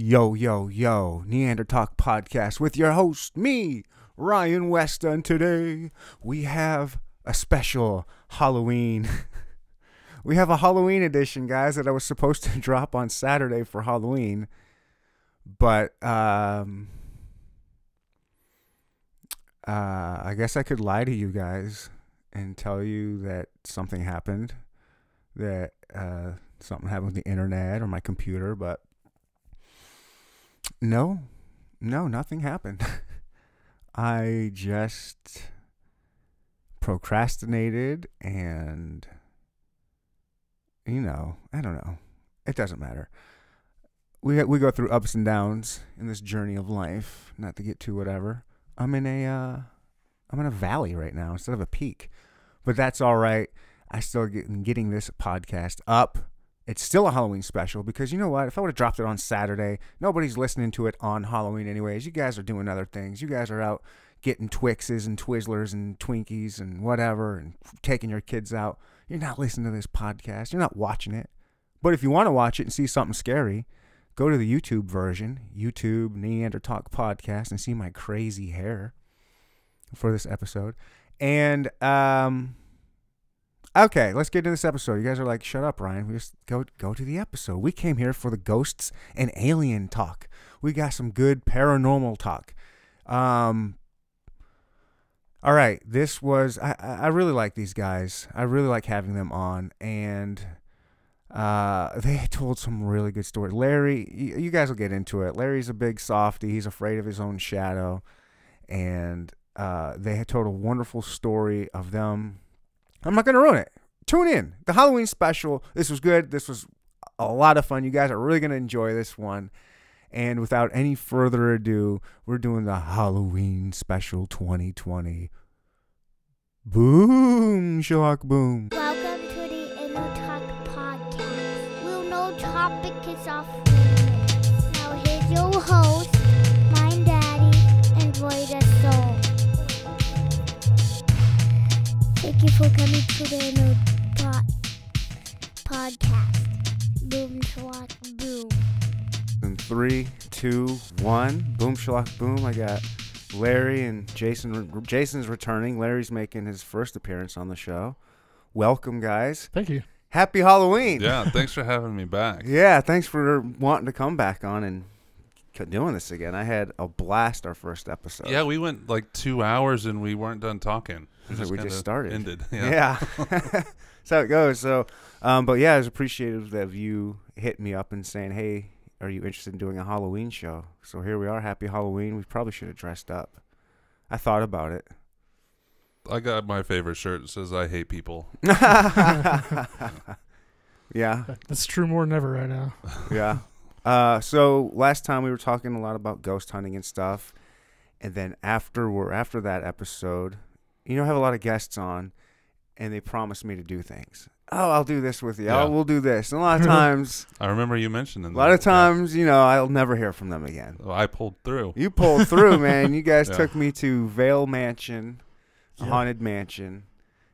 Yo, yo, yo, Neander Talk podcast with your host, me, Ryan Weston. Today we have a special Halloween. we have a Halloween edition, guys, that I was supposed to drop on Saturday for Halloween. But, um, uh, I guess I could lie to you guys and tell you that something happened, that, uh, something happened with the internet or my computer, but no, no, nothing happened. I just procrastinated and, you know, I don't know. It doesn't matter. We we go through ups and downs in this journey of life. Not to get too whatever. I'm in a uh, I'm in a valley right now instead of a peak, but that's all right. I still get getting this podcast up it's still a Halloween special because you know what? If I would have dropped it on Saturday, nobody's listening to it on Halloween anyways. You guys are doing other things. You guys are out getting Twixes and Twizzlers and Twinkies and whatever and taking your kids out. You're not listening to this podcast. You're not watching it. But if you want to watch it and see something scary, go to the YouTube version, YouTube Neander Talk podcast, and see my crazy hair for this episode. And um, Okay, let's get into this episode. You guys are like, shut up, Ryan. We just go go to the episode. We came here for the ghosts and alien talk. We got some good paranormal talk. Um all right, this was I, I really like these guys. I really like having them on and uh, they told some really good stories. Larry, you, you guys will get into it. Larry's a big softy. He's afraid of his own shadow, and uh, they had told a wonderful story of them I'm not going to ruin it. Tune in. The Halloween special. This was good. This was a lot of fun. You guys are really going to enjoy this one. And without any further ado, we're doing the Halloween special 2020. Boom, Sherlock Boom. Welcome to the Neander Talk podcast. We'll no topic is off. Now here's your host, Thank you for coming to the Neander Talk podcast. Boom, swat, boom. In three, two, one. Boom, Sherlock Boom. I got Larry and Jason. Jason's returning. Larry's making his first appearance on the show. Welcome, guys. Thank you. Happy Halloween. Yeah, thanks for having me back. Yeah, thanks for wanting to come back on and doing this again. I had a blast our first episode. Yeah, we went like two hours and we weren't done talking. It's like we just started. Ended. yeah. Yeah. That's how it goes. So, um, but yeah, I was appreciative of you hitting me up and saying, "Hey, are you interested in doing a Halloween show?" So here we are. Happy Halloween. We probably should have dressed up. I thought about it. I got my favorite shirt. It says "I hate people." yeah, That's true more than ever right now. yeah. Uh, so last time we were talking a lot about ghost hunting and stuff, and then after we're after that episode, you know, I have a lot of guests on, and they promised me to do things. Oh, I'll do this with you. Yeah. Oh, we'll do this. And a lot of times, I remember you mentioning that. a lot of that, yeah. times, you know, I'll never hear from them again. Well, I pulled through. You pulled through, man. You guys Yeah. took me to Vaile Mansion, haunted mansion,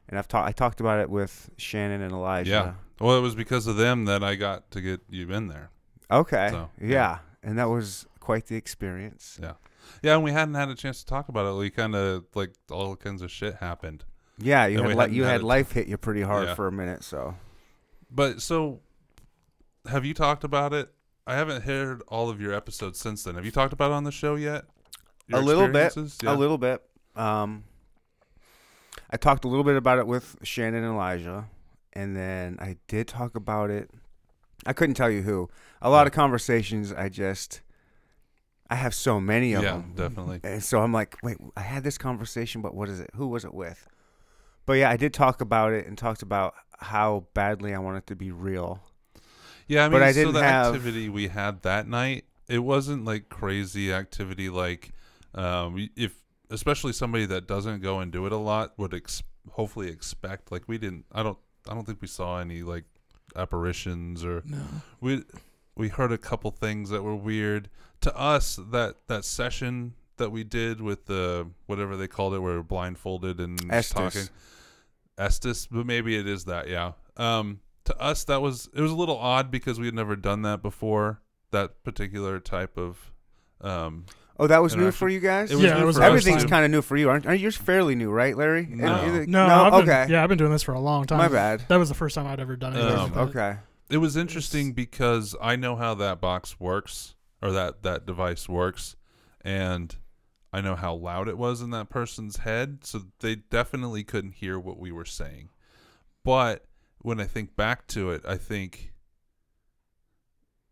and I've talked. I talked about it with Shannon and Elijah. Yeah. Well, it was because of them that I got to get you in there. Okay. So, yeah. yeah. and that was quite the experience. Yeah, and we hadn't had a chance to talk about it. We kind of like all kinds of shit happened. Yeah, you had li- you had had life hit you pretty hard Yeah. for a minute. So But so, have you talked about it? I haven't heard all of your episodes since then. Have you talked about it on the show yet? Your a little bit. Yeah. a little bit. Um, I talked a little bit about it with Shannon and Elijah, and then I did talk about it. I couldn't tell you who. A lot of conversations. I just, I have so many of Yeah, them. definitely. And so I'm like, wait, I had this conversation, but what is it? Who was it with? But yeah, I did talk about it and talked about how badly I wanted to be real. Yeah, I mean, But I so didn't the have- activity we had that night, it wasn't like crazy activity. Like, um, if especially somebody that doesn't go and do it a lot would ex- hopefully expect. Like, we didn't. I don't. I don't think we saw any like apparitions or No. we we heard a couple things that were weird to us. That that session that we did with the whatever they called it, where we're blindfolded and Estes. talking. Estes, but maybe it is that. Yeah. Um, to us, that was it was a little odd because we had never done that before. that particular type of. Um, Oh, that was new for you guys. it was Yeah, new it was for Everything's kind of new for you, aren't? Are you fairly new, right, Larry? No. No, no. I've been, okay. Yeah, I've been doing this for a long time. My bad. That was the first time I'd ever done it. Um, Okay. It was interesting because I know how that box works or that that device works, and I know how loud it was in that person's head, so they definitely couldn't hear what we were saying. But when I think back to it, I think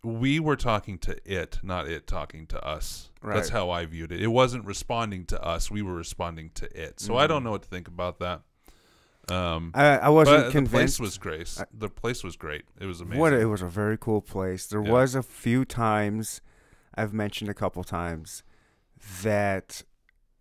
we were talking to it, not it talking to us. That's how I viewed it. It wasn't responding to us; we were responding to it. So I don't Mhm. know what to think about that. Um, I, I wasn't but the place was great. The place was great. It was amazing. What it was a very cool place. There Yeah. was a few times I've mentioned a couple times that,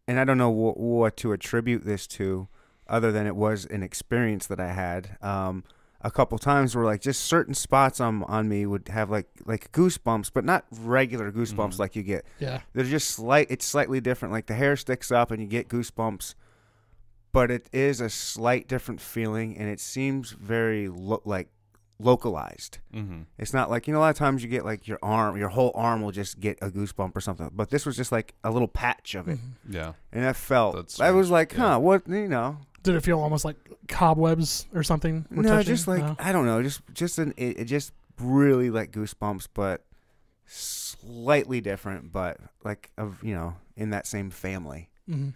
and I don't know wh- what to attribute this to, other than it was an experience that I had. Um, a couple times where like just certain spots on on me would have like like goosebumps, but not regular goosebumps Mhm. like you get. yeah. They're just slight. It's slightly different. Like the hair sticks up and you get goosebumps, but it is a slight different feeling, and it seems very lo- like localized. hmm It's not like you know a lot of times you get like your arm, your whole arm will just get a goosebump or something. But this was just like a little patch of it, Mhm. Yeah. and that felt. That's I was strange, like, yeah. huh, what you know? Did it feel almost like cobwebs or something? no, touching? just like No? I don't know, just just an it, it just really like goosebumps, but slightly different, but like of you know in that same family. Mhm.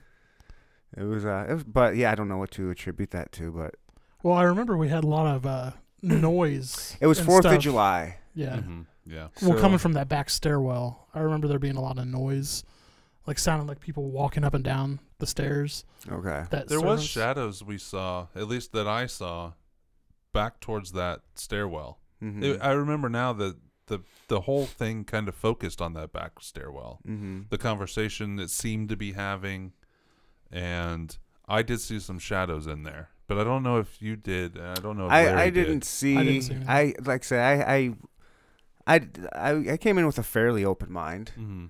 It was uh, it was, but yeah, I don't know what to attribute that to, but Well, I remember we had a lot of uh, noise. it was Fourth of. July. Yeah. hmm Yeah. Well, so- coming from that back stairwell, I remember there being a lot of noise, like sounding like people walking up and down the stairs. Okay. That There was shadows we saw, at least that I saw, back towards that stairwell. Mm-hmm. It- I remember now that the the whole thing kind of focused on that back stairwell. mm-hmm. The conversation it seemed to be having, and I did see some shadows in there, but I don't know if you did. I don't know. If Larry I, I did. didn't see. I I didn't see anything. like I say I, I I I I came in with a fairly open mind, Mhm.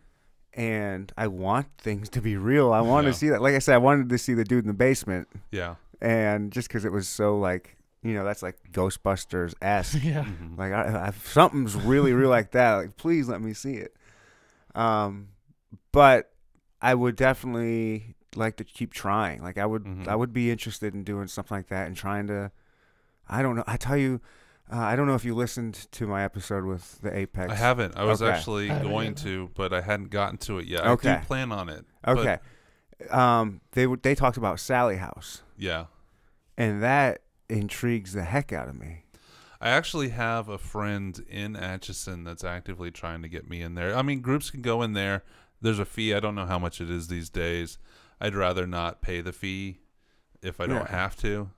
and I want things to be real. I want Yeah. to see that. Like I said, I wanted to see the dude in the basement, Yeah. and just because it was so like you know that's like Ghostbusters esque. yeah. Mhm. like I, I, something's really real like that, like please let me see it. Um, but I would definitely like to keep trying. Like I would, Mhm. I would be interested in doing something like that and trying to. I don't know. I tell you, uh, I don't know if you listened to my episode with the Apex. I haven't. I was Okay. actually I going either. to, but I hadn't gotten to it yet. Okay. I do plan on it. but- Okay. um, they would. They talked about Sallie House, yeah. and that intrigues the heck out of me. I actually have a friend in Atchison that's actively trying to get me in there. I mean, groups can go in there. There's a fee. I don't know how much it is these days. I'd rather not pay the fee if I don't Yeah. have to.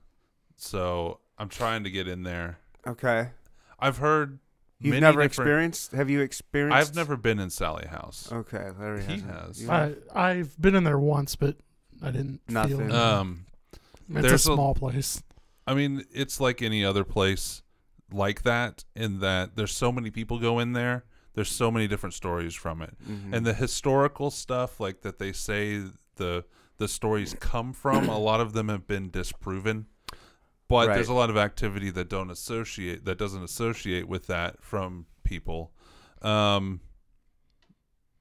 So I'm trying to get in there. Okay. I've heard You've many never experienced? Have you experienced? I've never been in Sallie House. Okay, Larry He hasn't. has. I I've been in there once, but I didn't Nothing. feel. it. Um, it's a there's a- small place. I mean, it's like any other place like that in that there's so many people go in there. There's so many different stories from it. Mhm. and the historical stuff like that they say the the stories come from a lot of them have been disproven but Right. there's a lot of activity that don't associate that doesn't associate with that from people um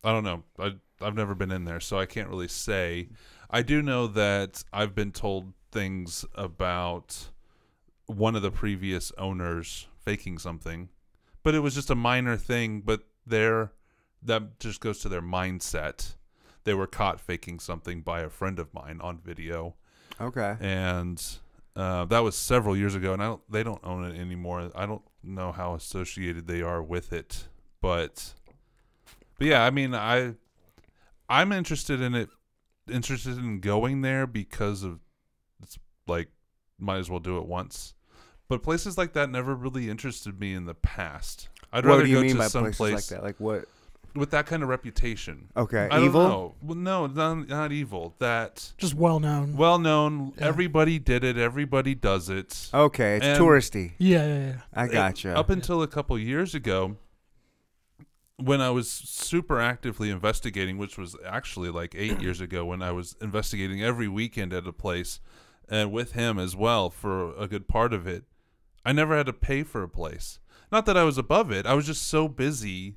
i don't know i i've never been in there so i can't really say i do know that i've been told things about one of the previous owners faking something but it was just a minor thing but they're that just goes to their mindset. They were caught faking something by a friend of mine on video, okay. and uh, that was several years ago. And I don't, they don't own it anymore. I don't know how associated they are with it, but but yeah, I mean, I I'm interested in it, interested in going there because of it's like might as well do it once. But places like that never really interested me in the past. I'd what rather do you go mean to by some places place like that? Like what? With that kind of reputation. Okay, I don't evil. know. Well, no, not, not evil. That Just well known. well known. Yeah. Everybody did it. Everybody does it. Okay, it's And- touristy. yeah, yeah, yeah. I gotcha. Up until a couple years ago, when I was super actively investigating, which was actually like eight years ago, when I was investigating every weekend at a place, and with him as well for a good part of it, I never had to pay for a place. Not that I was above it. I was just so busy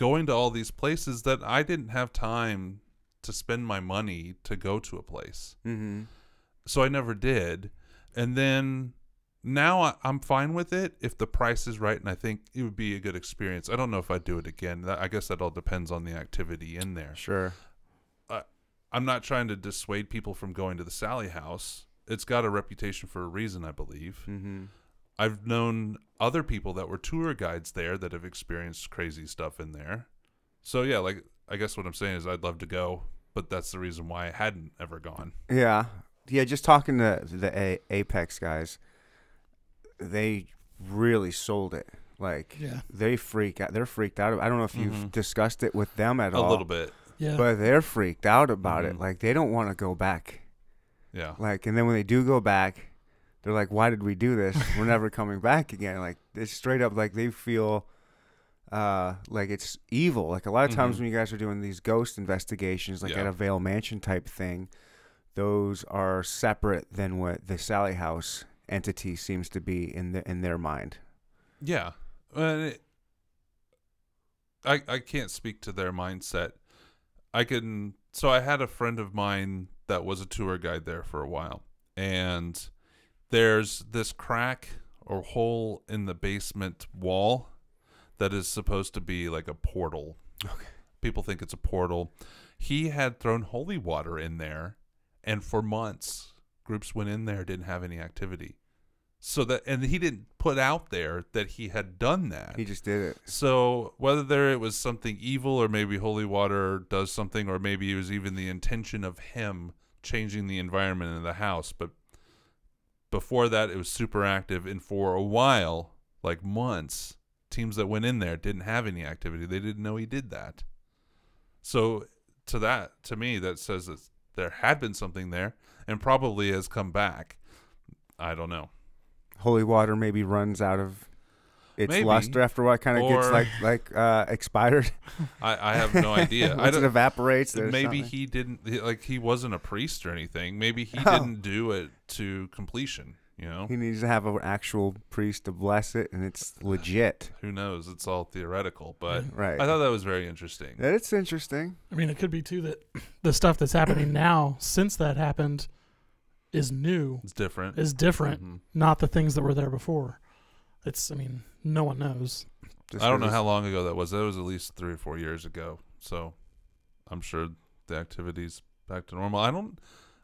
going to all these places that I didn't have time to spend my money to go to a place. Mm-hmm. So I never did. And then now I, I'm fine with it if the price is right, and I think it would be a good experience. I don't know if I'd do it again. That, I guess that all depends on the activity in there. Sure. I'm not trying to dissuade people from going to the Sallie House. It's got a reputation for a reason, I believe. Mm-hmm. I've known other people that were tour guides there that have experienced crazy stuff in there. So yeah, like I guess what I'm saying is I'd love to go, but that's the reason why I hadn't ever gone. Yeah, yeah. Just talking to the A- Apex guys, they really sold it. Like Yeah. they freak out. They're freaked out. I don't know if you've Mhm. discussed it with them at A all. A little bit, Yeah. but they're freaked out about it. Mhm. Like they don't want to go back. yeah. Like, and then when they do go back, they're like, "Why did we do this? We're never coming back again." Like it's straight up like they feel uh like it's evil. Like a lot of times Mhm. when you guys are doing these ghost investigations, like Yeah. at a Vaile Mansion type thing, those are separate than what the Sallie House entity seems to be in the in their mind. Yeah. It, I I can't speak to their mindset. I can so I had a friend of mine that was a tour guide there for a while. And there's this crack or hole in the basement wall that is supposed to be like a portal. Okay. People think it's a portal. He had thrown holy water in there and for months groups went in there didn't have any activity. So that and he didn't put out there that he had done that. He just did it. So whether there it was something evil or maybe holy water does something or maybe it was even the intention of him changing the environment in the house, but before that it was super active and for a while, like months, teams that went in there didn't have any activity. They didn't know he did that. So to that to me that says that there had been something there and probably has come back. I don't know. Holy water maybe runs out of its Maybe. luster after a while. Kind of gets Or- like like uh, expired. I, I have no idea. I Once it don't, evaporates, there's maybe something. he didn't he- like he wasn't a priest or anything maybe he Oh. didn't do it to completion you know He needs to have an actual priest to bless it, and it's legit. who knows it's all theoretical but Right. i thought that was very interesting It's interesting. I mean, it could be too that the stuff that's happening now since that happened is new, it's different is different, Mhm. not the things that were there before. It's, I mean, no one knows. Just i don't know how long ago that was that was at least three or four years ago so i'm sure the activities back to normal i don't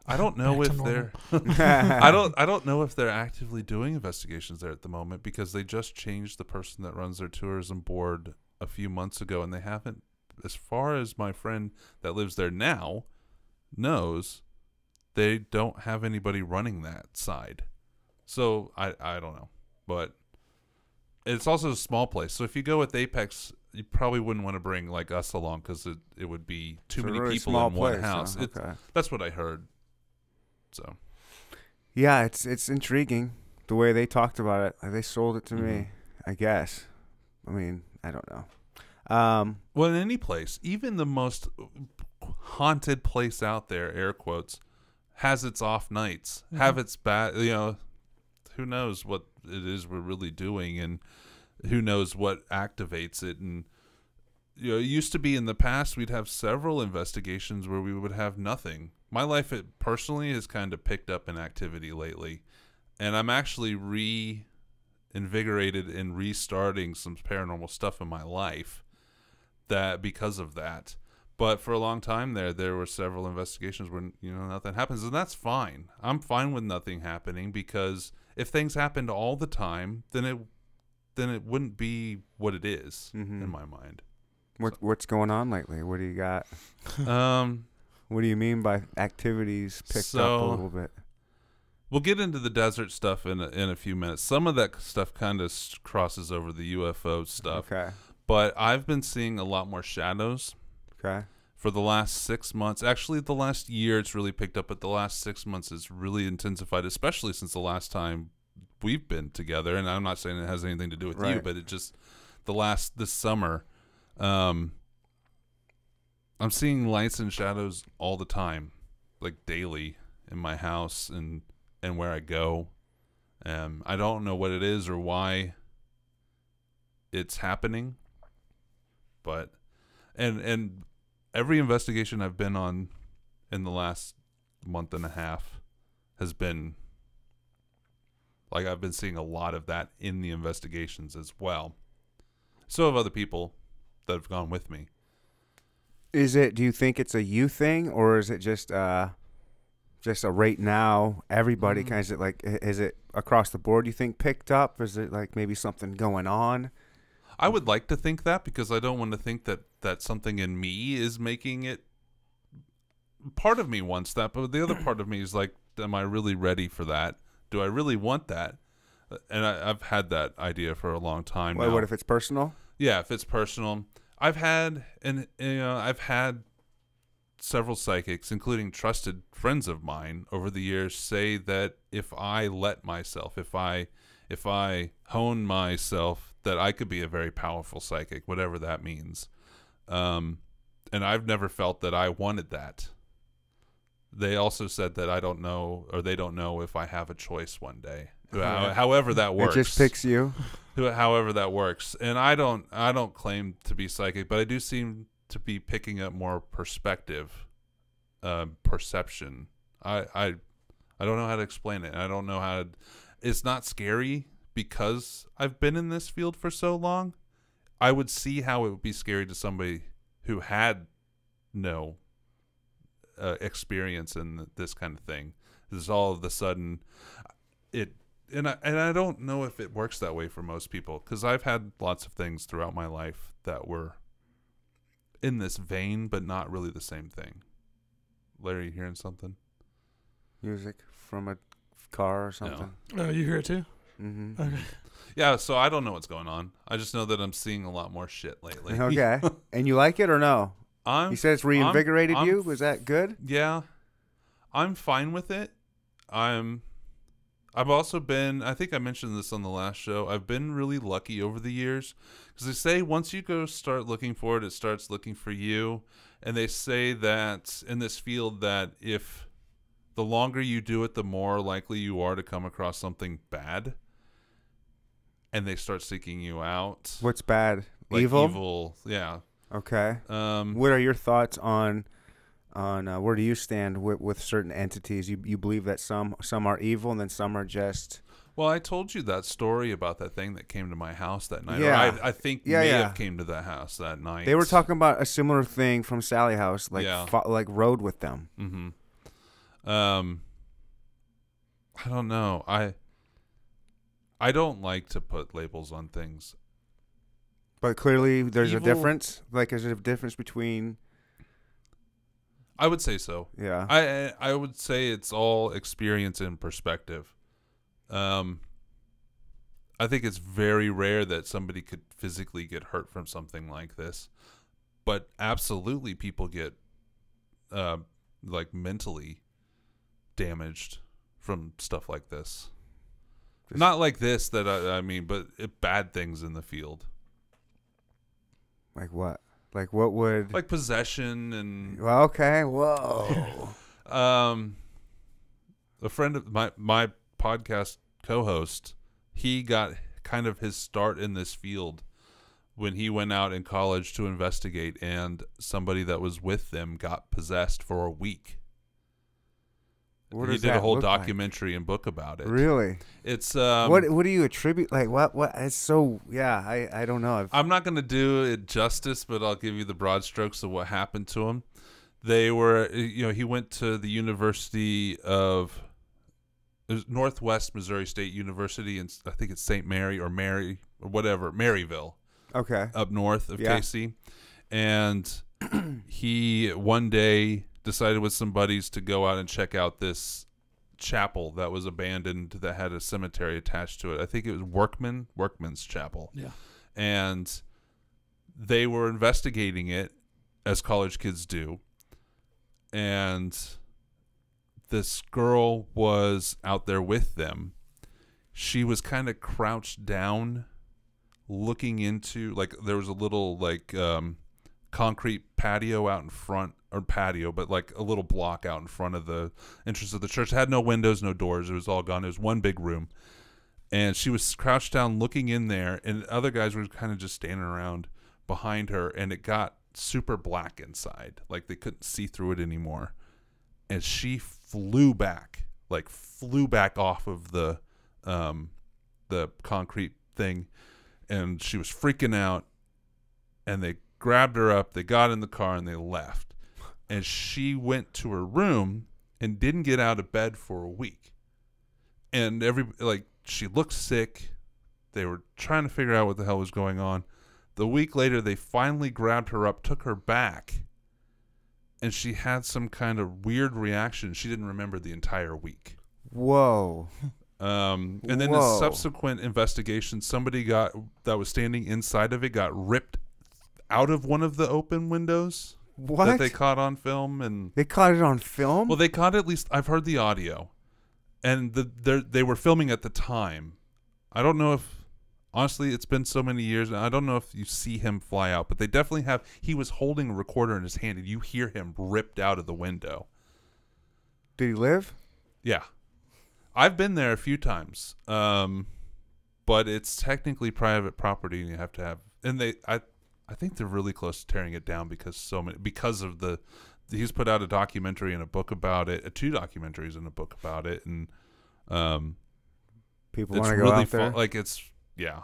i don't know Back if they're I don't I don't know if they're actively doing investigations there at the moment because they just changed the person that runs their tourism board a few months ago and they haven't as far as my friend that lives there now knows they don't have anybody running that side. So I I don't know. But it's also a small place. So if you go with Apex you probably wouldn't want to bring like us along because it, it would be too It's many really people in one place, huh? house. It, Okay. that's what I heard. So Yeah, it's it's intriguing the way they talked about it. Like, they sold it to me. Mhm. I guess. I mean, I don't know. Um, Well, in any place, even the most haunted place out there, air quotes, has its off nights, have its bad, you know, who knows what it is we're really doing and who knows what activates it. And, you know, it used to be in the past, we'd have several investigations where we would have nothing. My life, it personally has kind of picked up in activity lately. And I'm actually re invigorated in restarting some paranormal stuff in my life that because of that. But for a long time there, there were several investigations where you know nothing happens, and that's fine. I'm fine with nothing happening because if things happened all the time, then it then it wouldn't be what it is Mhm. in my mind. what what's going on lately? What do you got? Um, What do you mean by activities picked up a little bit? we'll get into the desert stuff in a, in a few minutes. Some of that stuff kind of crosses over the UFO stuff, Okay. but I've been seeing a lot more shadows. Okay. For the last six months. Actually, the last year it's really picked up, but the last six months it's really intensified, especially since the last time we've been together. And I'm not saying it has anything to do with you, but it just the last this summer, um, I'm seeing lights and shadows all the time, like daily in my house and and where I go. Um, I don't know what it is or why it's happening, but and and every investigation I've been on in the last month and a half has been like I've been seeing a lot of that in the investigations as well. So have other people that have gone with me. Is it? Do you think it's a you thing, or is it just uh, just a right now? Everybody Mm. kind of like, is it across the board? You think picked up? Is it like maybe something going on? I would like to think that because I don't want to think that that something in me is making it. Part of me wants that, but the other part of me is like, am I really ready for that? Do I really want that? Uh, And I, I've had that idea for a long time What, now. what if it's personal? Yeah, if it's personal. I've had and you know, I've had several psychics, including trusted friends of mine over the years, say that if I let myself, if I if I hone myself, that I could be a very powerful psychic, whatever that means. Um, and I've never felt that I wanted that. They also said that I don't know, or they don't know if I have a choice one day. How- However that works It just picks you. however that works and i don't i don't claim to be psychic but i do seem to be picking up more perspective uh, perception i i i don't know how to explain it i don't know how to it's not scary because i've been in this field for so long i would see how it would be scary to somebody who had no uh, experience in this kind of thing this all of a sudden it and I and I don't know if it works that way for most people because I've had lots of things throughout my life that were in this vein, but not really the same thing. Larry, you hearing something? Music from a car or something. Oh, you hear it too? Mm-hmm. Okay. Yeah, so I don't know what's going on. I just know that I'm seeing a lot more shit lately. Okay. and you like it or no? I'm You said it's reinvigorated I'm you. f- Was that good? Yeah, I'm fine with it. I'm. I've also been. I think I mentioned this on the last show. I've been really lucky over the years because they say once you go start looking for it, it starts looking for you. And they say that in this field that if the longer you do it, the more likely you are to come across something bad. And they start seeking you out. What's bad? Like evil. Evil. Yeah. Okay. Um. What are your thoughts on on uh, where do you stand with, with certain entities? You you believe that some some are evil and then some are just Well, I told you that story about that thing that came to my house that night. Yeah. I, I think Yeah, may yeah. have came to that house that night. they were talking about a similar thing from Sallie House, like Yeah. like rode with them. Mm-hmm. Um, I don't know. I I don't like to put labels on things. But clearly, there's a difference. Like, is there a difference between? I would say so. Yeah. I I would say it's all experience and perspective. Um, I think it's very rare that somebody could physically get hurt from something like this, but absolutely people get, uh, like mentally damaged from stuff like this. Not like this that I, I mean, but it, bad things in the field, like what? Like what would? like possession and well, okay. Whoa. um a friend of my my podcast co-host he got kind of his start in this field when he went out in college to investigate and somebody that was with them got possessed for a week What he did a whole look like? documentary and book about it Really? it's um what What do you attribute? Like what? What? It's so. Yeah. I I don't know. I've, I'm not going to do it justice, but I'll give you the broad strokes of what happened to him. They were, you know, he went to the University of Northwest Missouri State University, and I think it's St. Mary or Mary or whatever, Maryville, okay. up north of Yeah. KC. And he one day decided with some buddies to go out and check out this chapel that was abandoned that had a cemetery attached to it. I think it was Workman, Workman's Chapel Yeah. and they were investigating it as college kids do and this girl was out there with them she was kind of crouched down looking into like there was a little like um concrete patio out in front or patio but like a little block out in front of the entrance of the church. It had no windows no doors. It was all gone. It was one big room. And she was crouched down looking in there and other guys were kind of just standing around behind her and it got super black inside, like they couldn't see through it anymore. And she flew back, like flew back off of the um the concrete thing. And she was freaking out. And they grabbed her up, they got in the car and they left. And she went to her room and didn't get out of bed for a week. And every like she looked sick. They were trying to figure out what the hell was going on. The week later they finally grabbed her up, took her back, and she had some kind of weird reaction. She didn't remember the entire week. Whoa. Um, and then the Whoa. subsequent investigation, somebody got that was standing inside of it got ripped out of one of the open windows What? that they caught on film, and They caught it on film? well, they caught at least. I've heard the audio, and the they they were filming at the time. I don't know if honestly it's been so many years, and I don't know if you see him fly out, but they definitely have. He was holding a recorder in his hand, and you hear him ripped out of the window. Did he live? Yeah. I've been there a few times. Um but it's technically private property and you have to have and they I I think they're really close to tearing it down because so many because of the he's put out a documentary and a book about it, uh, two documentaries and a book about it and um People want to go really out there? fu- like it's yeah.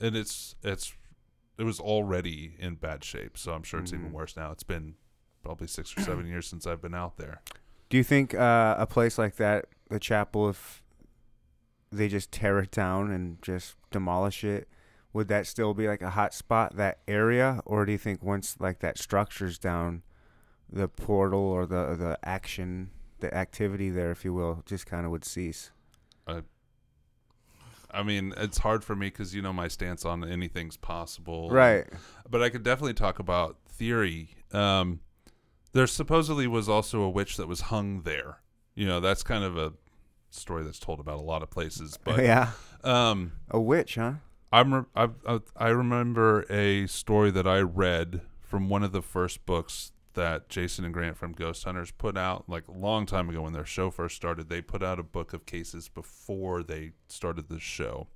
And it's it's it was already in bad shape, so I'm sure it's even Mhm. worse now. It's been probably 6 or 7 years since I've been out there. Do you think uh, a place like that, the chapel, if they just tear it down and just demolish it, would that still be like a hot spot, that area? Or do you think once like that structure's down, the portal or the the action, the activity there, if you will, just kind of would cease? I mean, it's hard for me because you know my stance on anything's possible, Right. But I could definitely talk about theory. Um, there supposedly was also a witch that was hung there. You know, that's kind of a story that's told about a lot of places. But yeah. um, A witch, huh? I'm I, I uh, I remember a story that I read from one of the first books that Jason and Grant from Ghost Hunters put out like a long time ago when their show first started. They put out a book of cases before they started the show.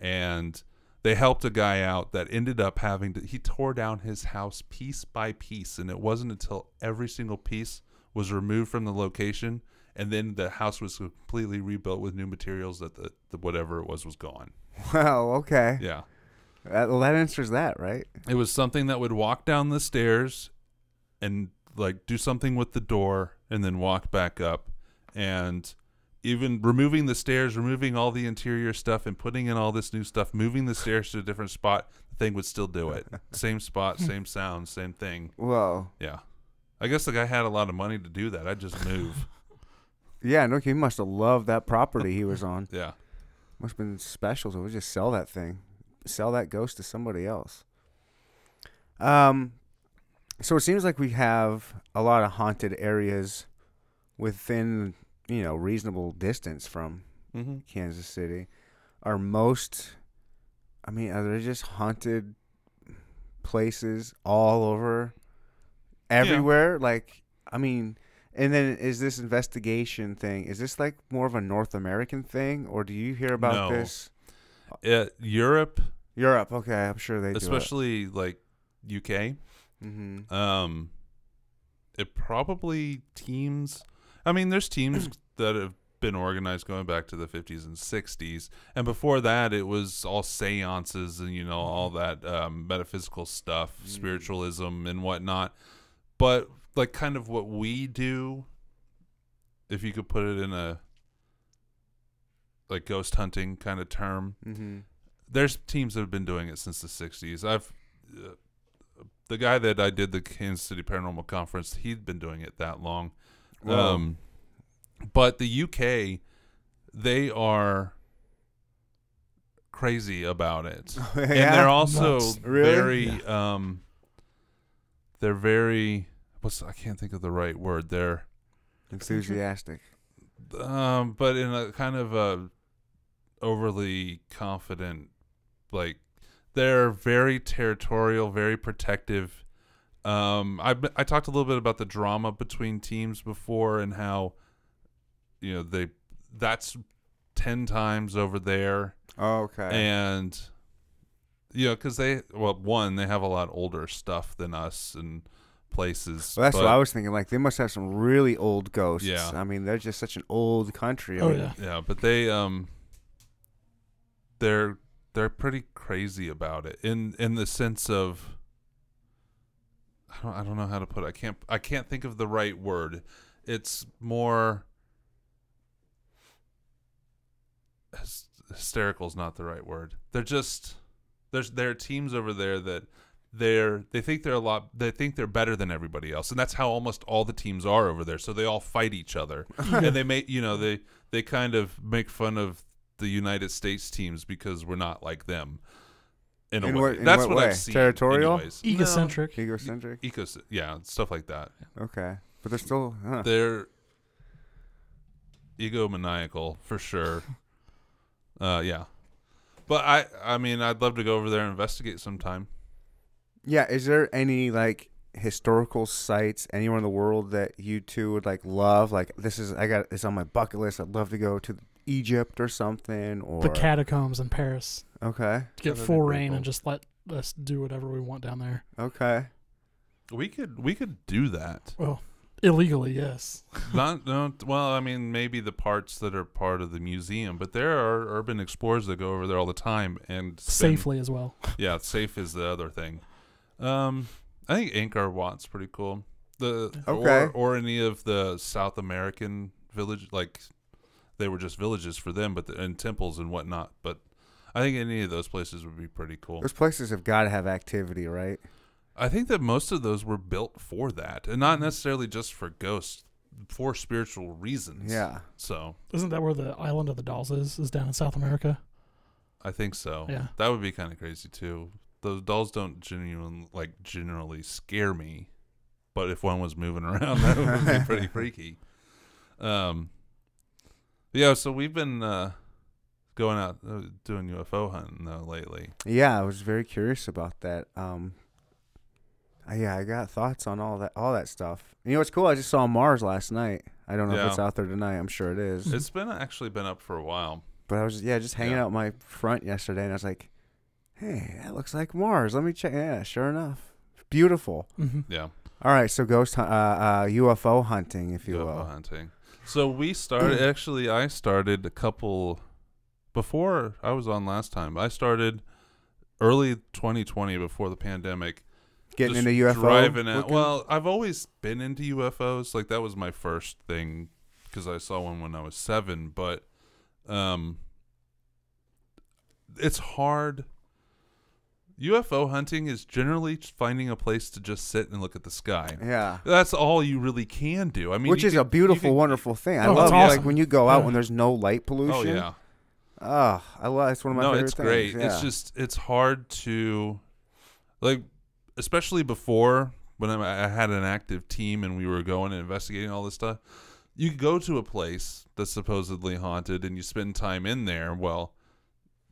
And they helped a guy out that ended up having to he tore down his house piece by piece and it wasn't until every single piece was removed from the location and then the house was completely rebuilt with new materials that the, the whatever it was was gone. Well, okay. Yeah. That, well, that answers that, right? It was something that would walk down the stairs and like do something with the door and then walk back up and even removing the stairs, removing all the interior stuff and putting in all this new stuff, moving the stairs to a different spot, the thing would still do it. same spot, same sound, same thing. Whoa. Yeah. I guess the guy had a lot of money to do that. I'd just move. Yeah, no, he must have loved that property he was on. yeah. Must have been special. So we just sell that thing, sell that ghost to somebody else. Um, so it seems like we have a lot of haunted areas within you know reasonable distance from Mm-hmm. Kansas City. Are most, I mean, are there just haunted places all over, everywhere? Like, I mean, and then is this investigation thing? Is this like more of a North American thing, or do you hear about No. this? Uh, Europe, Europe, okay, I'm sure they especially like UK, it. Mm-hmm. Um, it probably teams. I mean, there's teams that have been organized going back to the 50s and 60s, and before that, it was all seances and you know all that um, metaphysical stuff, Mm. spiritualism and whatnot. But like, kind of what we do, if you could put it in a like ghost hunting kind of term, Mm-hmm. there's teams that have been doing it since the 60s. I've uh, the guy that I did the Kansas City Paranormal Conference, he'd been doing it that long. Whoa. Um, but the UK, they are crazy about it, and they're also. Really? very um, they're very what's I can't think of the right word. They're enthusiastic. um, but in a kind of a overly confident, like they're very territorial, very protective. Um, I I talked a little bit about the drama between teams before and how, you know, they that's ten times over there, Oh, okay. and you know, because they well, one they have a lot older stuff than us and places. Well, that's but, what I was thinking. Like they must have some really old ghosts. Yeah. I mean, they're just such an old country. Oh yeah. Yeah, but they um, they're they're pretty crazy about it in in the sense of. I don't, I don't know how to put it. I can't I can't think of the right word. It's more hysterical is not the right word. They're just there's there are teams over there that they're they think they're a lot they think they're better than everybody else and that's how almost all the teams are over there so they all fight each other and they make you know they they kind of make fun of the United States teams because we're not like them in a In way what- in that's what what, way? I've seen Territorial? anyways. No, Egocentric. Egocentric. ecos yeah stuff like that Okay, but they're still. Huh. they're egomaniacal for sure. Uh, yeah, but I, I mean, I'd love to go over there and investigate sometime. Yeah, is there any like historical sites anywhere in the world that you two would like love? Like this is I got it's on my bucket list. I'd love to go to Egypt or something or The catacombs in Paris. Okay. To get that'd full pretty reign cool. and just let us do whatever we want down there. Okay. We could, we could do that. Well, illegally, yes. Not, no, well, I mean, maybe the parts that are part of the museum, but there are urban explorers that go over there all the time and spend- Safely as well. Yeah, safe is the other thing. Um, I think Angkor Wat's pretty cool. The Okay. or, or any of the South American village, like they were just villages for them, but the, and temples and whatnot. But I think any of those places would be pretty cool. Those places have got to have activity, right? I think that most of those were built for that, and not necessarily just for ghosts, for spiritual reasons. Yeah. So Isn't that where the Island of the Dolls is? Is down in South America? I think so. Yeah. That would be kind of crazy too. Those dolls don't genuinely like generally scare me, but if one was moving around, that would be pretty freaky. Um, yeah. So we've been uh, going out uh, doing UFO hunting though lately. Yeah, I was very curious about that. Um, yeah, I got thoughts on all that, all that stuff. You know what's cool? I just saw Mars last night. I don't know Yeah. if it's out there tonight. I'm sure it is. It's been actually been up for a while. But I was yeah, just hanging Yeah. out my front yesterday, and I was like, "Hey, that looks like Mars. Let me check." Yeah, sure enough, beautiful. Mm-hmm. Yeah, All right, so ghost uh, uh, UFO hunting, if you will. UFO will. hunting. So we started. actually, I started a couple before I was on last time. I started early 2020 before the pandemic. Getting into UFO. driving out. looking? Well, I've always been into UFOs. Like that was my first thing because I saw one when I was seven. But um, it's hard. UFO hunting is generally finding a place to just sit and look at the sky. yeah. That's all you really can do. I mean, Which is can- a beautiful, can- wonderful thing. I Oh, love it's like when you go out when there's no light pollution. Oh yeah. Oh, I love. It's one of my no, favorite it's things. great. Yeah. It's just it's hard to like, especially before when I, I had an active team and we were going and investigating all this stuff. You go to a place that's supposedly haunted and you spend time in there. Well,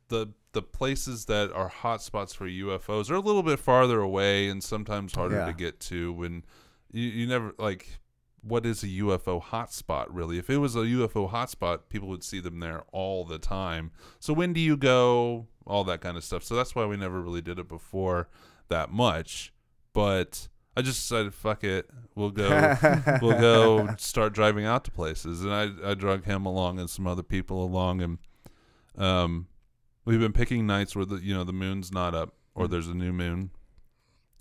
the the places that are hot spots for UFOs are a little bit farther away and sometimes harder Yeah. to get to. When you, you never like, what is a UFO hotspot really? If it was a UFO hotspot, people would see them there all the time. So when do you go? All that kind of stuff. So that's why we never really did it before that much. But I just decided, fuck it, we'll go. we'll go start driving out to places, and I I drug him along and some other people along, and um, we've been picking nights where the you know the moon's not up or Mm. there's a new moon.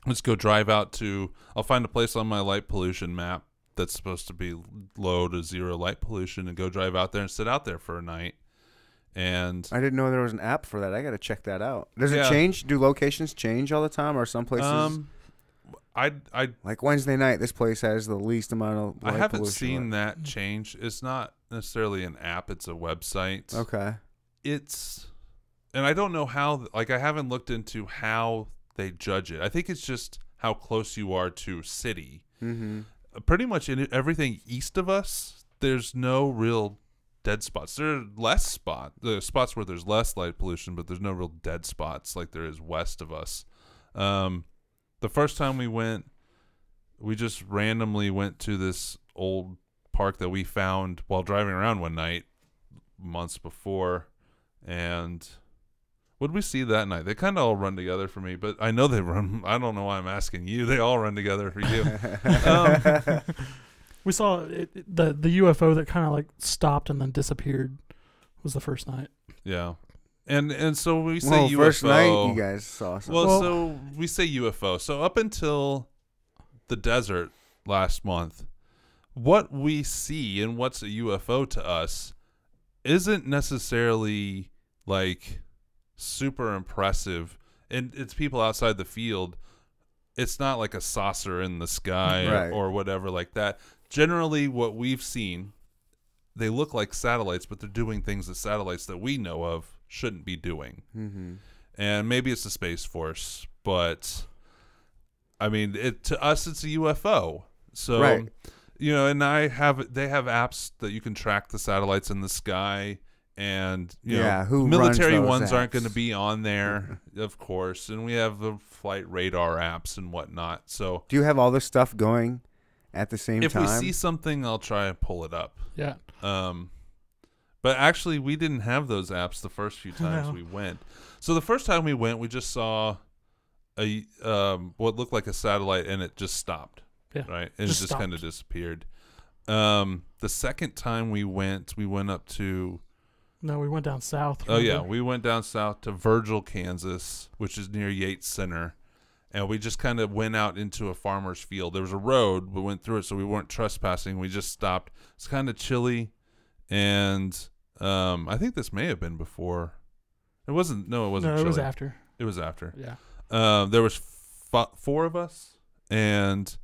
Let's go drive out to. I'll find a place on my light pollution map that's supposed to be low to zero light pollution, and go drive out there and sit out there for a night. And I didn't know there was an app for that. I got to check that out. Does Yeah. it change? Do locations change all the time, or some places um, I I like Wednesday night? This place has the least amount of. Light. I haven't seen that change. It's not necessarily an app; it's a website. Okay. It's, and I don't know how. Like, I haven't looked into how they judge it. I think it's just how close you are to city. Mm-hmm. Uh, Pretty much in everything east of us, there's no real dead spots. There are less spot, the spots where there's less light pollution, but there's no real dead spots like there is west of us. Um, the first time we went, we just randomly went to this old park that we found while driving around one night months before and What did we see that night? They kind of all run together for me, but I know they run. I don't know why I'm asking you. They all run together for you. Um, We saw it, it- the the UFO that kind of like stopped and then disappeared. Was the first night. yeah, and and so we say well, UFO. first night you guys saw something. Well, Well- so we say UFO. So up until the desert last month, what we see and what's a UFO to us isn't necessarily like super impressive. And it's people outside the field. It's not like a saucer in the sky or- Right. or whatever like that. Generally, what we've seen, they look like satellites, but they're doing things that satellites that we know of shouldn't be doing mm-hmm. and maybe it's the space force but i mean it to us it's a ufo so Right. you know and i have they have apps that you can track the satellites in the sky and you Yeah, know who military runs those ones aren't going to be on there of course and we have the flight radar apps and whatnot so Do you have all this stuff going at the same if time? If we see something i'll try and pull it up Yeah. um, but actually, we didn't have those apps the first few times No. we went. So the first time we went, we just saw a um, what looked like a satellite, and it just stopped. Yeah, right, and just it just kind of disappeared. Um, the second time we went, we went up to No, we went down south. oh yeah, we went down south to Virgil, Kansas, which is near Yates Center. And we just kind of went out into a farmer's field. There was a road, we went through it, so we weren't trespassing. We just stopped. It's kind of chilly, and um, I think this may have been before. It wasn't. No, it wasn't. no, it was after. It was after. Yeah. Um, there was f- four of us, and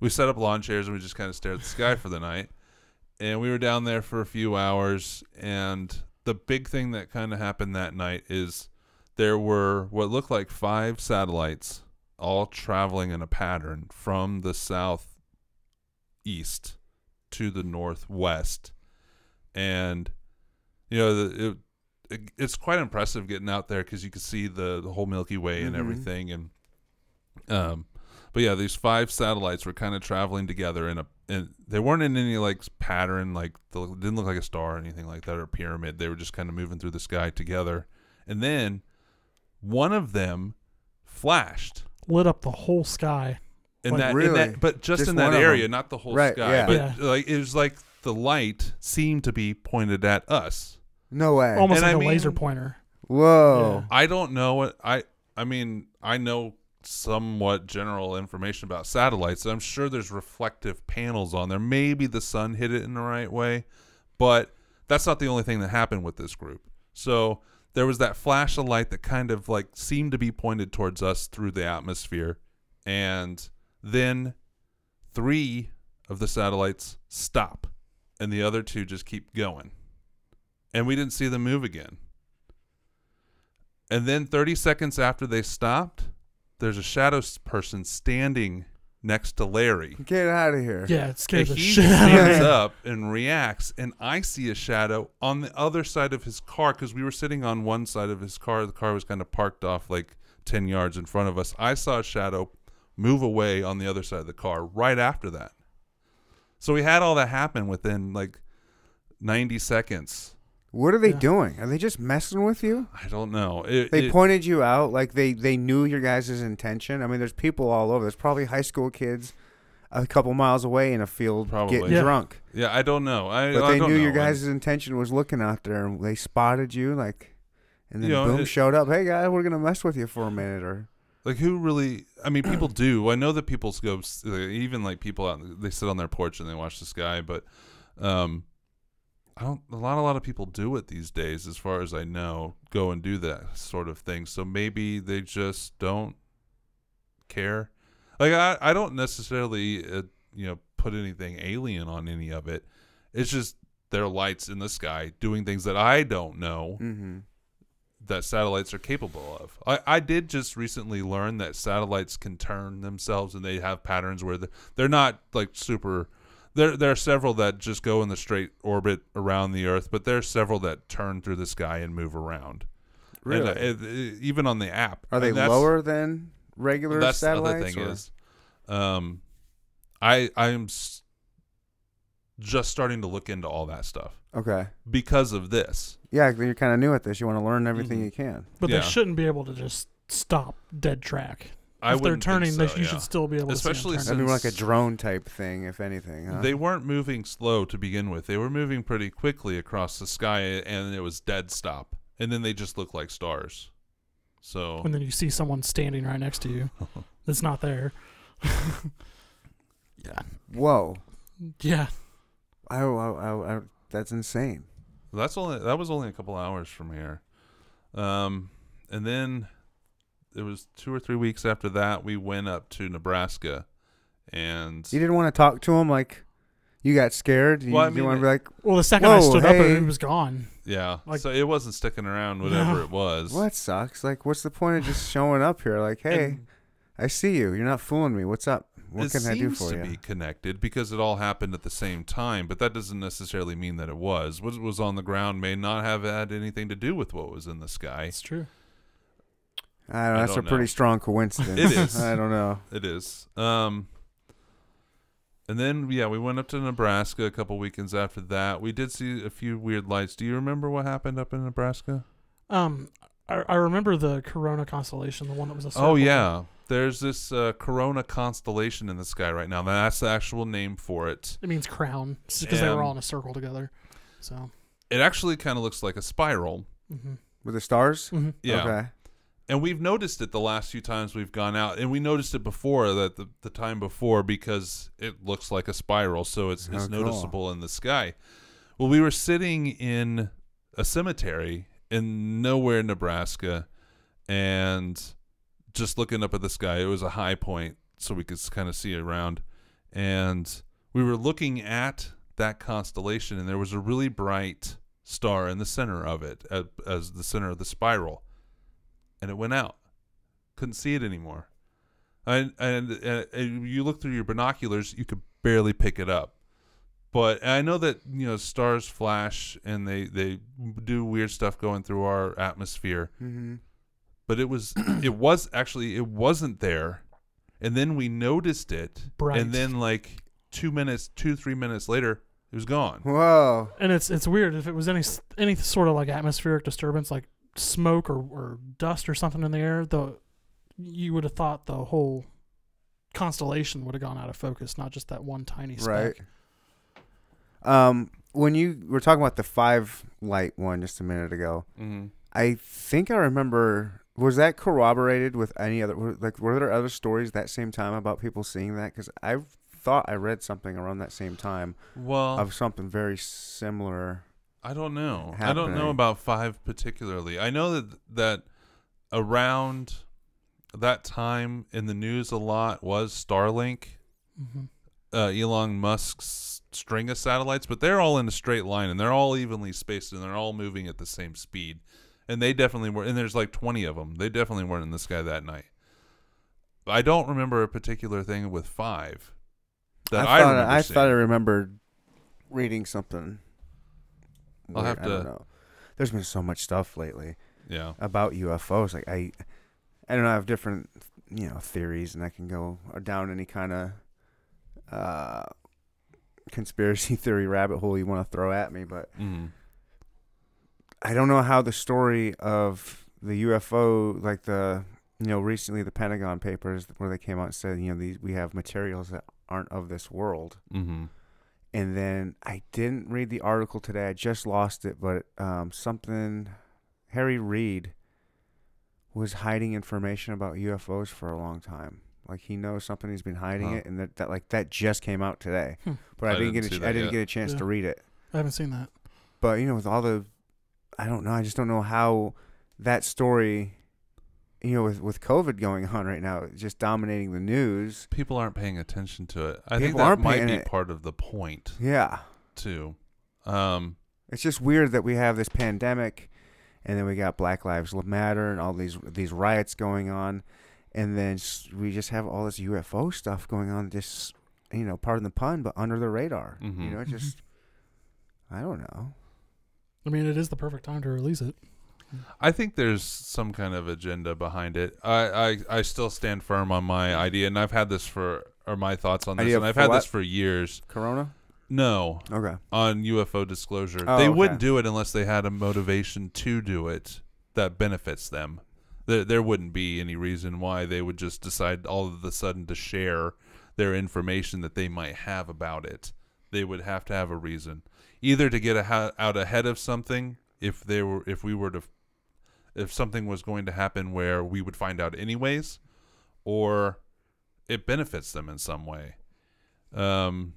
we set up lawn chairs and we just kind of stared at the sky for the night. And we were down there for a few hours. And the big thing that kind of happened that night is there were what looked like five satellites all traveling in a pattern from the southeast to the northwest. And you know, the, it, it, it's quite impressive getting out there because you can see the, the whole Milky Way and Mhm. everything. And um, but yeah, these five satellites were kind of traveling together in a, and they weren't in any like pattern, like the, didn't look like a star or anything like that or a pyramid. They were just kind of moving through the sky together. And then one of them flashed. Lit up the whole sky. In Like, that, in really? that, but just, Just in that area, not the whole Right, sky. yeah. But Yeah. like it was like the light seemed to be pointed at us. no way. Almost And like I a laser pointer. Whoa. I don't know what I. I mean, I know somewhat general information about satellites. I'm sure there's reflective panels on there. Maybe the sun hit it in the right way, but that's not the only thing that happened with this group. So there was that flash of light that kind of like seemed to be pointed towards us through the atmosphere, and then three of the satellites stop, and the other two just keep going, and we didn't see them move again. And then 30 seconds after they stopped, there's a shadow person standing next to Larry. Get out of here. Yeah, it scared And the he shit out of stands up and reacts, and I see a shadow on the other side of his car because we were sitting on one side of his car. The car was kind of parked off like 10 yards in front of us. I saw a shadow move away on the other side of the car right after that. So we had all that happen within like 90 seconds. What are they Yeah. doing? Are they just messing with you? I don't know. It, They it- pointed you out like they they knew your guys' intention. I mean, there's people all over. There's probably high school kids a couple miles away in a field Probably. getting Yeah. drunk. yeah, I don't know. I, But I they don't knew your know. guys' intention was looking out there, and they spotted you like, and then You know, boom, it- showed up. Hey guys, we're gonna mess with you for a minute, or Like who really? I mean, people do. I know that people go even like people out. They sit on their porch and they watch the sky, but um, I don't. A lot, a lot of people do it these days, as far as I know. Go and do that sort of thing. So maybe they just don't care. Like I, I don't necessarily, uh, you know, put anything alien on any of it. It's just there are lights in the sky doing things that I don't know mm-hmm. that satellites are capable of. I, I did just recently learn that satellites can turn themselves and they have patterns where the, they're not like super. There, there are several that just go in the straight orbit around the Earth, but there are several that turn through the sky and move around. And, uh, really. it- it- even on the app, Are they lower than regular That's the satellites? other thing or- is, um, I I am. s- just starting to look into all that stuff Okay. because of this. Yeah, you're kind of new at this. You want to learn everything Mhm. you can. But Yeah. they shouldn't be able to just stop dead track. I if they're turning, so, they, you yeah. should still be able Especially to see them That'd turn. be like a drone type thing, if anything. Huh? They weren't moving slow to begin with. They were moving pretty quickly across the sky, and it was dead stop. And then they just looked like stars. So And then you see someone standing right next to you that's not there. yeah. Whoa. Yeah. I, I, I, I, that's insane. that's only that was only a couple hours from here. Um, and then it was two or three weeks after that we went up to Nebraska, and You didn't want to talk to him like you got scared. You, Well, I you mean, want to be like, Well, the second I Whoa, stood up, hey. it was gone. yeah, Like- so it wasn't sticking around. Whatever No. it was. well, "What sucks? Like, what's the point of just showing up here? Like, hey, And I see you. You're not fooling me. What's up? What it can I do seems for to you?" be connected because it all happened at the same time, but that doesn't necessarily mean that it was. What was on the ground may not have had anything to do with what was in the sky. It's true. I don't know. I That's a don't know. pretty strong coincidence. It is. I don't know. It is. Um, and then yeah, we went up to Nebraska a couple weekends after that. We did see a few weird lights. Do you remember what happened up in Nebraska? Um, I, I remember the Corona constellation, the one that was a Circle. Oh yeah, there's this uh, Corona constellation in the sky right now. That's the actual name for it. It means crown because they were all in a circle together. So, It actually kind of looks like a spiral. hmm With the stars. hmm Yeah. Okay. And we've noticed it the last few times we've gone out, and we noticed it before that the, the time before because it looks like a spiral, so it's it's Oh, cool. noticeable in the sky. Well, we were sitting in a cemetery in nowhere, Nebraska, and just looking up at the sky. It was a high point, so we could kind of see around, and we were looking at that constellation, and there was a really bright star in the center of it, as, as the center of the spiral and it went out. Couldn't see it anymore. And, and and and you look through your binoculars, you could barely pick it up. But I know that you know stars flash and they they do weird stuff going through our atmosphere. Mm-hmm. But it was it was actually it wasn't there, and then we noticed it, Bright. and then like two minutes, two three minutes later, it was gone. Whoa. And it's it's weird if it was any any sort of like atmospheric disturbance, like smoke or, or dust or something in the air, the you would have thought the whole constellation would have gone out of focus, not just that one tiny speck. Right. Um, when you were talking about the five light one just a minute ago, Mm-hmm. I think I remember. Was that corroborated with any other? Like, were there other stories that same time about people seeing that? Because I thought I read something around that same time Well, of something very similar. I don't know. I don't know about five particularly. I know that that around that time in the news a lot was Starlink, hmm uh, Elon Musk's string of satellites, but they're all in a straight line and they're all evenly spaced and they're all moving at the same speed. And they definitely were. And there's like 20 of them. They definitely weren't in the sky that night. I don't remember a particular thing with five that I, thought remember. I seeing. thought I remembered reading something. I'll have I don't to- know. There's been so much stuff lately yeah. about UFOs. Like I, I don't know. I have different, you know, theories, and I can go down any kind of uh, conspiracy theory rabbit hole you want to throw at me. But hmm I don't know how the story of the UFO, like the, you know, recently the Pentagon papers where they came out and said, you know, these we have materials that aren't of this world. hmm And then I didn't read the article today. I just lost it, but um, something Harry Reid was hiding information about UFOs for a long time. Like he knows something, he's been hiding Huh. it, and that, that like that just came out today. Hmm. But I, I didn't, didn't get see a, I didn't yet. get a chance Yeah. to read it. I haven't seen that. But you know, with all the, I don't know. I just don't know how that story, you know, with with COVID going on right now, just dominating the news. People aren't paying attention to it. I think that aren't might be it- part of the point Yeah, too. Um, it's just weird that we have this pandemic, and then we got Black Lives Matter and all these these riots going on, and then we just have all this UFO stuff going on. Just you know, pardon the pun, but under the radar. Mhm. You know, Mhm. just I don't know. I mean, it is the perfect time to release it. I think there's some kind of agenda behind it. I, I, I still stand firm on my idea, and I've had this for or my thoughts on this, Idea and I've for had what? this for years. Corona. No, Okay. on UFO disclosure. Oh, they okay. wouldn't do it unless they had a motivation to do it that benefits them. There, there wouldn't be any reason why they would just decide all of a sudden to share their information that they might have about it. They would have to have a reason, either to get a, out ahead of something if they were if we were to if something was going to happen where we would find out anyways, or it benefits them in some way. Um,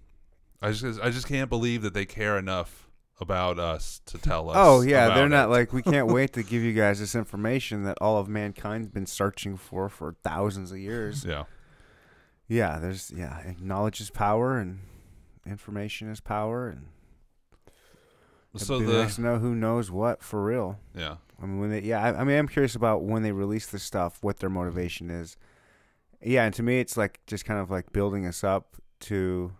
I just I just can't believe that they care enough about us to tell us. Oh yeah, they're not it. like we can't wait to give you guys this information that all of mankind's been searching for for thousands of years. yeah. Yeah, there's yeah, knowledge is power and information is power and So the nice to know who knows what for real. yeah I mean, when they, yeah, I, I mean, I'm curious about when they release this stuff, what their motivation is. Yeah, and to me, it's like just kind of like building us up to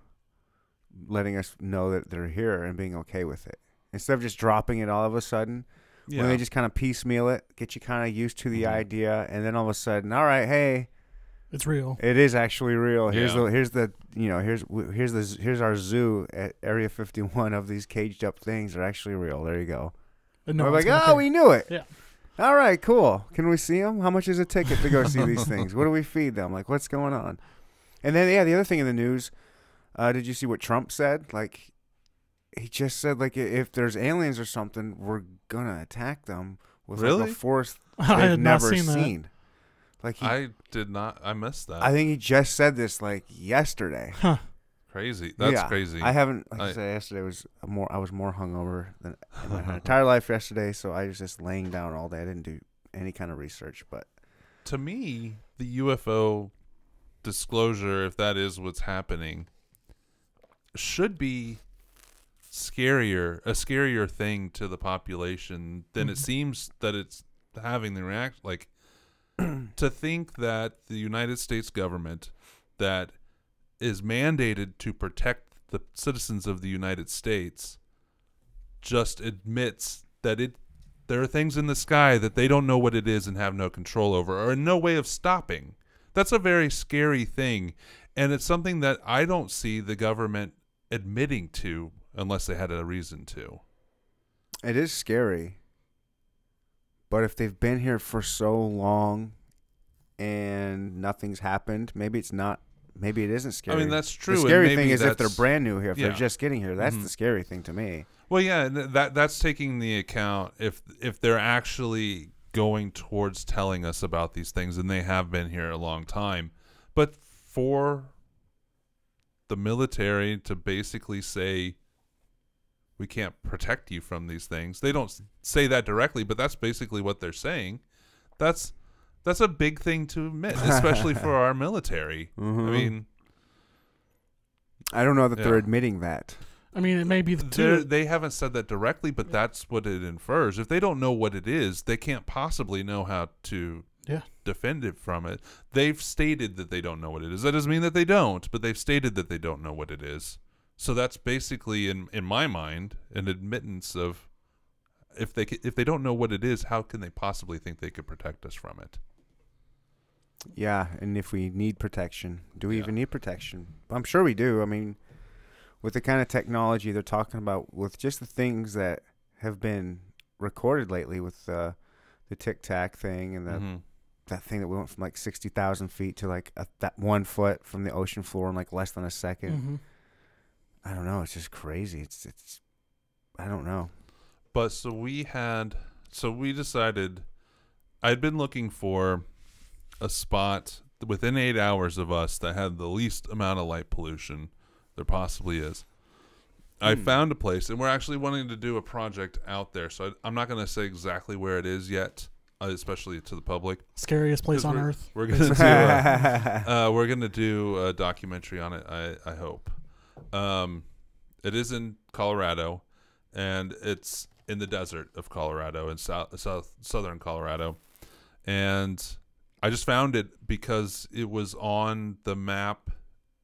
letting us know that they're here and being okay with it instead of just dropping it all of a sudden. yeah When they just kind of piecemeal it, get you kind of used to the Mhm. idea, and then all of a sudden, all right, hey, It's real. it is actually real. Here's Yeah. the here's the you know here's here's the here's our zoo at Area 51 of these caged up things are actually real. There you go. And no We're like, oh, care. we knew it. Yeah. All right, cool. Can we see them? How much is a ticket to go see these things? What do we feed them? Like, what's going on? And then, yeah, the other thing in the news, uh, did you see what Trump said? Like, he just said, like, if there's aliens or something, we're gonna attack them with like, a force I they've had not never seen that. seen. Like, he, I, I did not I missed that. I think he just said this like yesterday. Huh. crazy. That's Yeah, crazy. I haven't. Like I, I- said, yesterday was more. I was more hungover than in my entire life yesterday. So I was just laying down all day. I didn't do any kind of research, but. to me, the UFO disclosure, if that is what's happening, should be scarier, a scarier thing to the population than it Mhm. seems that it's having the react. Like to think that the United States government, that is mandated to protect the citizens of the United States, just admits that it there are things in the sky that they don't know what it is and have no control over or no way of stopping. That's a very scary thing. And it's something that I don't see the government admitting to unless they had a reason to. It is scary. But if they've been here for so long and nothing's happened, maybe it's not maybe it isn't scary. I mean, that's true. The scary thing is if they're brand new here, if yeah. they're just getting here, that's Mhm. the scary thing to me. Well, yeah, that that's taking the account if if they're actually going towards telling us about these things, and they have been here a long time. But for the military to basically say we can't protect you from these things, they don't say that directly, but that's basically what they're saying. That's that's a big thing to admit, especially for our military. I Mhm. mean, I don't know that they're admitting that. I mean, it may be the They're- two. they haven't said that directly, but that's what it infers. If they don't know what it is, they can't possibly know how to Yeah. defend it from it. They've stated that they don't know what it is. That doesn't mean that they don't, but they've stated that they don't know what it is. So that's basically, in in my mind, an admittance of if they if they don't know what it is, how can they possibly think they could protect us from it? Yeah, and if we need protection, do we Yeah. even need protection? I'm sure we do. I mean, with the kind of technology they're talking about, with just the things that have been recorded lately, with uh, the Tic Tac thing and the Mhm. that thing that we went from like sixty thousand feet to like a, that one foot from the ocean floor in like less than a 2nd Mhm. I don't know. It's just crazy. It's it's. I don't know. But so we had, so we decided, I'd been looking for a spot within eight hours of us that had the least amount of light pollution there possibly is. I Hmm. found a place, and we're actually wanting to do a project out there. So I, I'm not going to say exactly where it is yet, uh, especially to the public. Scariest place on we're- earth. We're going to do. A, uh, we're gonna do a documentary on it. I I hope. Um, it is in Colorado, and it's in the desert of Colorado in south south southern Colorado, and I just found it because it was on the map,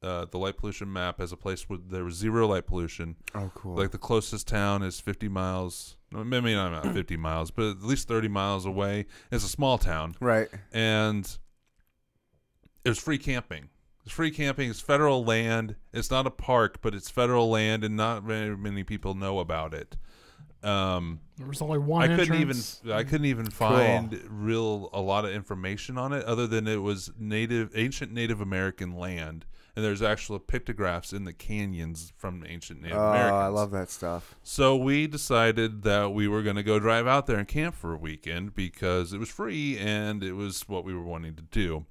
uh, the light pollution map, as a place where there was zero light pollution. oh, cool. Like the closest town is 50 miles. no, Maybe not not 50 miles, but at least 30 miles away. It's a small town right. and it was free camping. It's free camping. It's federal land. It's not a park, but it's federal land, and not very many people know about it. Um, There was only one. I couldn't entrance. even I couldn't even find real a lot of information on it other than it was native ancient Native American land and there's actual pictographs in the canyons from ancient Native Oh, Americans. I love that stuff. So we decided that we were going to go drive out there and camp for a weekend because it was free and it was what we were wanting to do.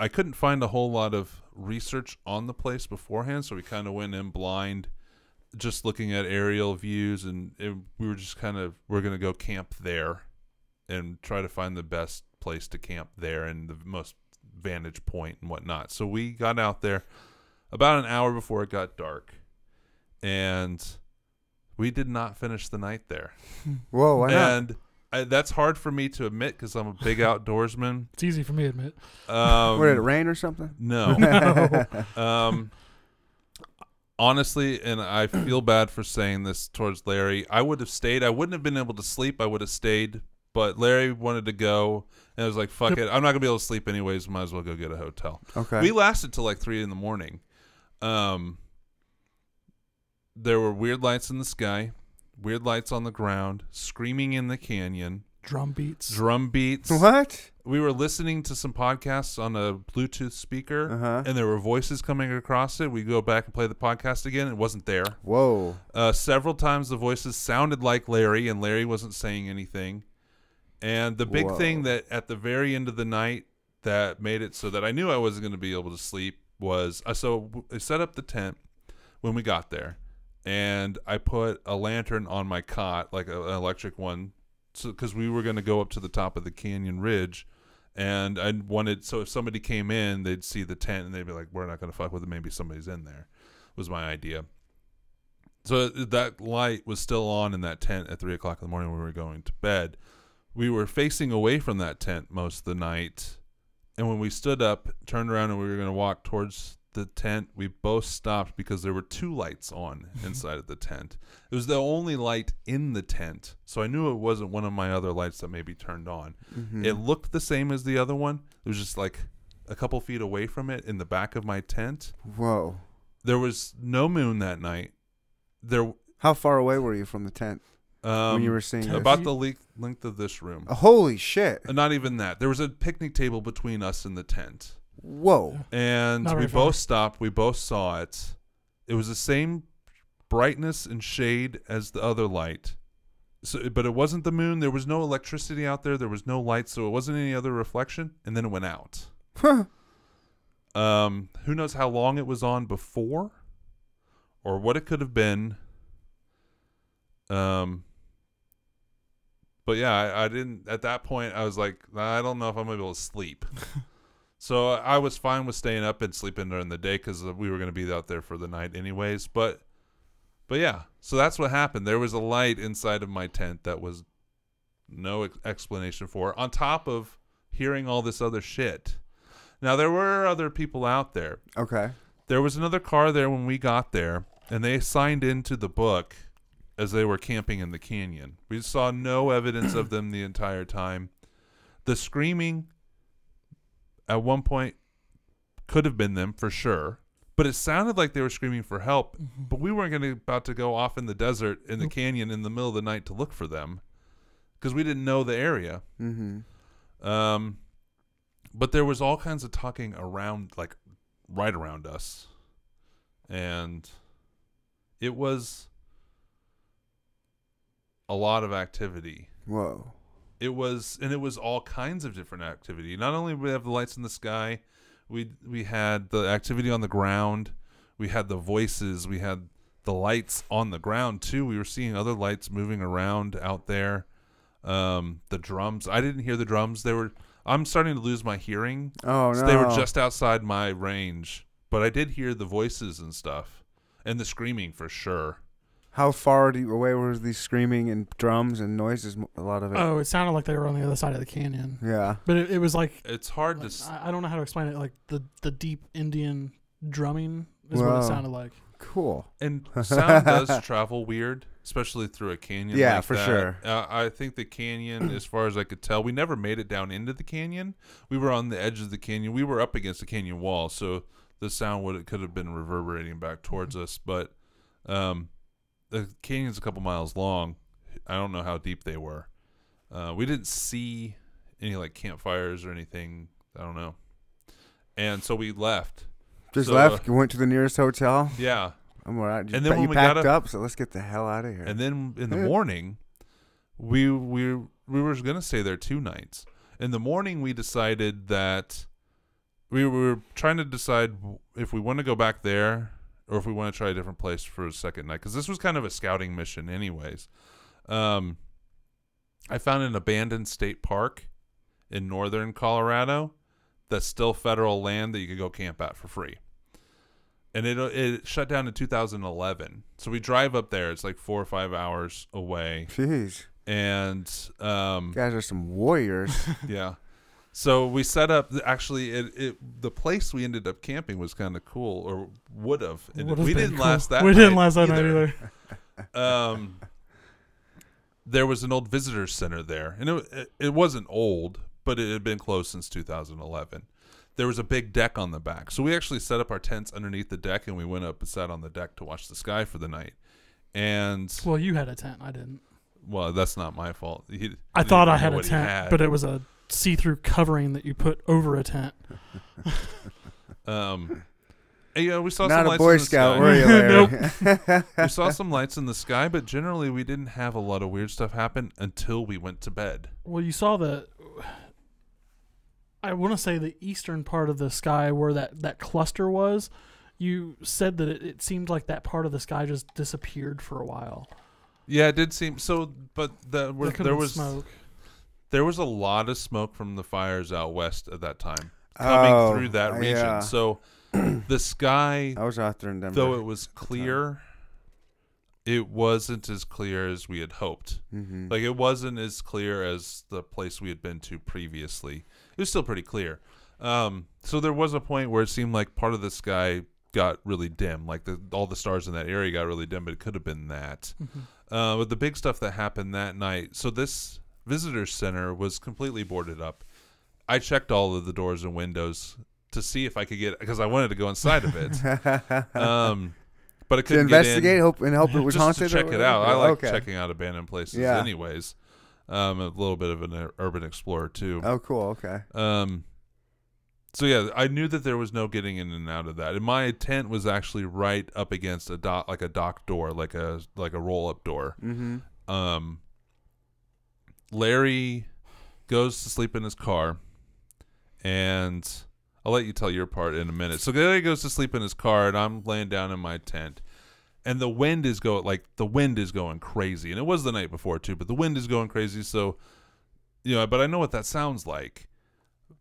I couldn't find a whole lot of research on the place beforehand, so we kind of went in blind, just looking at aerial views, and it, we were just kind of we're going to go camp there and try to find the best place to camp there and the most vantage point and whatnot. So we got out there about an hour before it got dark, and we did not finish the night there. Whoa, why not? And I, that's hard for me to admit because I'm a big outdoorsman. It's easy for me to admit. Um, what did it rain or something? No. No. Um, honestly, and I feel bad for saying this towards Larry. I would have stayed. I wouldn't have been able to sleep. I would have stayed, but Larry wanted to go, and I was like, "Fuck it, I'm not gonna be able to sleep anyways. Might as well go get a hotel." Okay. We lasted till like three in the morning. Um, there were weird lights in the sky, weird lights on the ground, screaming in the canyon, Drum beats. drum beats. what? We were listening to some podcasts on a Bluetooth speaker, Uh-huh. and there were voices coming across it. We go back and play the podcast again. It wasn't there. Whoa. Uh, several times the voices sounded like Larry, and Larry wasn't saying anything. And the big Whoa. thing that at the very end of the night that made it so that I knew I wasn't going to be able to sleep was uh, so w- I set up the tent when we got there, and I put a lantern on my cot, like a, an electric one, because we were going to go up to the top of the canyon ridge. And I wanted so if somebody came in, they'd see the tent and they'd be like, "We're not going to fuck with it. Maybe somebody's in there." Was my idea. So that light was still on in that tent at three o'clock in the morning when we were going to bed. We were facing away from that tent most of the night, and when we stood up, turned around, and we were going to walk towards the tent, we both stopped because there were two lights on inside of the tent. It was the only light in the tent, so I knew it wasn't one of my other lights that maybe turned on. Mhm. It looked the same as the other one. It was just like a couple feet away from it in the back of my tent. Whoa. There was no moon that night. There How far away were you from the tent um, when you were seeing ten this? about the le- length of this room. Uh, holy shit. Uh, Not even that. There was a picnic table between us and the tent, Whoa. and Not we very far. both stopped. We both saw it. It was the same brightness and shade as the other light. So, but it wasn't the moon. There was no electricity out there. There was no light, so it wasn't any other reflection. And then it went out. Huh. Um, who knows how long it was on before, or what it could have been. Um, but yeah, I, I didn't. At that point, I was like, I don't know if I'm gonna be able to sleep. so I was fine with staying up and sleeping during the day because uh, we were gonna be out there for the night anyways. But, but yeah, so that's what happened. There was a light inside of my tent that was no ex- explanation for. On top of hearing all this other shit. Now there were other people out there. Okay. There was another car there when we got there, and they signed into the book as they were camping in the canyon. We saw no evidence of them the entire time. The screaming at one point could have been them for sure, but it sounded like they were screaming for help. Mhm. But we weren't going to about to go off in the desert in the canyon in the middle of the night to look for them because we didn't know the area. Mm-hmm. Um, but there was all kinds of talking around, like right around us, and it was a lot of activity. Whoa. It was, and it was all kinds of different activity. Not only did we have the lights in the sky, we we had the activity on the ground, we had the voices, we had the lights on the ground too. We were seeing other lights moving around out there. Um, the drums. I didn't hear the drums. They were. I'm starting to lose my hearing. Oh So no. They were just outside my range, but I did hear the voices and stuff, and the screaming for sure. How far do you, away were these screaming and drums and noises? m- A lot of it. Oh, it sounded like they were on the other side of the canyon, Yeah. but it, it was like, It's hard to. like, s- I, I don't know how to explain it. Like the the deep Indian drumming is what it sounded like. Cool. And sound does travel weird. especially through a canyon. Yeah, like for that. sure. Uh, I think the canyon, as far as I could tell, we never made it down into the canyon. We were on the edge of the canyon. We were up against the canyon wall, so the sound would could have been reverberating back towards us. But um, the canyon's a couple miles long. I don't know how deep they were. Uh, we didn't see any like campfires or anything. I don't know. And so we left. Just So, left. uh, went to the nearest hotel. Yeah. I'm all right. You, And then you we packed up- up, so let's get the hell out of here. And then in the Yeah. morning, we we we were gonna stay there two nights. In the morning, we decided that we were trying to decide if we want to go back there or if we want to try a different place for a second night because this was kind of a scouting mission, anyways. Um, I found an abandoned state park in northern Colorado that's still federal land that you could go camp at for free. And it it shut down in 2011. So we drive up there. It's like four or five hours away, Jeez, and um, you guys are some warriors. yeah. So we set up. Actually, it, it the place we ended up camping was kind of cool, or would have. We didn't cool. last that. We didn't last that night either. um, there was an old visitor center there, and it it wasn't old, but it had been closed since 2011. There was a big deck on the back, so we actually set up our tents underneath the deck, and we went up and sat on the deck to watch the sky for the night. And Well, you had a tent. I didn't. well, that's not my fault. He- I thought I had a tent, had. but it was a see-through covering that you put over a tent. um, and, yeah, we saw Not some a lights Boy in the Scout, sky. were you, Larry? we saw some lights in the sky, but generally we didn't have a lot of weird stuff happen until we went to bed. Well, you saw the. I want to say the eastern part of the sky where that, that cluster was. You said that it, it seemed like that part of the sky just disappeared for a while. Yeah, it did seem so, but the, were, There there was smoke. There was a lot of smoke from the fires out west at that time coming Oh, through that region. yeah. So the sky, I was out there in Denver. though it was clear, it wasn't as clear as we had hoped. hmm Like it wasn't as clear as the place we had been to previously. It was still pretty clear. Um, so there was a point where it seemed like part of the sky got really dim, like the, all the stars in that area got really dim. But it could have been that. Mhm. Uh, but the big stuff that happened that night. So this visitor center was completely boarded up. I checked all of the doors and windows to see if I could get because I wanted to go inside of it. um, but I couldn't get in investigate, hope and hope it was just haunted. to check it out. I like okay. checking out abandoned places, Yeah. anyways. Um, a little bit of an urban explorer too. Oh, cool. Okay. Um, so yeah, I knew that there was no getting in and out of that. And my tent was actually right up against a dock, like a dock door, like a like a roll up door. Mm-hmm. Um, Larry goes to sleep in his car, and I'll let you tell your part in a minute. So Larry goes to sleep in his car, and I'm laying down in my tent, and the wind is going like the wind is going crazy, and it was the night before too, but the wind is going crazy. So, you know, but I know what that sounds like.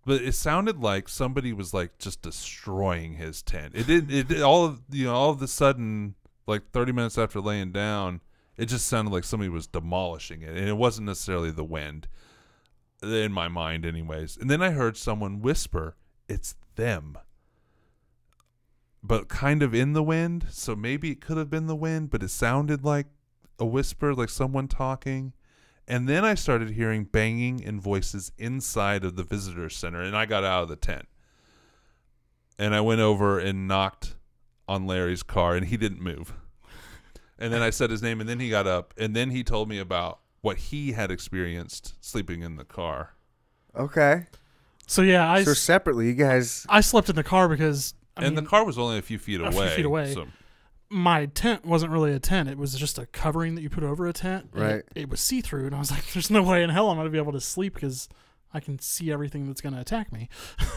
But it sounded like somebody was like just destroying his tent. It didn't. It did, all of you know. All of a sudden, like thirty minutes after laying down, it just sounded like somebody was demolishing it, and it wasn't necessarily the wind, in my mind, anyways. And then I heard someone whisper, "It's them," but kind of in the wind. So maybe it could have been the wind, but it sounded like a whisper, like someone talking. And then I started hearing banging and voices inside of the visitor center, and I got out of the tent. And I went over and knocked on Larry's car, and he didn't move. And then I said his name, and then he got up, and then he told me about what he had experienced sleeping in the car. Okay. So yeah, I, so separately, you guys. I slept in the car because I and mean, the car was only a few feet a away. few feet away. So, my tent wasn't really a tent. It was just a covering that you put over a tent. Right. It, it was see through, and I was like, "There's no way in hell I'm going to be able to sleep because I can see everything that's going to attack me,"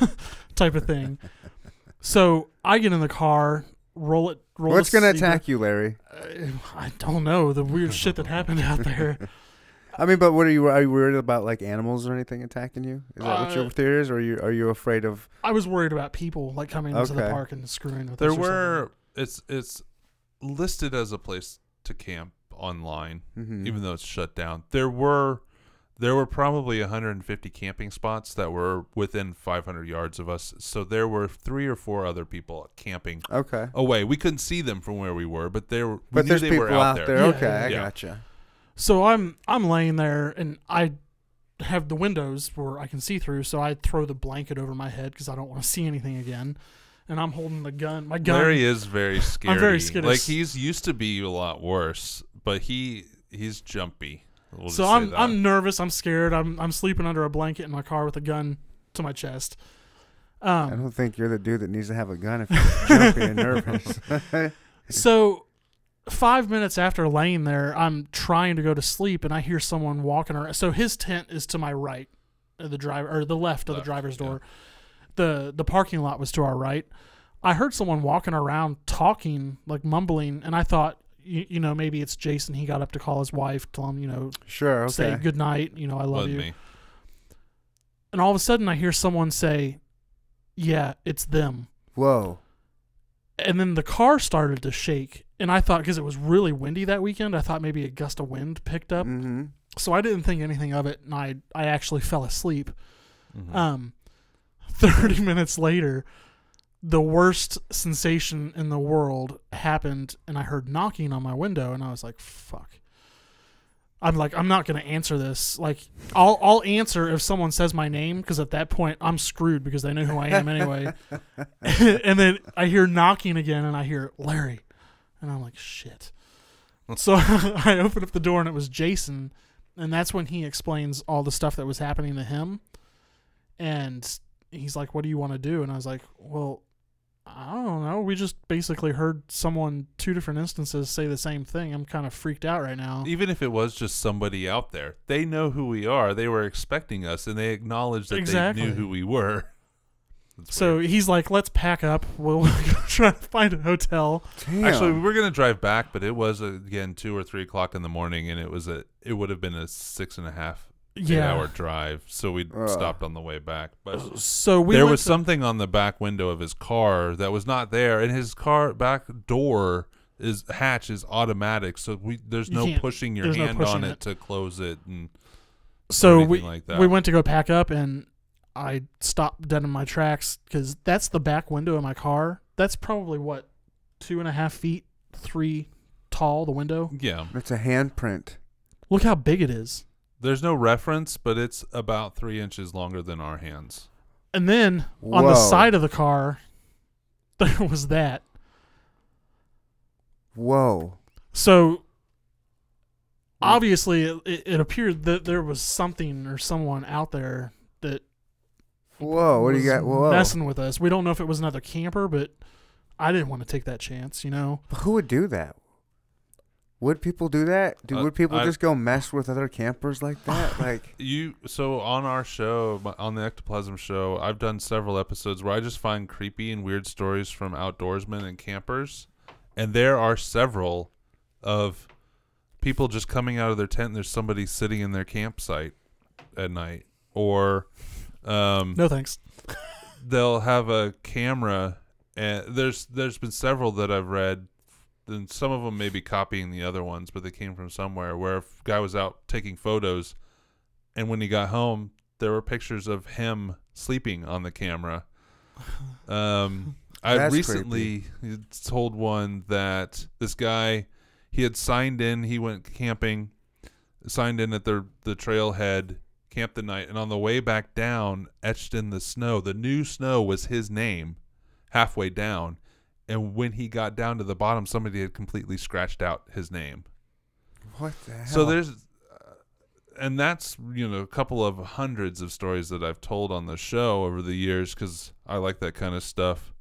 type of thing. so I get in the car, roll it. Roll it. What's gonna attack you, Larry? Uh, I don't know the weird shit that happened out there. I mean, but what are you? Are you worried about like animals or anything attacking you? Is that what your Uh, theory is, or are you are you afraid of? I was worried about people like coming into the park and screwing with there us were it's it's listed as a place to camp online Mhm. even though it's shut down there were there were probably 150 camping spots that were within 500 yards of us. So there were three or four other people camping Okay. away. We couldn't see them from where we were, but they were. We But knew there's they people were out, out there. there. Yeah, Okay, yeah, I yeah. gotcha. So I'm I'm laying there and I have the windows where I can see through. So I throw the blanket over my head because I don't want to see anything again. And I'm holding the gun. My gun. Larry is very scary. I'm very skittish. Like he's used to be a lot worse, but he he's jumpy. We'll so I'm that. I'm nervous. I'm scared. I'm I'm sleeping under a blanket in my car with a gun to my chest. I Um, don't think you're the dude that needs to have a gun if you're jumpy and nervous. so five minutes after laying there, I'm trying to go to sleep and I hear someone walking around. So his tent is to my right, the driver or the left of the Left, driver's yeah. door. The the parking lot was to our right. I heard someone walking around talking, like mumbling, and I thought, you, you know, maybe it's Jason. He got up to call his wife, tell him, you know, sure. say good night, you know, I love Wasn't you. me. And all of a sudden, I hear someone say, "Yeah, it's them." Whoa. and then the car started to shake and i thought because it was really windy that weekend i thought maybe a gust of wind picked up Mm-hmm. so i didn't think anything of it and i i actually fell asleep Mhm. um 30 minutes later the worst sensation in the world happened and i heard knocking on my window and i was like fuck. I'm like i'm not to answer this. Like i'll i'll answer if someone says my name because at that point i'm screwed because they know who i am anyway. And then i hear knocking again and i hear larry and i'm like shit. So i opened up the door and it was jason and that's when he explains all the stuff that was happening to him. And he's like what do you want to do? And i was like well i don't know we just basically heard someone two different instances say the same thing i'm kind of freaked out right now Even if it was just somebody out there, they know who we are. They were expecting us, and they acknowledged that Exactly. they knew who we were. That's so weird. he's like let's pack up we'll go try to find a hotel Damn. actually, we were gonna drive back, but it was uh, again two or three o'clock in the morning, and it was a it would have been a six and a half eight yeah hour drive. So we Ugh. stopped on the way back, but. so we there was to- something on the back window of his car that was not there, and his car back door is hatch is automatic, so we there's You no can't- pushing your there's no hand pushing on it, it. to close it, and so anything we like that. we went to go pack up and I stopped dead in my tracks because that's the back window of my car. That's probably what two and a half feet, three tall. The window. yeah, It's a handprint. Look how big it is. There's no reference, but it's about three inches longer than our hands. And then on the side of the car, there was that. Whoa. So obviously, it, it, it appeared that there was something or someone out there that Whoa. What do you was got? Whoa. messing with us. We don't know if it was another camper, but I didn't want to take that chance. You know. Who would do that? Would people do that? Do, Uh, would people I- just go mess with other campers like that? like, You so on our show, on the Ectoplasm show, I've done several episodes where I just find creepy and weird stories from outdoorsmen and campers, and there are several of people just coming out of their tent. and There's somebody sitting in their campsite at night, or um, No thanks. they'll have a camera. And there's there's been several that I've read. And some of them may be copying the other ones, but they came from somewhere where a guy was out taking photos, and when he got home, there were pictures of him sleeping on the camera. Um, I That's recently told one that this guy he had signed in. He went camping, signed in at the the trailhead, camped the night, and on the way back down, etched in the snow, the new snow was his name, halfway down. And when he got down to the bottom, somebody had completely scratched out his name. what the hell? So there's, uh, and that's you know a couple of hundreds of stories that I've told on the show over the years because I like that kind of stuff.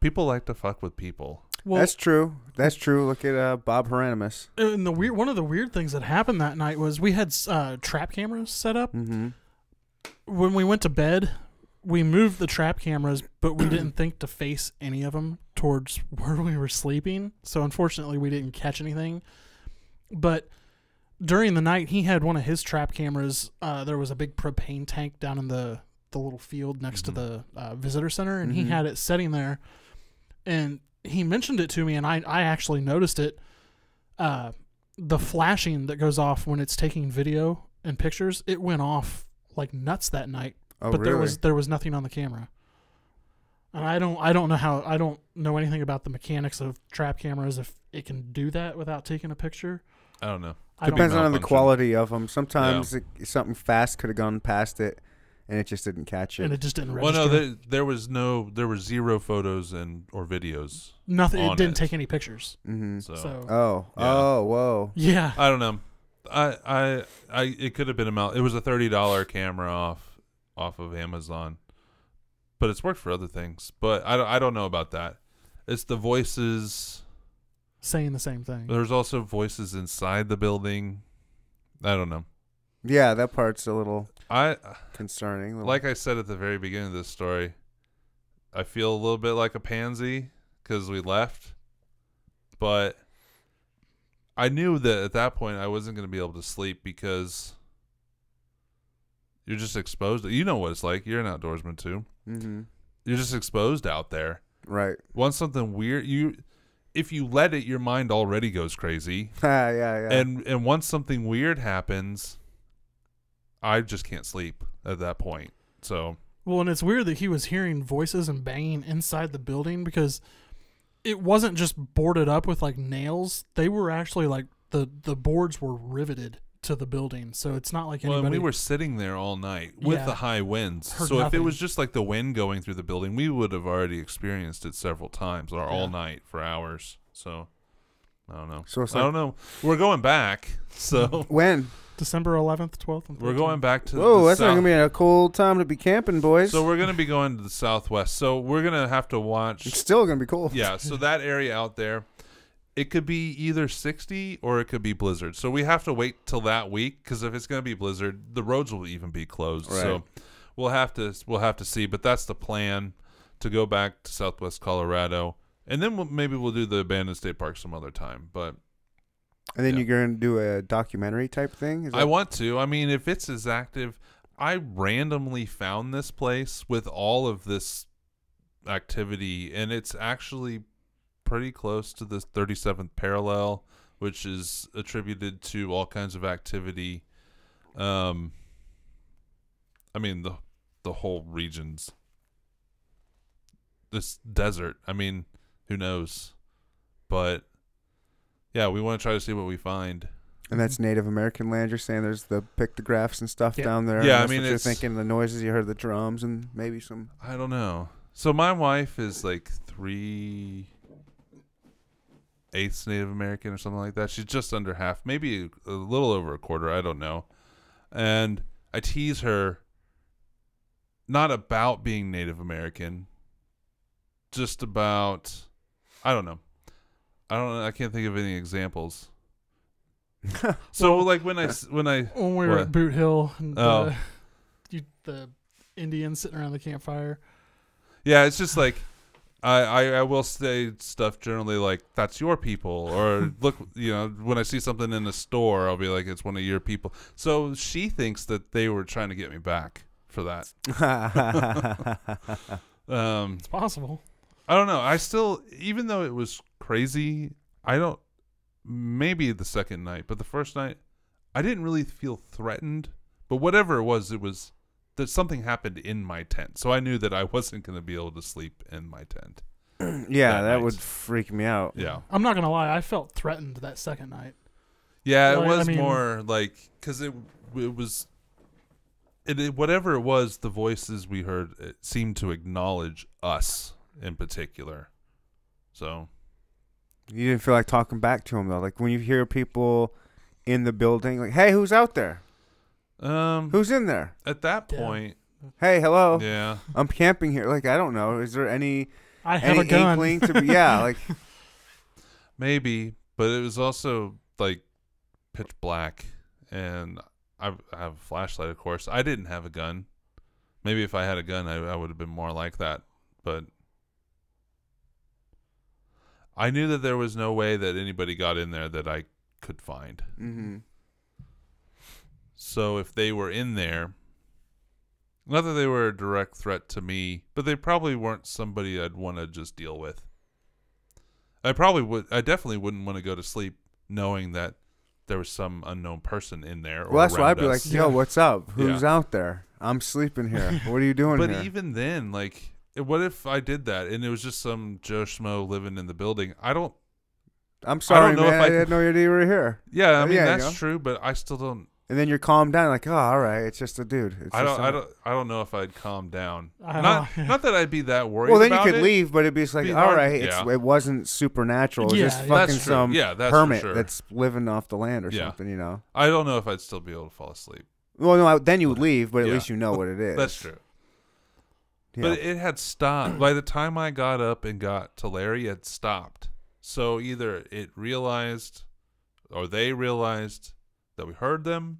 People like to fuck with people. Well, That's true. That's true. Look at uh, Bob Hieronimus. and the weird one of the weird things that happened that night was we had uh, trap cameras set up. Mm-hmm. When we went to bed, we moved the trap cameras, but we didn't think to face any of them towards where we were sleeping. So unfortunately, we didn't catch anything. But during the night, he had one of his trap cameras. Uh, there was a big propane tank down in the the little field next Mhm. to the uh, visitor center, and Mhm. he had it setting there. And he mentioned it to me, and I I actually noticed it. Uh, the flashing that goes off when it's taking video and pictures, it went off like nuts that night. Oh, but really? there was there was nothing on the camera. And I don't I don't know how I don't know anything about the mechanics of trap cameras if it can do that without taking a picture. I don't know. I don't Depends on the quality of them. Sometimes it, something fast could have gone past it, and it just didn't catch it. and it just didn't Well, no, there, there was no, there were zero photos and or videos. Nothing. It didn't it. take any pictures. mm-hmm. So, So Oh, Yeah. oh, whoa. yeah, I don't know. I, I, I, it could have been a mal. It was a thirty dollar camera off, off of Amazon, but it's worked for other things. But I don't, I don't know about that. It's the voices. saying the same thing. There's also voices inside the building. I don't know. Yeah, that part's a little I concerning. little- like I said at the very beginning of this story. I feel a little bit like a pansy because we left, but I knew that at that point I wasn't going to be able to sleep because you're just exposed. You know what it's like. You're an outdoorsman too. Mhm. You're just exposed out there. Right. Once something weird, you if you let it, your mind already goes crazy. Ah, yeah, yeah. And and once something weird happens, I just can't sleep at that point. So Well, and it's weird that he was hearing voices and banging inside the building because it wasn't just boarded up with like nails. They were actually like the the boards were riveted to the building. So it's not like Well, and anybody we were sitting there all night with Yeah. the high winds. Heard so if it was just like the wind going through the building, we would have already experienced it several times or all night for hours. So I don't know. so it's I don't know. We're going back. So when? December 11th, 12th, we're going back to Whoa, the that's not gonna be a cool time to be camping, boys. So we're gonna be going to the southwest. So we're gonna have to watch it's watch. still gonna be cool. Yeah. So that area out there, it could be either sixty or it could be blizzard. So we have to wait till that week because if it's gonna be blizzard, the roads will even be closed. So we'll have to we'll have to see. But that's the plan to go back to Southwest Colorado, and then we'll, maybe we'll do the abandoned state park some other time. But And then Yeah. you're gonna do a documentary type thing. Is I want to. I mean, if it's as active, I randomly found this place with all of this activity, and it's actually pretty close to the 37th parallel, which is attributed to all kinds of activity. Um, I mean the the whole region's this desert. I mean, who knows? But yeah, we want to try to see what we find. And that's Native American land. You're saying there's the pictographs and stuff Yeah. down there. Yeah, I mean, what you're it's- thinking the noises. You heard the drums and maybe some. I don't know. So my wife is like three eighths Native American or something like that. She's just under half, maybe a, little over a quarter. I don't know. And I tease her not about being Native American, just about I don't know. I don't. I can't think of any examples. So Well- like I when I when we were What? at Boot Hill and Oh. the, you, the Indians sitting around the campfire. Yeah, it's just like I, I I will say stuff generally like that's your people or look you know when I see something in the store I'll be like it's one of your people. So she thinks that they were trying to get me back for that. Um It's possible. I don't know. I still even though it was crazy, I don't maybe the second night, but the first night I didn't really feel threatened. But whatever it was, it was that something happened in my tent. So I knew that I wasn't going to be able to sleep in my tent. yeah, That that would freak me out. Yeah. I'm not gonna lie. I felt threatened that second night. Yeah, Well, it I was mean- more like because it it was it, it whatever it was. The voices we heard it seemed to acknowledge us in particular. So You didn't feel like talking back to them though. Like when you hear people in the building, like, "Hey, who's out there? Um, Who's in there? at that Yeah. point, Hey, hello. yeah, I'm camping here." Like I don't know. Is there any I have any a gun. inkling to be? Yeah, like maybe, but it was also like pitch black, and I, I have a flashlight, of course. I didn't have a gun. Maybe if I had a gun, I, I would have been more like that, but. I knew that there was no way that anybody got in there that I could find. hmm So if they were in there, not that they were a direct threat to me, but they probably weren't somebody I'd want to just deal with. I probably would. I definitely wouldn't want to go to sleep knowing that there was some unknown person in there. Or Well, that's why I'd around be us. like, "Yo, Yeah. what's up? Who's Yeah. out there? I'm sleeping here. What are you doing But here?" even then, like, what if I did that and it was just some Joe Schmo living in the building? I don't. I'm sorry, I don't know man. if I, I had no idea you were here. Yeah, I mean yeah, you that's true, but I still don't. And then you're calmed down, like, "Oh, all right, it's just a dude." It's I just don't. I a- don't. I don't know if I'd calm down. Don't Not. that I'd be that worried. Well, then you could it. leave, but it'd be just like, Be all hard- right, it's, yeah. it wasn't supernatural. It was Yeah, just that's fucking That's true. some yeah, that's for hermit sure. that's living off the land or Yeah. something, you know. I don't know if I'd still be able to fall asleep. Well, no, I- then you would leave, but at Yeah. least you know what it is. That's true. Yeah. But it had stopped. By the time I got up and got to Larry, it had stopped. So either it realized or they realized that we heard them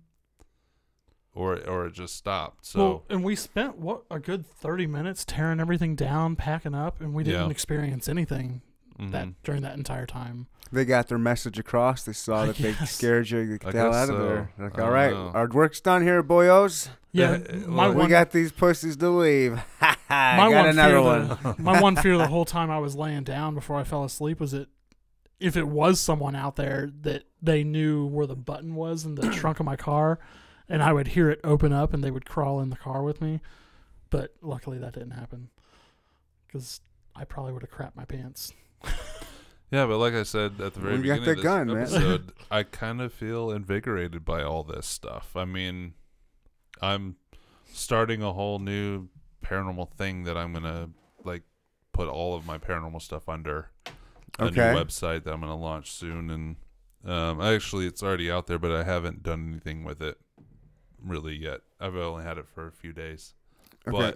or or it just stopped. So well, and we spent what a good thirty minutes tearing everything down, packing up, and we didn't Yeah. experience anything that mhm. during that entire time. they got their message across. They saw that they scared you. Get I the hell guess out of there. They're Like, I all don't right, know. our work's done here, boyos. Yeah, Uh, my we one, got these pussies to leave. Ha ha! my Got one another one. The, my one fear the whole time I was laying down before I fell asleep was that if it was someone out there that they knew where the button was in the trunk of my car, and I would hear it open up and they would crawl in the car with me. But luckily that didn't happen because I probably would have crapped my pants. Yeah, but like I said at the very Well, you got beginning that of this gun, man. episode, I kind of feel invigorated by all this stuff. I mean, I'm starting a whole new paranormal thing that I'm gonna like put all of my paranormal stuff under a Okay. new website that I'm gonna launch soon, and um, actually it's already out there, but I haven't done anything with it really yet. I've only had it for a few days, Okay.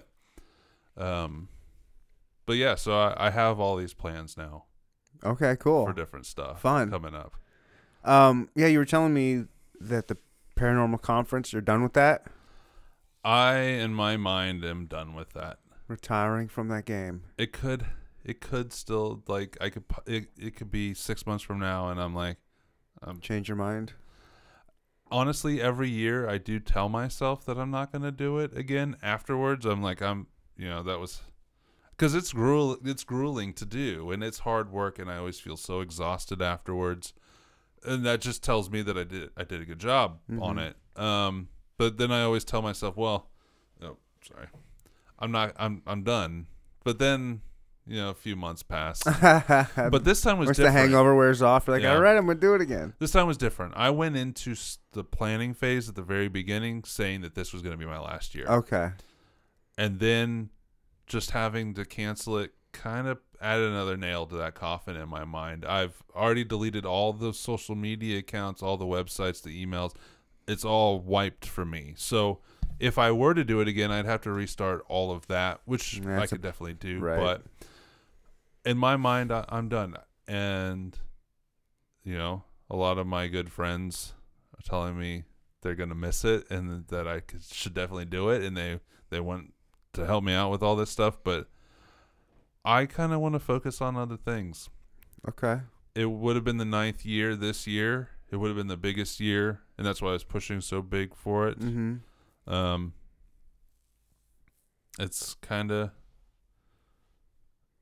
but um, but yeah, so I, I have all these plans now okay, cool. for different stuff Fun. coming up. Um, yeah, you were telling me that the paranormal conference, you're done with that? I, in my mind, am done with that. Retiring from that game. It could, it could still like I could. It, it could be six months from now, and I'm like, um, Change your mind? honestly, every year I do tell myself that I'm not gonna do it again. Afterwards, I'm like, I'm, you know, that was because it's gruel, it's grueling to do, and it's hard work, and I always feel so exhausted afterwards, and that just tells me that I did, I did a good job on Mhm. it. Um, but then I always tell myself, well, oh, sorry, I'm not, I'm, I'm done. But then, you know, a few months pass. but this time was once the hangover wears off, you're like, Yeah. all right, I'm going to do it again. This time was different. I went into s- the planning phase at the very beginning saying that this was going to be my last year. Okay. And then just having to cancel it kind of added another nail to that coffin in my mind. I've already deleted all the social media accounts, all the websites, the emails. It's all wiped for me. So if I were to do it again, I'd have to restart all of that, which I That's a- could definitely do. right. But in my mind, I, I'm done. And, you know, a lot of my good friends are telling me they're going to miss it and that I could, should definitely do it. And they, they want to help me out with all this stuff. But I kind of want to focus on other things. Okay. It would have been the ninth year this year. It would have been the biggest year. And that's why I was pushing so big for it. Mm-hmm. Um, it's kind of.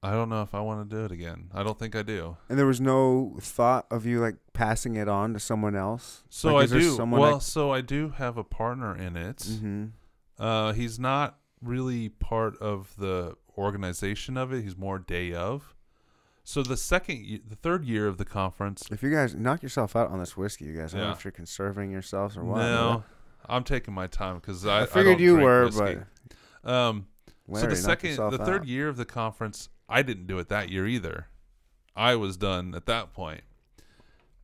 I don't know if I want to do it again. I don't think I do. And there was no thought of you like passing it on to someone else. So Like, I do. someone Well, so I do have a partner in it. mm-hmm. Uh, he's not really part of the organization of it. He's more day of. So the second, the third year of the conference. If you guys knock yourself out on this whiskey, you guys, I don't know if you're conserving yourselves or what. No, I'm taking my time because I, I I figured don't you were, whiskey. but Um, Larry, so the second, the third out. year of the conference, I didn't do it that year either. I was done at that point.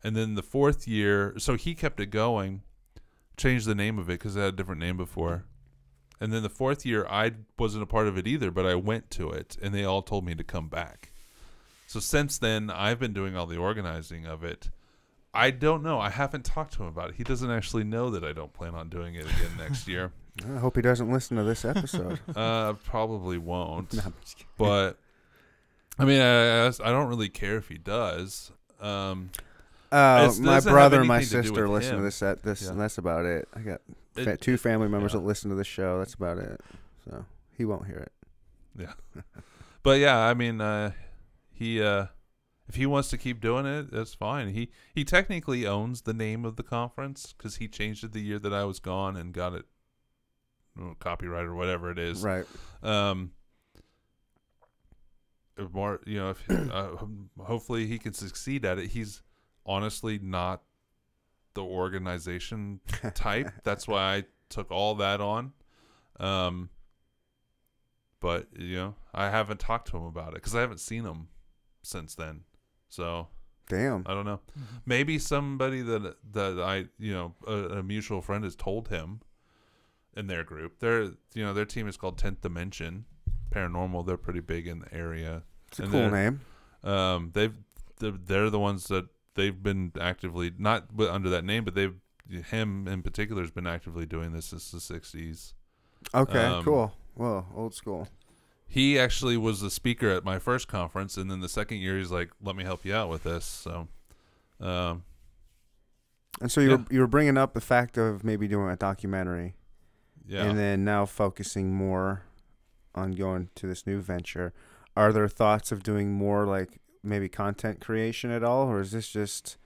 And then the fourth year, so he kept it going, changed the name of it because it had a different name before. And then the fourth year, I wasn't a part of it either, but I went to it, and they all told me to come back. So since then, I've been doing all the organizing of it. I don't know. I haven't talked to him about it. He doesn't actually know that I don't plan on doing it again next year. I hope he doesn't listen to this episode. Uh, probably won't. No, I'm just kidding. but I mean, I, I don't really care if he does. Um, Uh, my brother and my anything to sister listen to this. At this, Yeah. and that's about it. I got it- fa- two family members yeah. that listen to the show. That's about it. So he won't hear it. Yeah, but yeah, I mean, uh, he uh, if he wants to keep doing it, that's fine. He he technically owns the name of the conference because he changed it the year that I was gone and got it copyright or whatever it is. Right. Um, if more, you know, if uh, hopefully he can succeed at it. He's honestly not the organization type. That's why I took all that on. Um, but you know, I haven't talked to him about it because I haven't seen him since then. So Damn. I don't know. Maybe somebody that that I you know a, a mutual friend has told him in their group. Their you know their team is called Tenth Dimension Paranormal. They're pretty big in the area. It's a and cool name. Um, they've they're, they're the ones that they've been actively not under that name, but they've him in particular has been actively doing this since the '60s. Okay, um, cool. Well, old school. He actually was the speaker at my first conference, and then the second year he's like, "Let me help you out with this." So, um, And so you yeah. were you were bringing up the fact of maybe doing a documentary, yeah. and then now focusing more on going to this new venture. Are there thoughts of doing more like maybe content creation at all, or is this just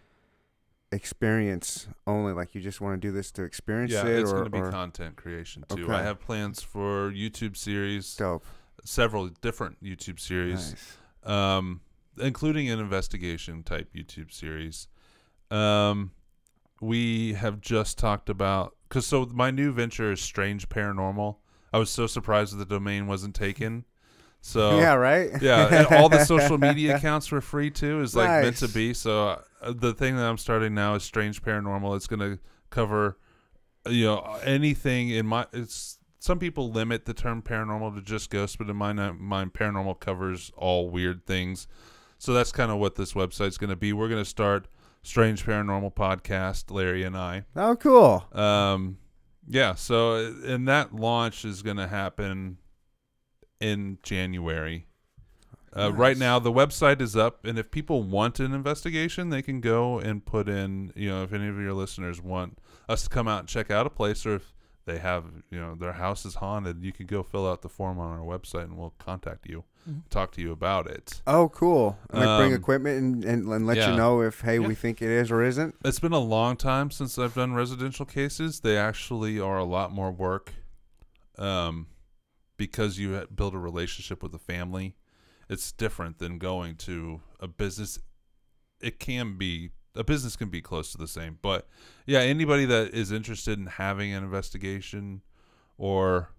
experience only? Like you just want to do this to experience yeah, it, it's going to be or content creation too. Okay. I have plans for YouTube series, dope? several different YouTube series. Nice. um, including an investigation type YouTube series. Um, we have just talked about because so my new venture is Strange Paranormal. I was so surprised that the domain wasn't taken. So yeah, right. yeah, and all the social media accounts were free too. Is like meant to be. So uh, the thing that I'm starting now is Strange Paranormal. It's gonna cover, you know, anything in my. It's some people limit the term paranormal to just ghosts, but in my mind, paranormal covers all weird things. So that's kind of what this website's gonna be. We're gonna start Strange Paranormal podcast, Larry and I. Oh, cool. Um, yeah. So, and that launch is going to happen in January. Uh, Right now, the website is up, and if people want an investigation, they can go and put in. You know, if any of your listeners want us to come out and check out a place, or if they have, you know, their house is haunted, you can go fill out the form on our website, and we'll contact you, Mhm. talk to you about it. Oh, cool. Like bring Um, equipment and, and, and let yeah. you know if hey Yeah. we think it is or isn't. It's been a long time since I've done residential cases. They actually are a lot more work, um, because you build a relationship with the family. It's different than going to a business. It can be a business can be close to the same, but yeah, anybody that is interested in having an investigation, or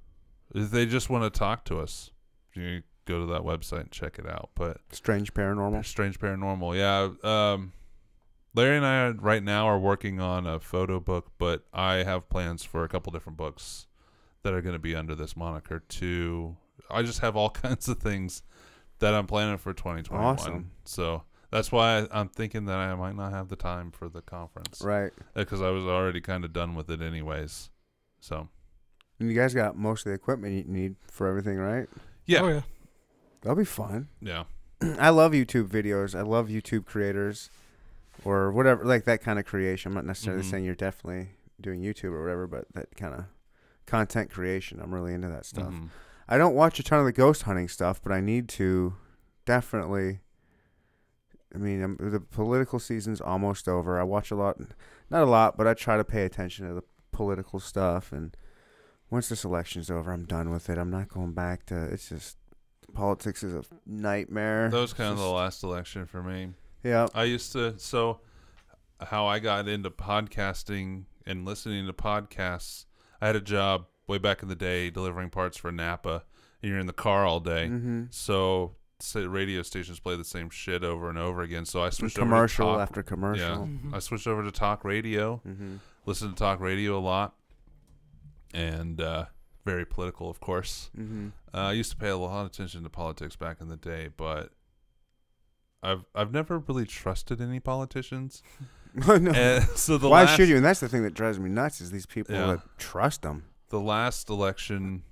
if they just want to talk to us, you go to that website and check it out. But Strange paranormal. Strange Paranormal. Yeah. Um, Larry and I are, right now are working on a photo book, but I have plans for a couple different books that are going to be under this moniker too. I just have all kinds of things that I'm planning for 2021. Awesome. So that's why I, I'm thinking that I might not have the time for the conference Right. because I was already kind of done with it anyways. So And you guys got most of the equipment you need for everything, right? yeah, Oh yeah. That'll be fun. yeah, I love YouTube videos. I love YouTube creators or whatever, like that kind of creation. I'm not necessarily Mhm. saying you're definitely doing YouTube or whatever, but that kind of content creation. I'm really into that stuff. Mhm. I don't watch a ton of the ghost hunting stuff, but I need to definitely. I mean, um the political season's almost over. I watch a lot, not a lot, but I try to pay attention to the political stuff. And once this election's over, I'm done with it. I'm not going back to. It's just politics is a nightmare. That was kind of the last election for me. yeah. I used to so how I got into podcasting and listening to podcasts. I had a job way back in the day delivering parts for Napa, and you're in the car all day. Mm-hmm. So say radio stations play the same shit over and over again. So I switched Commercial over to talk. after commercial. Mhm. I switched over to talk radio. Mm-hmm. Listened to talk radio a lot, and uh, very political, of course. Mm-hmm. Uh, I used to pay a lot of attention to politics back in the day, but I've I've never really trusted any politicians. no. And so the Why last, should you? And that's the thing that drives me nuts is these people Yeah. that trust them. The last election,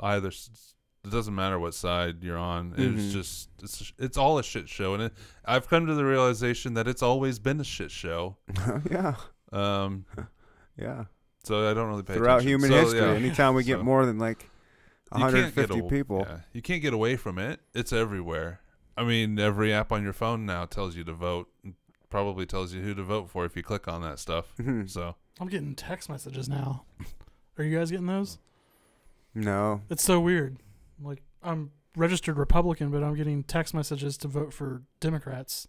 either s- it doesn't matter what side you're on. It's Mhm. just it's it's all a shit show, and it, I've come to the realization that it's always been a shit show. yeah. Um, Yeah. so I don't really pay Throughout attention. human So, history, yeah. anytime we get So- more than like You can't get 150 aw- people. yeah, you can't get away from it. It's everywhere. I mean, every app on your phone now tells you to vote. Probably tells you who to vote for if you click on that stuff. Mhm. So I'm getting text messages now. Are you guys getting those? No. It's so weird. Like I'm registered Republican, but I'm getting text messages to vote for Democrats.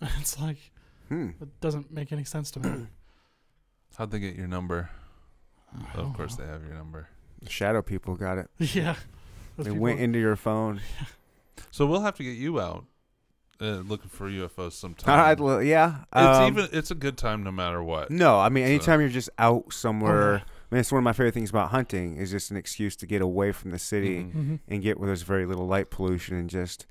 It's like Hmm. it doesn't make any sense to me. how'd they get your number? I of course know. they have your number. The shadow people got it. Yeah. Those They people- went into your phone. So we'll have to get you out uh, looking for UFOs sometime. I'd lo- yeah. it's um, even it's a good time no matter what. No, I mean, So- anytime you're just out somewhere. Yeah. I mean, it's one of my favorite things about hunting is just an excuse to get away from the city Mhm. Mhm. and get where there's very little light pollution and just.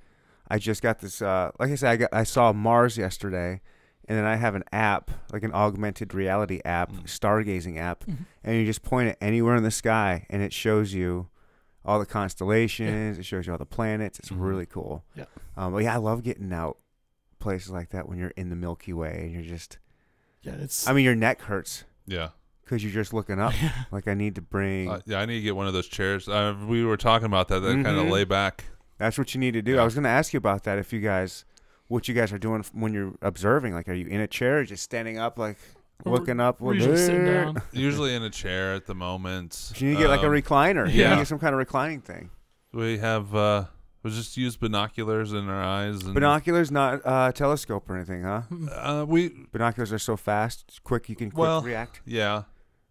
I just got this. Uh, like I said, I got I saw Mars yesterday, and then I have an app, like an augmented reality app, Mm. stargazing app, Mhm. and you just point it anywhere in the sky, and it shows you all the constellations. It shows you all the planets. It's Mhm. really cool. Yeah. Um, but yeah, I love getting out places like that when you're in the Milky Way and you're just. Yeah, it's I mean, your neck hurts Yeah. because you're just looking up. yeah. like I need to bring. Uh, yeah, I need to get one of those chairs. Uh, we were talking about that. That kind of lay back. That's what you need to do. Yeah. I was going to ask you about that. If you guys, what you guys are doing when you're observing, like, are you in a chair, or just standing up, like looking up? We're with- usually sitting down. Usually in a chair at the moment. You need to get like a Um, recliner. You need yeah. to get some kind of reclining thing. We have uh, we just use binoculars in our eyes. And, Binoculars, not uh, telescope or anything, huh? Uh, we Binoculars are so fast, quick. You can quick Well- react. yeah.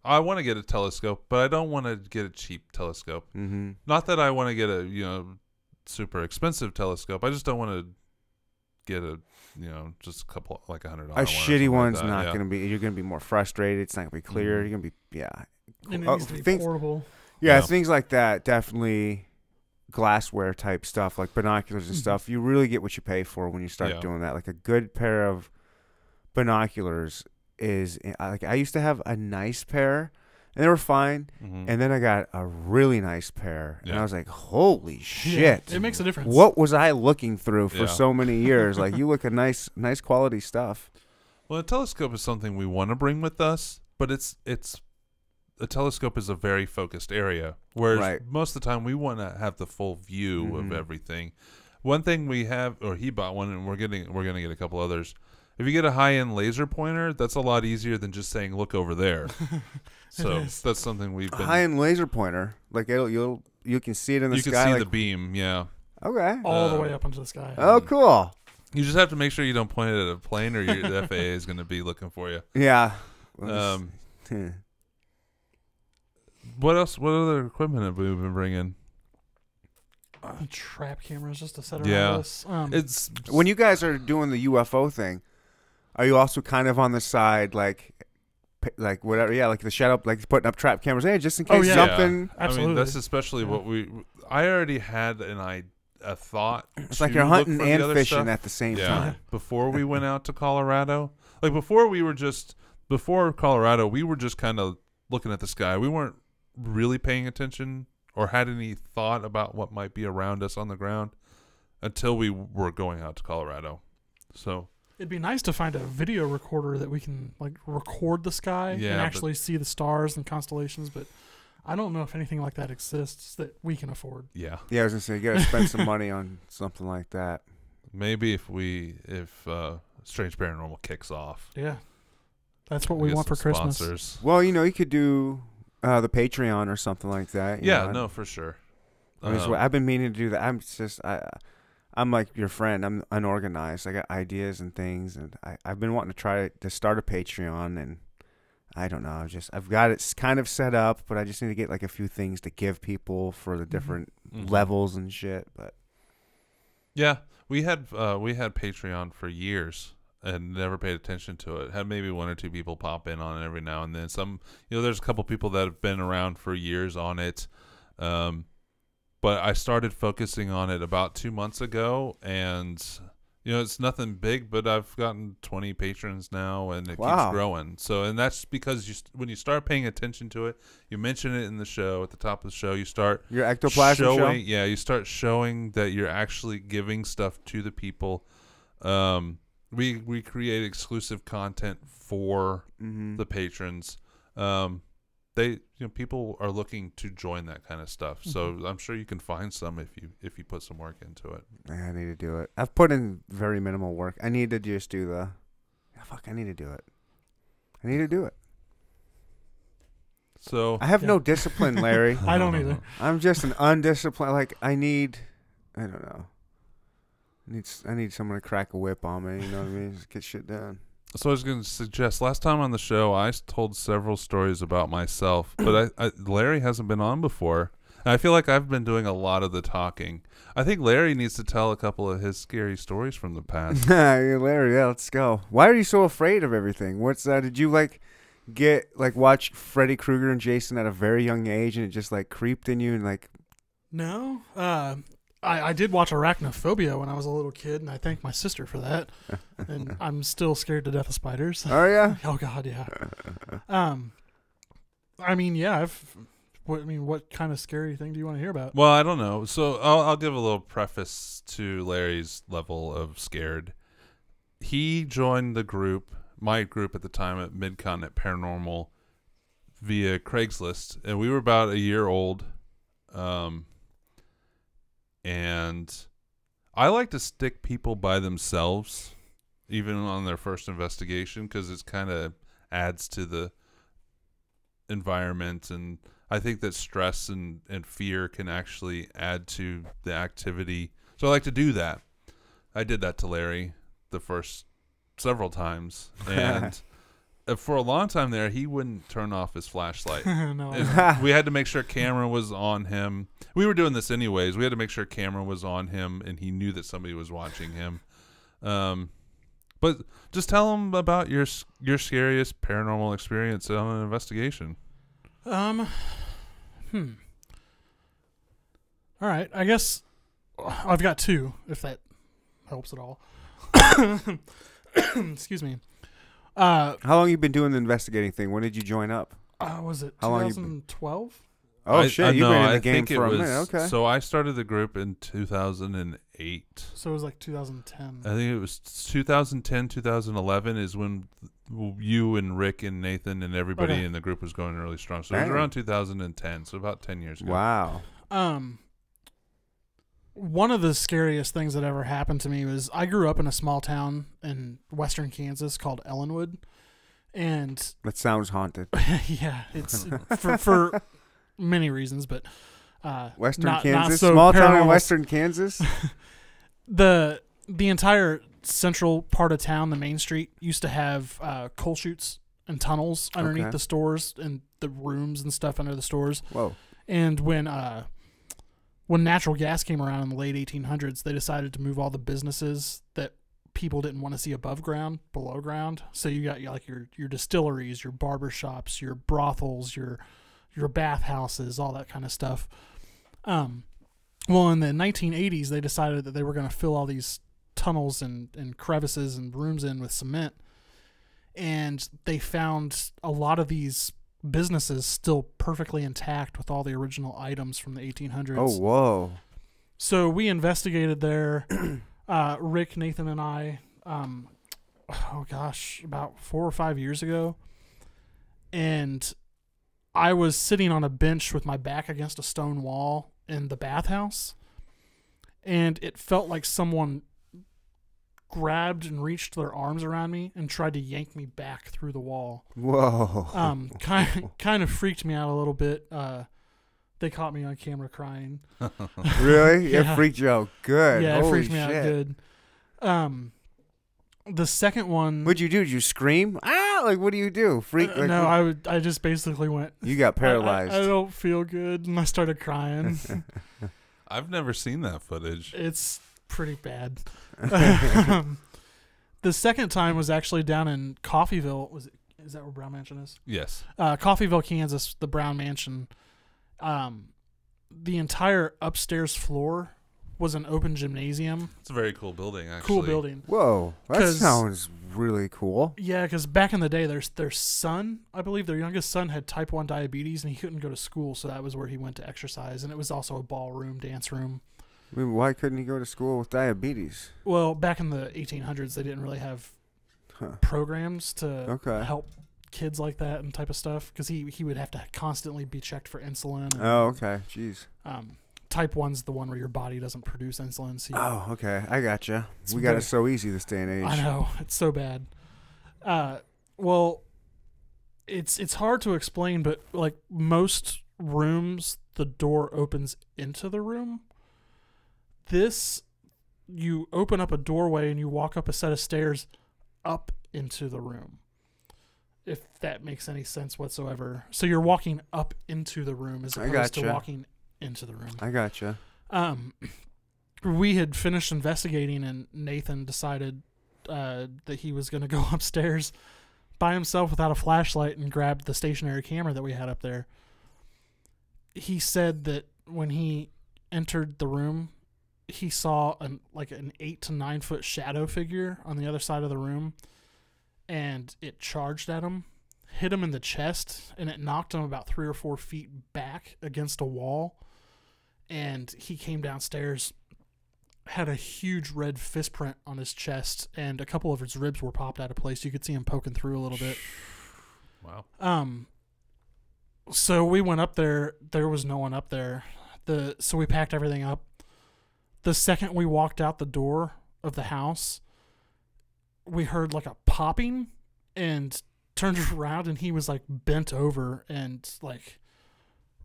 I want to get a telescope, but I don't want to get a cheap telescope. Mm-hmm. Not that I want to get a you know super expensive telescope. I just don't want to get a you know just a couple like a hundred dollars. A dollar. shitty one's like not yeah. going to be. You're going to be more frustrated. It's not going to be clear. Mhm. You're going to be yeah. And it Oh, needs to be things- portable. Yeah, Yeah. things like that definitely glassware type stuff like binoculars and Mhm. stuff. You really get what you pay for when you start Yeah. doing that. Like a good pair of binoculars is like I used to have a nice pair and they were fine, Mhm. and then I got a really nice pair and I was like, "Holy Yeah, shit." it makes a difference. what was I looking through for Yeah. so many years? like you look at nice nice quality stuff. Well, a telescope is something we want to bring with us, but it's it's a telescope is a very focused area, whereas Right. most of the time we want to have the full view Mhm. of everything. One thing we have, or he bought one, and we're getting we're gonna get a couple others. If you get a high end laser pointer, that's a lot easier than just saying "look over there." so that's something we've been. High end laser pointer. Like it'll, you'll you can see it in the sky. you can see like the beam, yeah. Okay. all the uh, way up into the sky. Oh, cool. You just have to make sure you don't point it at a plane, or your, the FAA is going to be looking for you. Yeah. Um, what else? What other equipment have we been bringing? Uh, trap cameras just to set around Yeah. us. Um, It's when you guys are doing the UFO thing, are you also kind of on the side, like, p- like whatever? Yeah, like the shadow, like putting up trap cameras. Hey, just in Oh, case yeah. something. I mean, Absolutely. that's especially Yeah. what we. I already had an I a thought. It's like you're hunting and fishing stuff. at the same yeah. time. Before we went out to Colorado, like before we were just before Colorado, we were just kind of looking at the sky. We weren't really paying attention or had any thought about what might be around us on the ground until we were going out to Colorado. So It'd be nice to find a video recorder that we can like record the sky Yeah, and but- actually see the stars and constellations, but I don't know if anything like that exists that we can afford. yeah, Yeah, I was gonna say you gotta spend some money on something like that. maybe if we if uh, Strange Paranormal kicks off, Yeah. That's what we we want for some Christmas. Sponsors. Well, you know, you could do uh, the Patreon or something like that. Yeah, know. no, for sure. I mean, so Um, I've been meaning to do that. I'm just I, I'm like your friend. I'm unorganized. I got ideas and things, and I I've been wanting to try to start a Patreon, and I don't know. I've just I've got it kind of set up, but I just need to get like a few things to give people for the different mhm. levels and shit. But Yeah, we had uh, we had Patreon for years and never paid attention to it. Had maybe one or two people pop in on it every now and then. Some, you know, there's a couple people that have been around for years on it. Um, but I started focusing on it about two months ago, and you know, it's nothing big, but I've gotten 20 patrons now, and it Wow. keeps growing. So, and that's because you when you start paying attention to it, you mention it in the show at the top of the show. You start your ectoplasm show. showing, yeah, you start showing that you're actually giving stuff to the people. Um, we we create exclusive content for Mm-hmm. the patrons. Um, they you know people are looking to join that kind of stuff. So Mhm. I'm sure you can find some if you if you put some work into it. I need to do it. I've put in very minimal work. I need to just do the. Fuck, I need to do it. I need to do it. So I have Yeah. no discipline, Larry. I don't either. I'm just an undisciplined. Like I need, I don't know. I need s- I need someone to crack a whip on me. You know what I mean? Just get shit done. So I was going to suggest last time on the show I told several stories about myself, but I, I Larry hasn't been on before. And I feel like I've been doing a lot of the talking. I think Larry needs to tell a couple of his scary stories from the past. yeah, Larry, yeah, let's go. Why are you so afraid of everything? What's that? Did you like get like watch Freddy Krueger and Jason at a very young age, and it just like creeped in you and like No, uh, I I did watch Arachnophobia when I was a little kid, and I thank my sister for that. and I'm still scared to death of spiders. oh yeah. oh God, yeah. Um, I mean, yeah. I've. What I mean, what kind of scary thing do you want to hear about? Well, I don't know. So I'll, I'll give a little preface to Larry's level of scared. He joined the group, my group at the time at Midcontinent Paranormal, via Craigslist, and we were about a year old. Um, and I like to stick people by themselves, even on their first investigation, because it kind of adds to the environment and I think that stress and, and fear can actually add to the activity. So I like to do that. I did that to Larry the first several times. And for a long time there, he wouldn't turn off his flashlight. no, And we had to make sure camera was on him. We were doing this anyways. We had to make sure camera was on him and he knew that somebody was watching him. Um, but just tell him about your your scariest paranormal experience on an investigation. Um, hmm. All right, I guess I've got two, if that helps at all. Excuse me. Uh, How long you been doing the investigating thing? When did you join up? uh was it How long you been- 2012? Oh I- shit, I- you've no, been in the I game think for it a was, minute. Okay. So I started the group in 2008. So it was like 2010. I think it was 2010, 2011 is when you and Rick and Nathan and everybody Okay. in the group was going really strong. So it was Dang. around 2010, so about 10 years ago. wow. Um, one of the scariest things that ever happened to me was I grew up in a small town in western Kansas called Ellinwood, and That sounds haunted. yeah, it's for for many reasons, but uh, Western not- not Kansas, so small town in. Western Kansas. the the entire central part of town, the main street, used to have uh, coal chutes and tunnels underneath Okay. the stores and the rooms and stuff under the stores. Whoa. And when uh, when natural gas came around in the late 1800s, they decided to move all the businesses that people didn't want to see above ground below ground. So you got like your your distilleries, your barber shops, your brothels, your your bathhouses, all that kind of stuff. Um, well, in the 1980s, they decided that they were going to fill all these tunnels and, and crevices and rooms in with cement. And they found a lot of these businesses still perfectly intact with all the original items from the 1800s. Oh whoa. So we investigated there. uh, Rick, Nathan, and I. Um, oh gosh, about four or five years ago, and I was sitting on a bench with my back against a stone wall in the bathhouse, and it felt like someone grabbed and reached their arms around me and tried to yank me back through the wall Whoa. um, kind kind of freaked me out a little bit. Uh, they caught me on camera crying. really? Yeah. It freaked you out. Good. yeah, it freaked me out good. Um, the second one. What'd you do? Did you scream? Ah! Like what do you do? Freak? uh, Like, no, I would. I just basically went. you got "I- I- paralyzed. I, don't feel good, and I started crying. I've never seen that footage. it's pretty bad. Um, the second time was actually down in Coffeyville. Was it? Is that where Brown Mansion is? Yes. uh, Coffeyville, Kansas, the Brown Mansion. Um, the entire upstairs floor was an open gymnasium. It's a very cool building, actually. Cool building. Whoa, that sounds really cool. Yeah, because back in the day, their their son, I believe their youngest son had type one diabetes and he couldn't go to school, so that was where he went to exercise, and it was also a ballroom, dance room. I mean, why couldn't he go to school with diabetes? Well, back in the 1800s, they didn't really have Huh. programs to Okay. help kids like that and type of stuff because he he would have to constantly be checked for insulin. And, Oh, okay. Jeez. Um, type one's the one where your body doesn't produce insulin. So you- Oh, okay. I gotcha. It's We got very- it so easy this day and age. I know it's so bad. Uh, well, it's it's hard to explain, but like most rooms, the door opens into the room. This, you open up a doorway and you walk up a set of stairs up into the room. If that makes any sense whatsoever. So you're walking up into the room as opposed to walking into the room. I gotcha. Um, we had finished investigating, and Nathan decided uh, that he was going to go upstairs by himself without a flashlight and grab the stationary camera that we had up there. He said that when he entered the room, he saw an like an eight to nine foot shadow figure on the other side of the room, and it charged at him, hit him in the chest, and it knocked him about three or four feet back against a wall. And he came downstairs had a huge red fist print on his chest and a couple of his ribs were popped out of place. You could see him poking through a little bit. Wow. um so we went up there. There was no one up there. The so we packed everything up the second we walked out the door of the house we heard like a popping and turned around and he was like bent over and like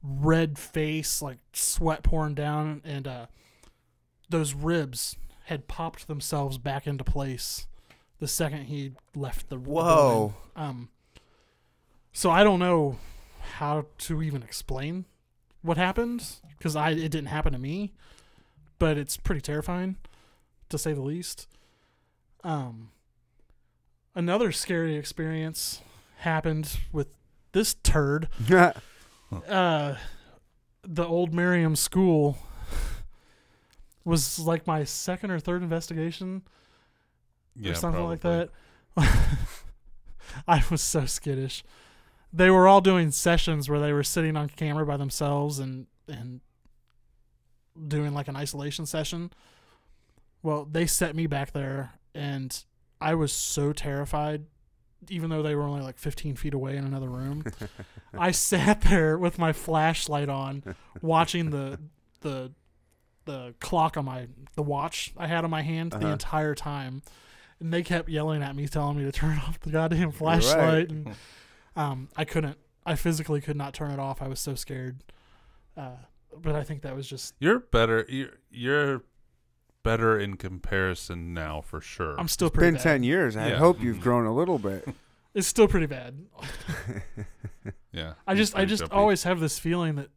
red face like sweat pouring down and uh those ribs had popped themselves back into place the second he left the Whoa. building. um so I don't know how to even explain what happened because I it didn't happen to me, but it's pretty terrifying, to say the least. Um, another scary experience happened with this turd. Uh, the old Miriam school was like my second or third investigation Yeah, or something like that. I was so skittish. They were all doing sessions where they were sitting on camera by themselves and and doing like an isolation session. Well, they set me back there and I was so terrified even though they were only like 15 feet away in another room. I sat there with my flashlight on watching the the the clock on my the watch I had on my hand the Uh-huh. entire time. And they kept yelling at me, telling me to turn off the goddamn right. flashlight. And um, I couldn't. I physically could not turn it off. I was so scared. Uh, but I think that was just. You're better. You're you're better in comparison now for sure. I'm still pretty Been bad. ten years. I Yeah. hope you've Mhm. grown a little bit. It's still pretty bad. yeah. I just, I just jumpy. always have this feeling that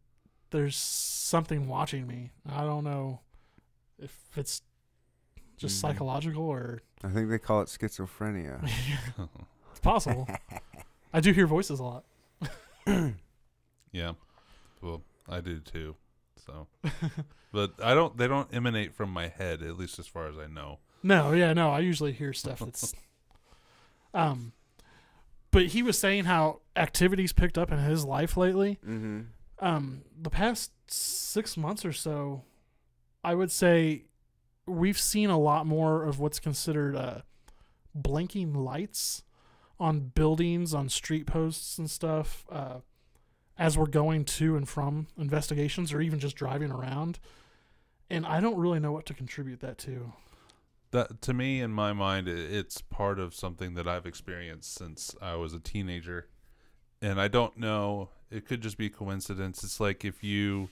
there's something watching me. I don't know if it's just Mhm. psychological or I think they call it schizophrenia. it's possible. I do hear voices a lot. yeah. Well, I do too. So, but I don't. They don't emanate from my head, at least as far as I know. No, yeah, no. I usually hear stuff that's um but he was saying how activities picked up in his life lately. mm-hmm. Um the past 6 months or so, I would say we've seen a lot more of what's considered uh blinking lights on buildings, on street posts and stuff uh as we're going to and from investigations or even just driving around. And I don't really know what to contribute that to. That to me, in my mind, it's part of something that I've experienced since I was a teenager, and I don't know. It could just be coincidence. It's like if you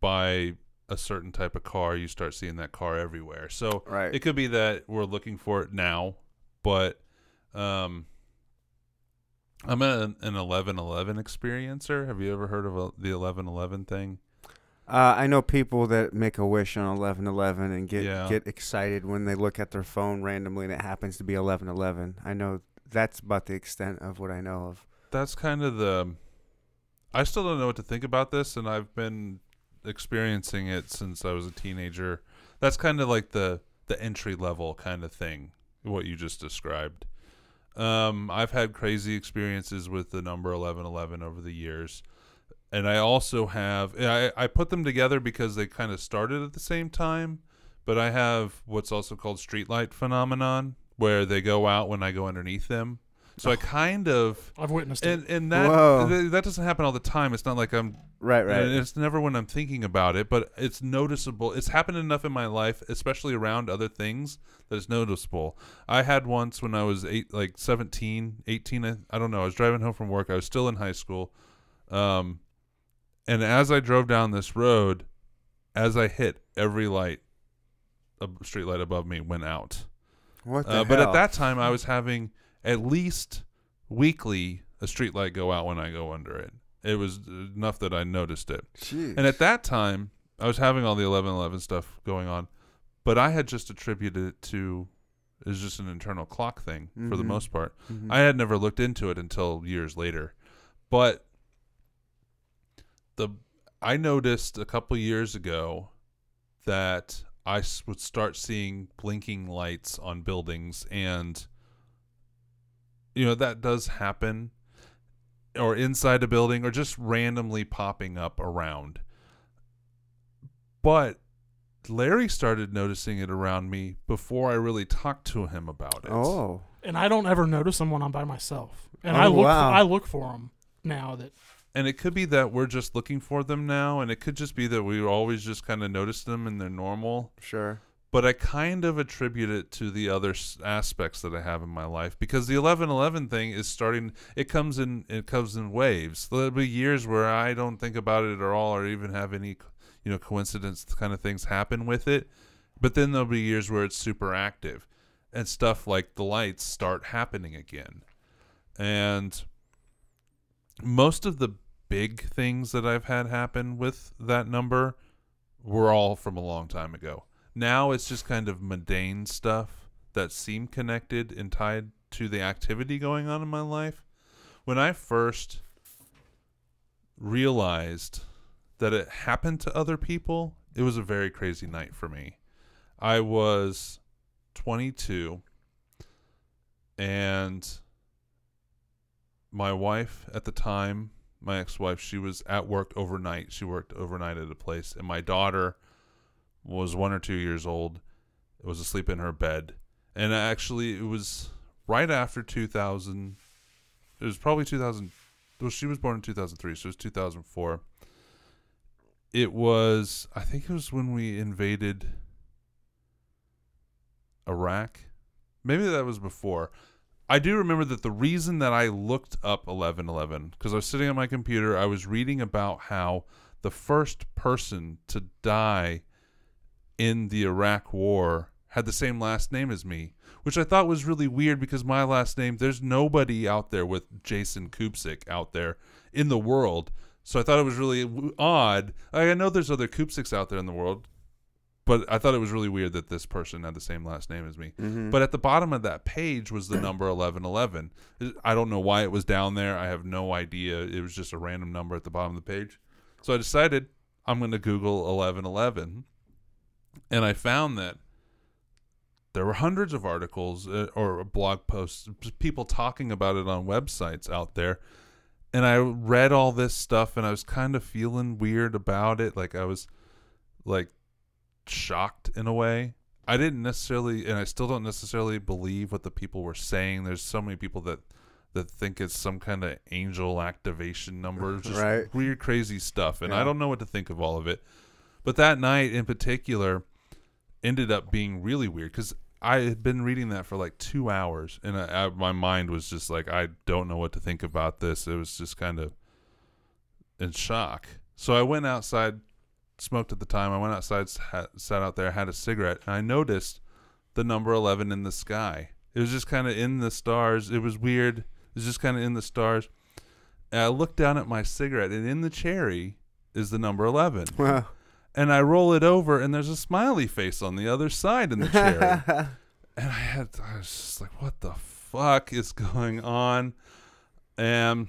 buy a certain type of car, you start seeing that car everywhere. So Right. it could be that we're looking for it now, but um, I'm an an eleven eleven experiencer. Have you ever heard of a, the eleven eleven thing? Uh, I know people that make a wish on eleven eleven and get Yeah. get excited when they look at their phone randomly and it happens to be eleven eleven. I know that's about the extent of what I know of. that's kind of the I still don't know what to think about this and I've been experiencing it since I was a teenager. That's kind of like the the entry level kind of thing what you just described. Um I've had crazy experiences with the number 1111 over the years. And I also have I I put them together because they kind of started at the same time, but I have what's also called streetlight phenomenon where they go out when I go underneath them. So I kind of I've witnessed it. and and that th- that doesn't happen all the time. It's not like I'm Right, right. and it's never when I'm thinking about it, but it's noticeable. It's happened enough in my life, especially around other things, that it's noticeable. I had once when I was eight, like 17, 18, I, I don't know. I was driving home from work. I was still in high school. Um, and as I drove down this road, as I hit every light, a street light above me went out. what the Uh, but at that time, I was having at least weekly a street light go out when I go under it. It was enough that I noticed it. Jeez. And at that time, I was having all the 1111 stuff going on, but I had just attributed it to it's just an internal clock thing for the Mhm. most part. Mhm. I had never looked into it until years later. But the I noticed a couple years ago that I would start seeing blinking lights on buildings and you know that does happen or inside a building or just randomly popping up around. But Larry started noticing it around me before I really talked to him about it. oh. and I don't ever notice them when I'm by myself. And Oh, I look wow. for, I look for them now that And it could be that we're just looking for them now, and it could just be that we always just kind of notice them and they're normal. Sure. But I kind of attribute it to the other aspects that I have in my life because the eleven eleven thing is starting. It comes in. It comes in waves. There'll be years where I don't think about it at all, or even have any, you know, coincidence kind of things happen with it. But then there'll be years where it's super active, and stuff like the lights start happening again, and most of the big things that I've had happen with that number were all from a long time ago. Now it's just kind of mundane stuff that seem connected and tied to the activity going on in my life. When I first realized that it happened to other people, it was a very crazy night for me. I was 22 and my wife at the time, my ex-wife, she was at work overnight. She worked overnight at a place and my daughter was 1 or 2 years old. Was asleep in her bed. And actually it was right after 2000 it was probably 2000 well she was born in 2003 so it was 2004 it was i think it was when we invaded iraq maybe that was before i do remember that the reason that i looked up 1111 because i was sitting on my computer i was reading about how the first person to die in the iraq war had the same last name as me which I thought was really weird because my last name, there's nobody out there with Jason Kupsik out there in the world. So I thought it was really odd. I know there's other Kupsiks out there in the world, but I thought it was really weird that this person had the same last name as me. Mhm. But at the bottom of that page was the number 1111. I don't know why it was down there. I have no idea. It was just a random number at the bottom of the page. So I decided I'm going to Google 1111. And I found that there were hundreds of articles uh, or blog posts, people talking about it on websites out there. And I read all this stuff and I was kind of feeling weird about it. Like I was like shocked in a way. I didn't necessarily, and I still don't necessarily believe what the people were saying. There's so many people that that think it's some kind of angel activation number, just Right. weird, crazy stuff. And I don't know what to think of all of it. But that night in particular ended up being really weird because I had been reading that for like two hours, and I, I, my mind was just like, I don't know what to think about this. It was just kind of in shock. So I went outside, smoked at the time. I went outside, sat, sat out there, had a cigarette, and I noticed the number 11 in the sky. It was just kind of in the stars. It was weird. It was just kind of in the stars. And I looked down at my cigarette, and in the cherry is the number 11. Wow. And I roll it over, and there's a smiley face on the other side in the chair. and I had, I was just like, what the fuck is going on? And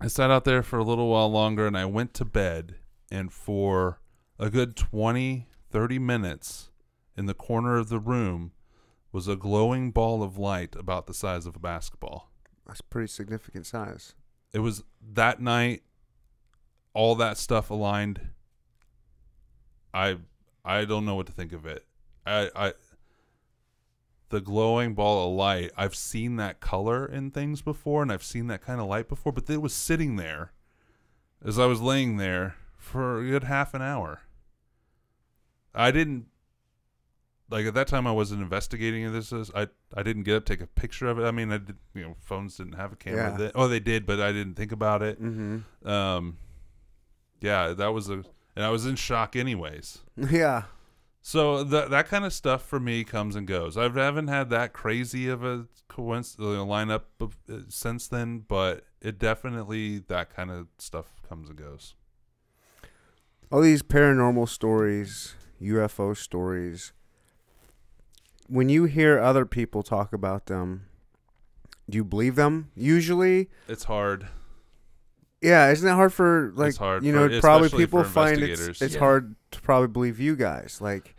I sat out there for a little while longer, and I went to bed. And for a good 20, 30 minutes, in the corner of the room was a glowing ball of light about the size of a basketball. That's pretty significant size. It was that night, all that stuff aligned. I I don't know what to think of it. I I the glowing ball of light. I've seen that color in things before, and I've seen that kind of light before, but it was sitting there as I was laying there for a good half an hour. I didn't like at that time. I wasn't investigating this. I I didn't get up take a picture of it. I mean, I did. You know, phones didn't have a camera. Yeah. Then. Oh, they did, but I didn't think about it. Mm-hmm. Um, yeah, that was a, and I was in shock anyways. Yeah. So that that kind of stuff for me comes and goes. I haven't had that crazy of a coincidence lineup uh, since then, but it definitely that kind of stuff comes and goes. all these paranormal stories, UFO stories, when you hear other people talk about them, do you believe them? Usually, It's hard. Yeah, isn't it hard for like It's hard you for- know probably especially people for find it's investigators. it's Yeah. hard to probably believe you guys. Like,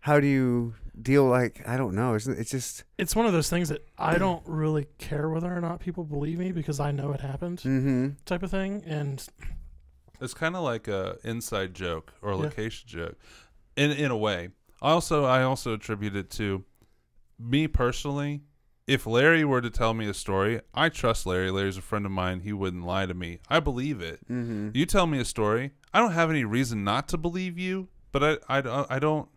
how do you deal? Like, I don't know. Isn't it's just It's one of those things that I don't really care whether or not people believe me because I know it happened, mm-hmm. type of thing. And It's kind of like a inside joke or a Yeah. location joke, in in a way. I also I also attribute it to me personally. If Larry were to tell me a story, I trust Larry. Larry's a friend of mine. He wouldn't lie to me. I believe it. Mm-hmm. You tell me a story, I don't have any reason not to believe you, but I I, don't- I don't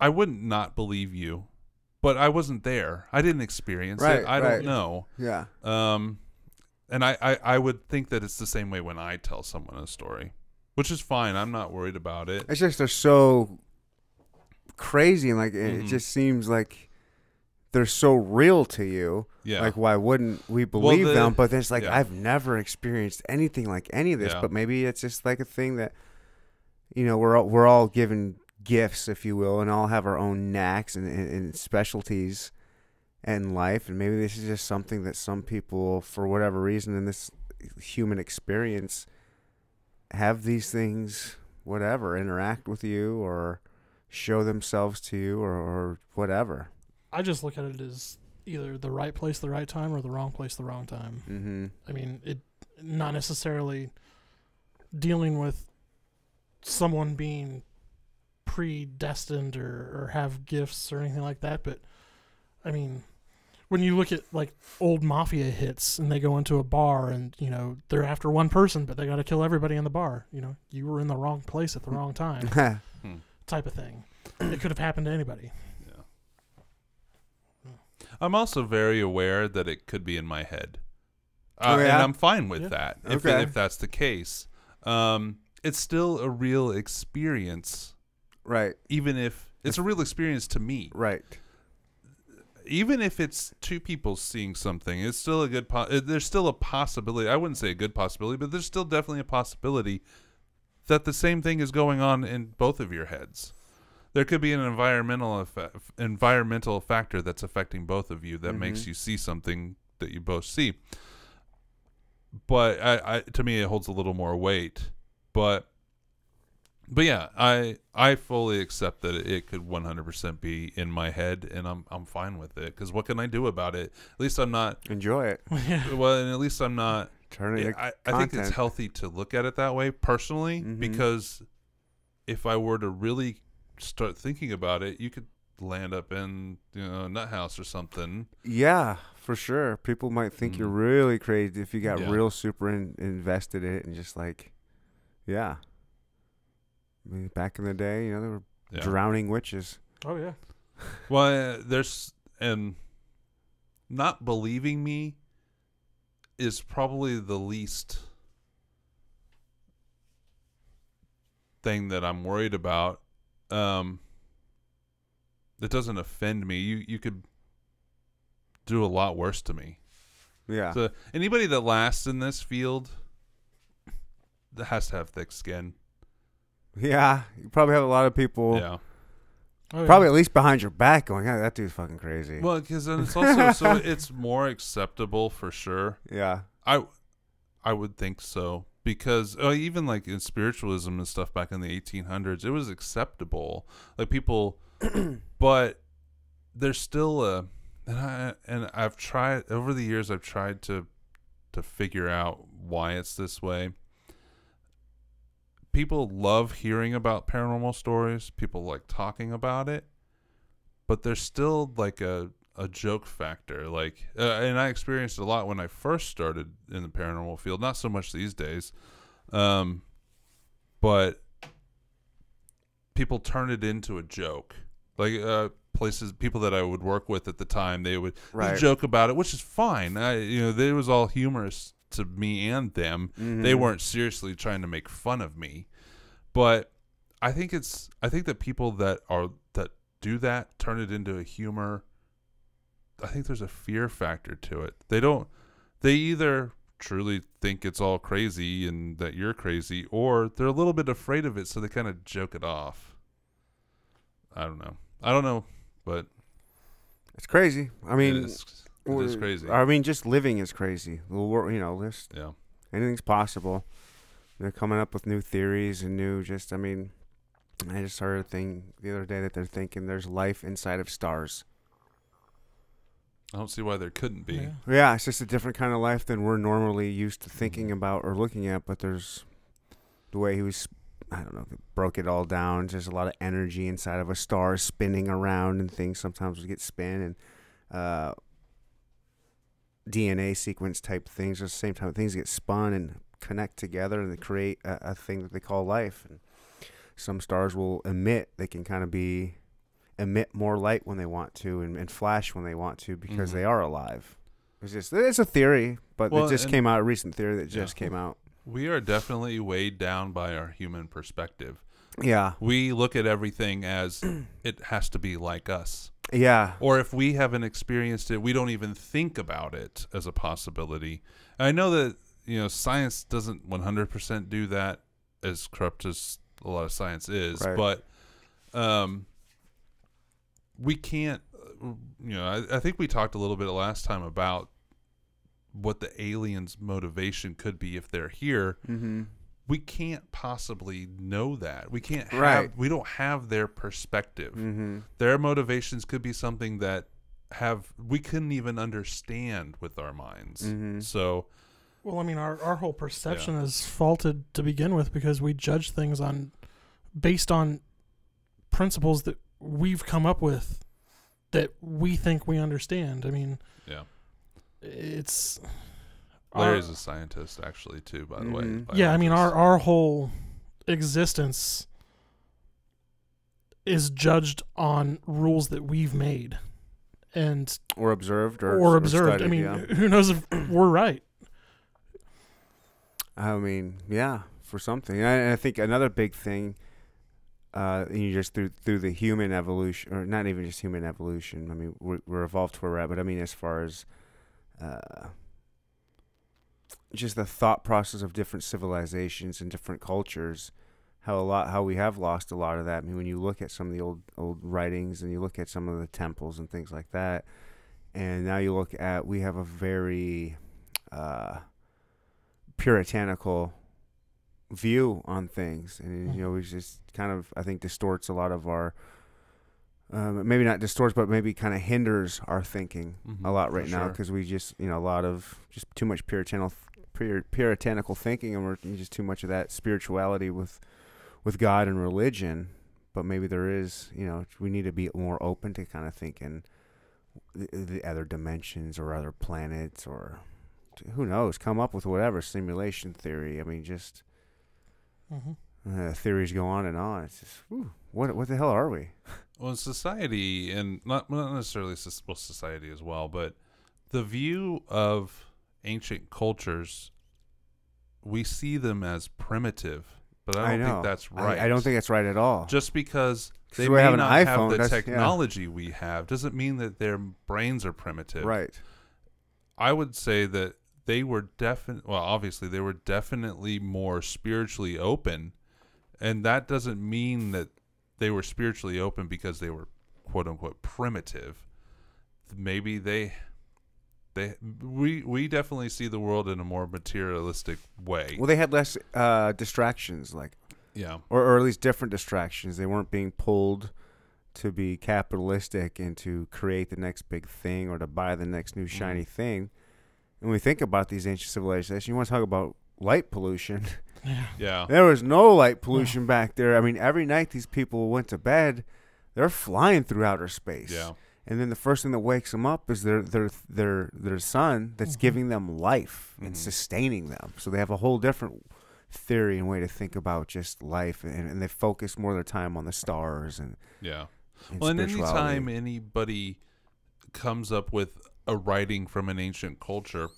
I wouldn't not believe you, but I wasn't there. I didn't experience Right, it. I right. don't know. Yeah. Um, and I, I, I would think that it's the same way when I tell someone a story, which is fine. I'm not worried about it. It's just they're so crazy and like it, it mm-hmm. just seems like they're so real to you. Yeah. Like why wouldn't we believe the- them? But it's like yeah. I've never experienced anything like any of this. Yeah. But maybe it's just like a thing that you know we're all, we're all given gifts, if you will, and all have our own knacks and, and, and specialties in life. And maybe this is just something that some people, for whatever reason, in this human experience, have these things, whatever, interact with you or show themselves to you or, or whatever. I just look at it as either the right place, the right time, or the wrong place, the wrong time. Mm-hmm. I mean, it not necessarily dealing with someone being predestined or, or have gifts or anything like that, but I mean, when you look at like old mafia hits and they go into a bar and you know they're after one person, but they got to kill everybody in the bar. You know, you were in the wrong place at the wrong time, type of thing. It could have happened to anybody. Yeah. I'm also very aware that it could be in my head. Uh, Oh, And? I'm fine with Yeah. that if, Okay. if that's the case. Um, it's still a real experience, right, even if it's a real experience to me. right. even if it's two people seeing something, it's still a good. Po- uh, there's still a possibility. I wouldn't say a good possibility, but there's still definitely a possibility that the same thing is going on in both of your heads. There could be an environmental effe- environmental factor that's affecting both of you that makes Mhm. you see something that you both see. But I, I, to me, it holds a little more weight. But but yeah, I I fully accept that it could 100% be in my head, and I'm I'm fine with it. Because what can I do about it? At least I'm not. Enjoy it. Well, and at least I'm not. Turn it. Yeah, I, I think it's healthy to look at it that way personally, Mhm. because if I were to really start thinking about it, you could land up in you know a nut house or something. Yeah, for sure. People might think you're Mhm. really crazy if you got Yeah. real super in, invested in it and just like, yeah. I mean, back in the day, you know, there were Yeah. drowning witches. Oh yeah. Well, uh, there's and not believing me is probably the least thing that I'm worried about. Um, it doesn't offend me. You you could do a lot worse to me. Yeah. So anybody that lasts in this field that has to have thick skin. yeah. You probably have a lot of people, Yeah. Oh, yeah. probably at least behind your back, going, yeah, that dude's fucking crazy. Well, because then it's also so it's more acceptable for sure. yeah. I I would think so because uh, even like in spiritualism and stuff back in the 1800s, it was acceptable. Like people, but there's still a and I and I've tried over the years. I've tried to to figure out why it's this way. People love hearing about paranormal stories. People like talking about it, but there's still like a a joke factor. Like, uh, and I experienced a lot when I first started in the paranormal field. Not so much these days, um, but people turn it into a joke. Like uh, places, people that I would work with at the time, they would Right. joke about it, which is fine. I, you know, it was all humorous to me and them. They Mhm. weren't seriously trying to make fun of me, but I think it's I think that people that are that do that turn it into a humor. I think there's a fear factor to it. They don't. They either truly think it's all crazy and that you're crazy, or they're a little bit afraid of it, so they kind of joke it off. I don't know. I don't know, but It's crazy. I mean, it is, it is w- crazy. I mean, just living is crazy. The wor- You know, this yeah. anything's possible. They're coming up with new theories and new. Just, I mean, I just heard a thing the other day that they're thinking there's life inside of stars. I don't see why there couldn't be. Yeah. Yeah, it's just a different kind of life than we're normally used to thinking Mhm. about or looking at. But there's the way he was, I don't know, broke it all down. There's a lot of energy inside of a star spinning around and things. Sometimes we get spin and uh, DNA sequence type things. At the same time, things get spun and connect together and they create a, a thing that they call life. And some stars will emit. They can kind of be emit more light when they want to and, and flash when they want to because Mhm. they are alive. It's just it's a theory, but Well, it just came out a recent theory that Yeah. just came out. We are definitely weighed down by our human perspective. Yeah, We look at everything as it has to be like us. Yeah, Or if we haven't experienced it, we don't even think about it as a possibility. I know that, you know, science doesn't 100% do that as corrupt as a lot of science is, Right. but um we can't you know, I, I think we talked a little bit last time about what the aliens motivation could be if they're here mm-hmm. We can't possibly know that. We can't have Right. we don't have their perspective. Mm-hmm. Their motivations could be something that have we couldn't even understand with our minds. Mhm. So Well, I mean, our, our whole perception is faulted to begin with because we judge things on based on principles that we've come up with that we think we understand. I mean, yeah. it's Larry's our- a scientist actually too, by the way. Mhm. yeah. I mean, our our whole existence is judged on rules that we've made and Or observed, or or, observed. I studied, mean, yeah. who knows if we're right? I mean, yeah, for something. And I, I think another big thing, uh, you just through through the human evolution, or not even just human evolution. I mean, we're, we're evolved to where we're at, but I mean, as far as uh, just the thought process of different civilizations and different cultures, how a lot how we have lost a lot of that. I mean, when you look at some of the old old writings and you look at some of the temples and things like that, and now you look at we have a very uh, puritanical view on things, and you know, it just kind of I think distorts a lot of our. Um, maybe not distorts, but maybe kind of hinders our thinking Mhm, a lot right now because we just you know a lot of just too much puritanical pur- puritanical thinking and we're just too much of that spirituality with with God and religion. But maybe there is you know we need to be more open to kind of thinking the, the other dimensions or other planets or who knows come up with whatever simulation theory. I mean just Mm-hmm. uh, theories go on and on. It's just whew, what what the hell are we? Well, society, and not not necessarily well, society as well, but the view of ancient cultures, we see them as primitive, but I I don't know. think that's right. I, don't think that's right at all. just because they may have not iPhone, have the that's- yeah. technology we have doesn't mean that their brains are primitive. right. I would say that they were definitely well, obviously they were definitely more spiritually open, and that doesn't mean that they were spiritually open because they were quote unquote primitive. Maybe they they we we definitely see the world in a more materialistic way. Well, they had less uh, distractions, like yeah. or, or at least different distractions. They weren't being pulled to be capitalistic and to create the next big thing or to buy the next new shiny thing. And when we think about these ancient civilizations, you want to talk about light pollution. Yeah. Yeah. There was no light pollution back there. I mean, every night these people went to bed, they're flying through outer space. Yeah. And then the first thing that wakes them up is their their their their sun that's Mhm. giving them life and Mhm. sustaining them. So they have a whole different theory and way to think about just life, and, and they focus more of their time on the stars and, Yeah. and Well, and anytime anybody comes up with a writing from an ancient culture,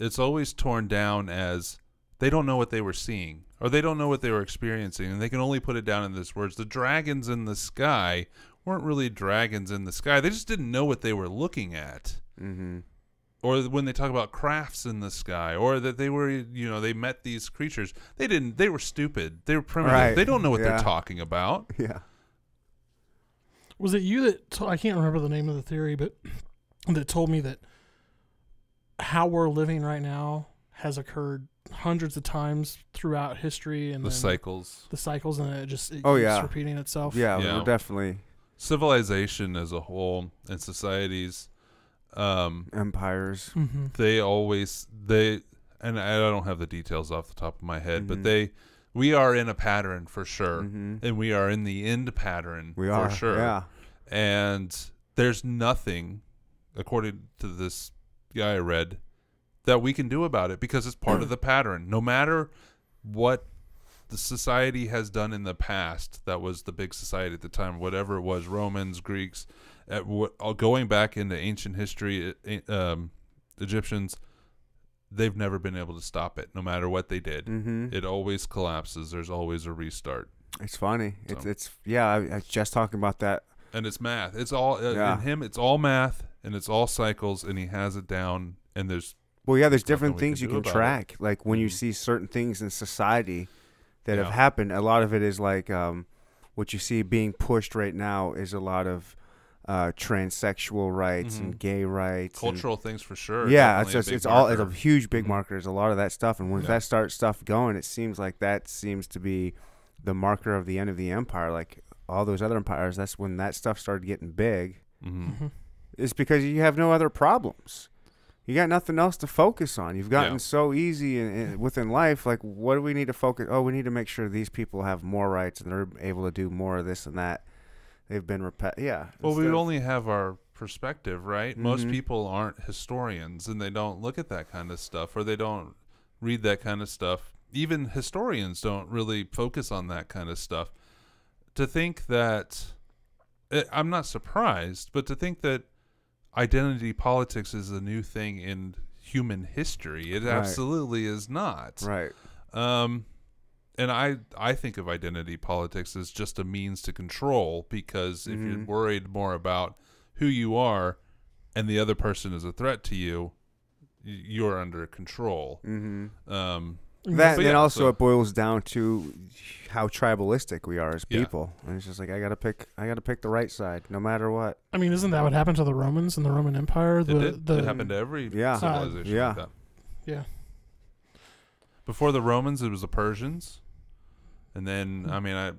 it's always torn down as they don't know what they were seeing or they don't know what they were experiencing, and they can only put it down in this words. The dragons in the sky weren't really dragons in the sky; they just didn't know what they were looking at. Mm-hmm. Or when they talk about crafts in the sky, or that they were, you know, they met these creatures. They didn't. They were stupid. They were primitive. Right. They don't know what Yeah. they're talking about. Yeah. Was it you that t- I can't remember the name of the theory, but that told me that how we're living right now has occurred hundreds of times throughout history and The cycles. the cycles, and it just it Oh, keeps yeah. repeating itself. Yeah, Yeah. we're definitely civilization as a whole and societies um empires. Mm-hmm. they always they and I don't have the details off the top of my head Mhm. but they we are in a pattern for sure hmm and we are in the end pattern We for are sure Yeah. and there's nothing according to this guy I read that we can do about it because it's part of the pattern no matter what the society has done in the past that was the big society at the time whatever it was romans greeks at what, going back into ancient history um, egyptians they've never been able to stop it no matter what they did Mm-hmm. it always collapses there's always a restart It's funny. It's So. it's yeah. I, I was just talking about that. and it's math it's all uh, Yeah. in him it's all math and it's all cycles and he has it down and there's Well, yeah. There's different things you can about it. track. Like when you Mhm. see certain things in society that Yeah. have happened. A lot of it is like um, what you see being pushed right now is a lot of uh, transsexual rights and Mhm. gay rights. and- cultural things for sure yeah, it's just big it's all it's a huge big Mhm. marker. There's a lot of that stuff, and once Yeah. that starts stuff going, it seems like that seems to be the marker of the end of the empire. Like all those other empires, that's when that stuff started getting big. Mhm. Mm-hmm. It's because you have no other problems. You got nothing else to focus on. You've gotten Yeah. so easy in, in, within life. Like, what do we need to focus? Oh, we need to make sure these people have more rights and they're able to do more of this and that. They've been repet. Yeah. Well, we only have our perspective, right? Most Mhm. people aren't historians and they don't look at that kind of stuff or they don't read that kind of stuff. Even historians don't really focus on that kind of stuff. To think that eh, I'm not surprised, but to think that identity politics is a new thing in human history, it Right. absolutely is not. right. Um, and I I think of identity politics as just a means to control because if you're Mhm. worried more about who you are and the other person is a threat to you, you're under control. Mm-hmm. Um, That But then yeah, also so- it boils down to how tribalistic we are as Yeah. people, and it's just like I gotta pick, I gotta pick the right side, no matter what. I mean, isn't that what happened to the Romans and the Roman Empire? it The did. the it happened to every Yeah. civilization. yeah. Like yeah. Before the Romans, it was the Persians, and then I mean I.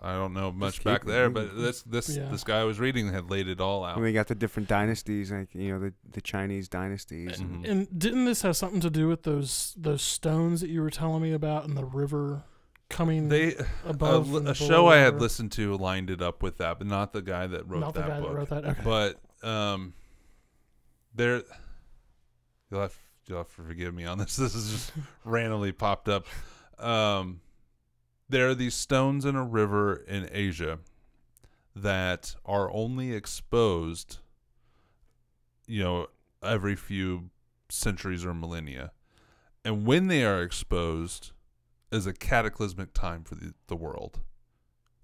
I don't know much back there, moving. but this this Yeah. this guy I was reading had laid it all out. And we got the different dynasties, like you know the the Chinese dynasties. Mhm. And didn't this have something to do with those those stones that you were telling me about in the river coming They above a, a show I had listened to lined it up with that, but not the guy that wrote Not the that guy book. that wrote that. Okay. But um, there, you'll have you'll have to forgive me on this. This is just randomly popped up. Um, there are these stones in a river in Asia that are only exposed, you know, every few centuries or millennia, and when they are exposed, is a cataclysmic time for the, the world.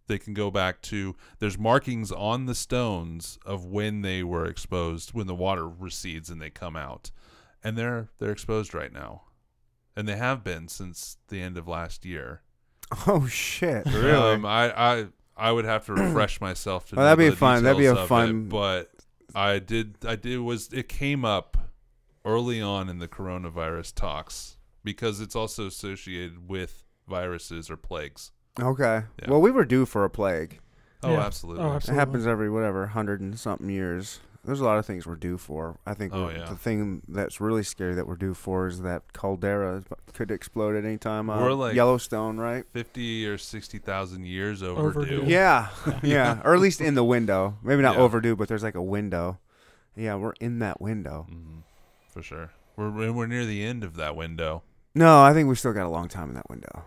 They can go back to there's markings on the stones of when they were exposed, when the water recedes and they come out, and they're they're exposed right now, and they have been since the end of last year. Oh shit! Really? Um, I I I would have to refresh myself to. Well, know that'd be the fun. That'd be a of it, fun- but I did. I did was it came up early on in the coronavirus talks because it's also associated with viruses or plagues. okay. Yeah. Well, we were due for a plague. Oh, Yeah. absolutely. Oh, It happens every whatever hundred and something years. There's a lot of things we're due for. I think Oh, yeah. the thing that's really scary that we're due for is that caldera could explode at any time. Uh, We're like- Yellowstone, right? Fifty or sixty thousand years overdue. Overdue. Yeah, yeah, or at least in the window. Maybe not Yeah. overdue, but there's like a window. Yeah, we're in that window. hmm for sure. We're we're near the end of that window. No, I think we still got a long time in that window.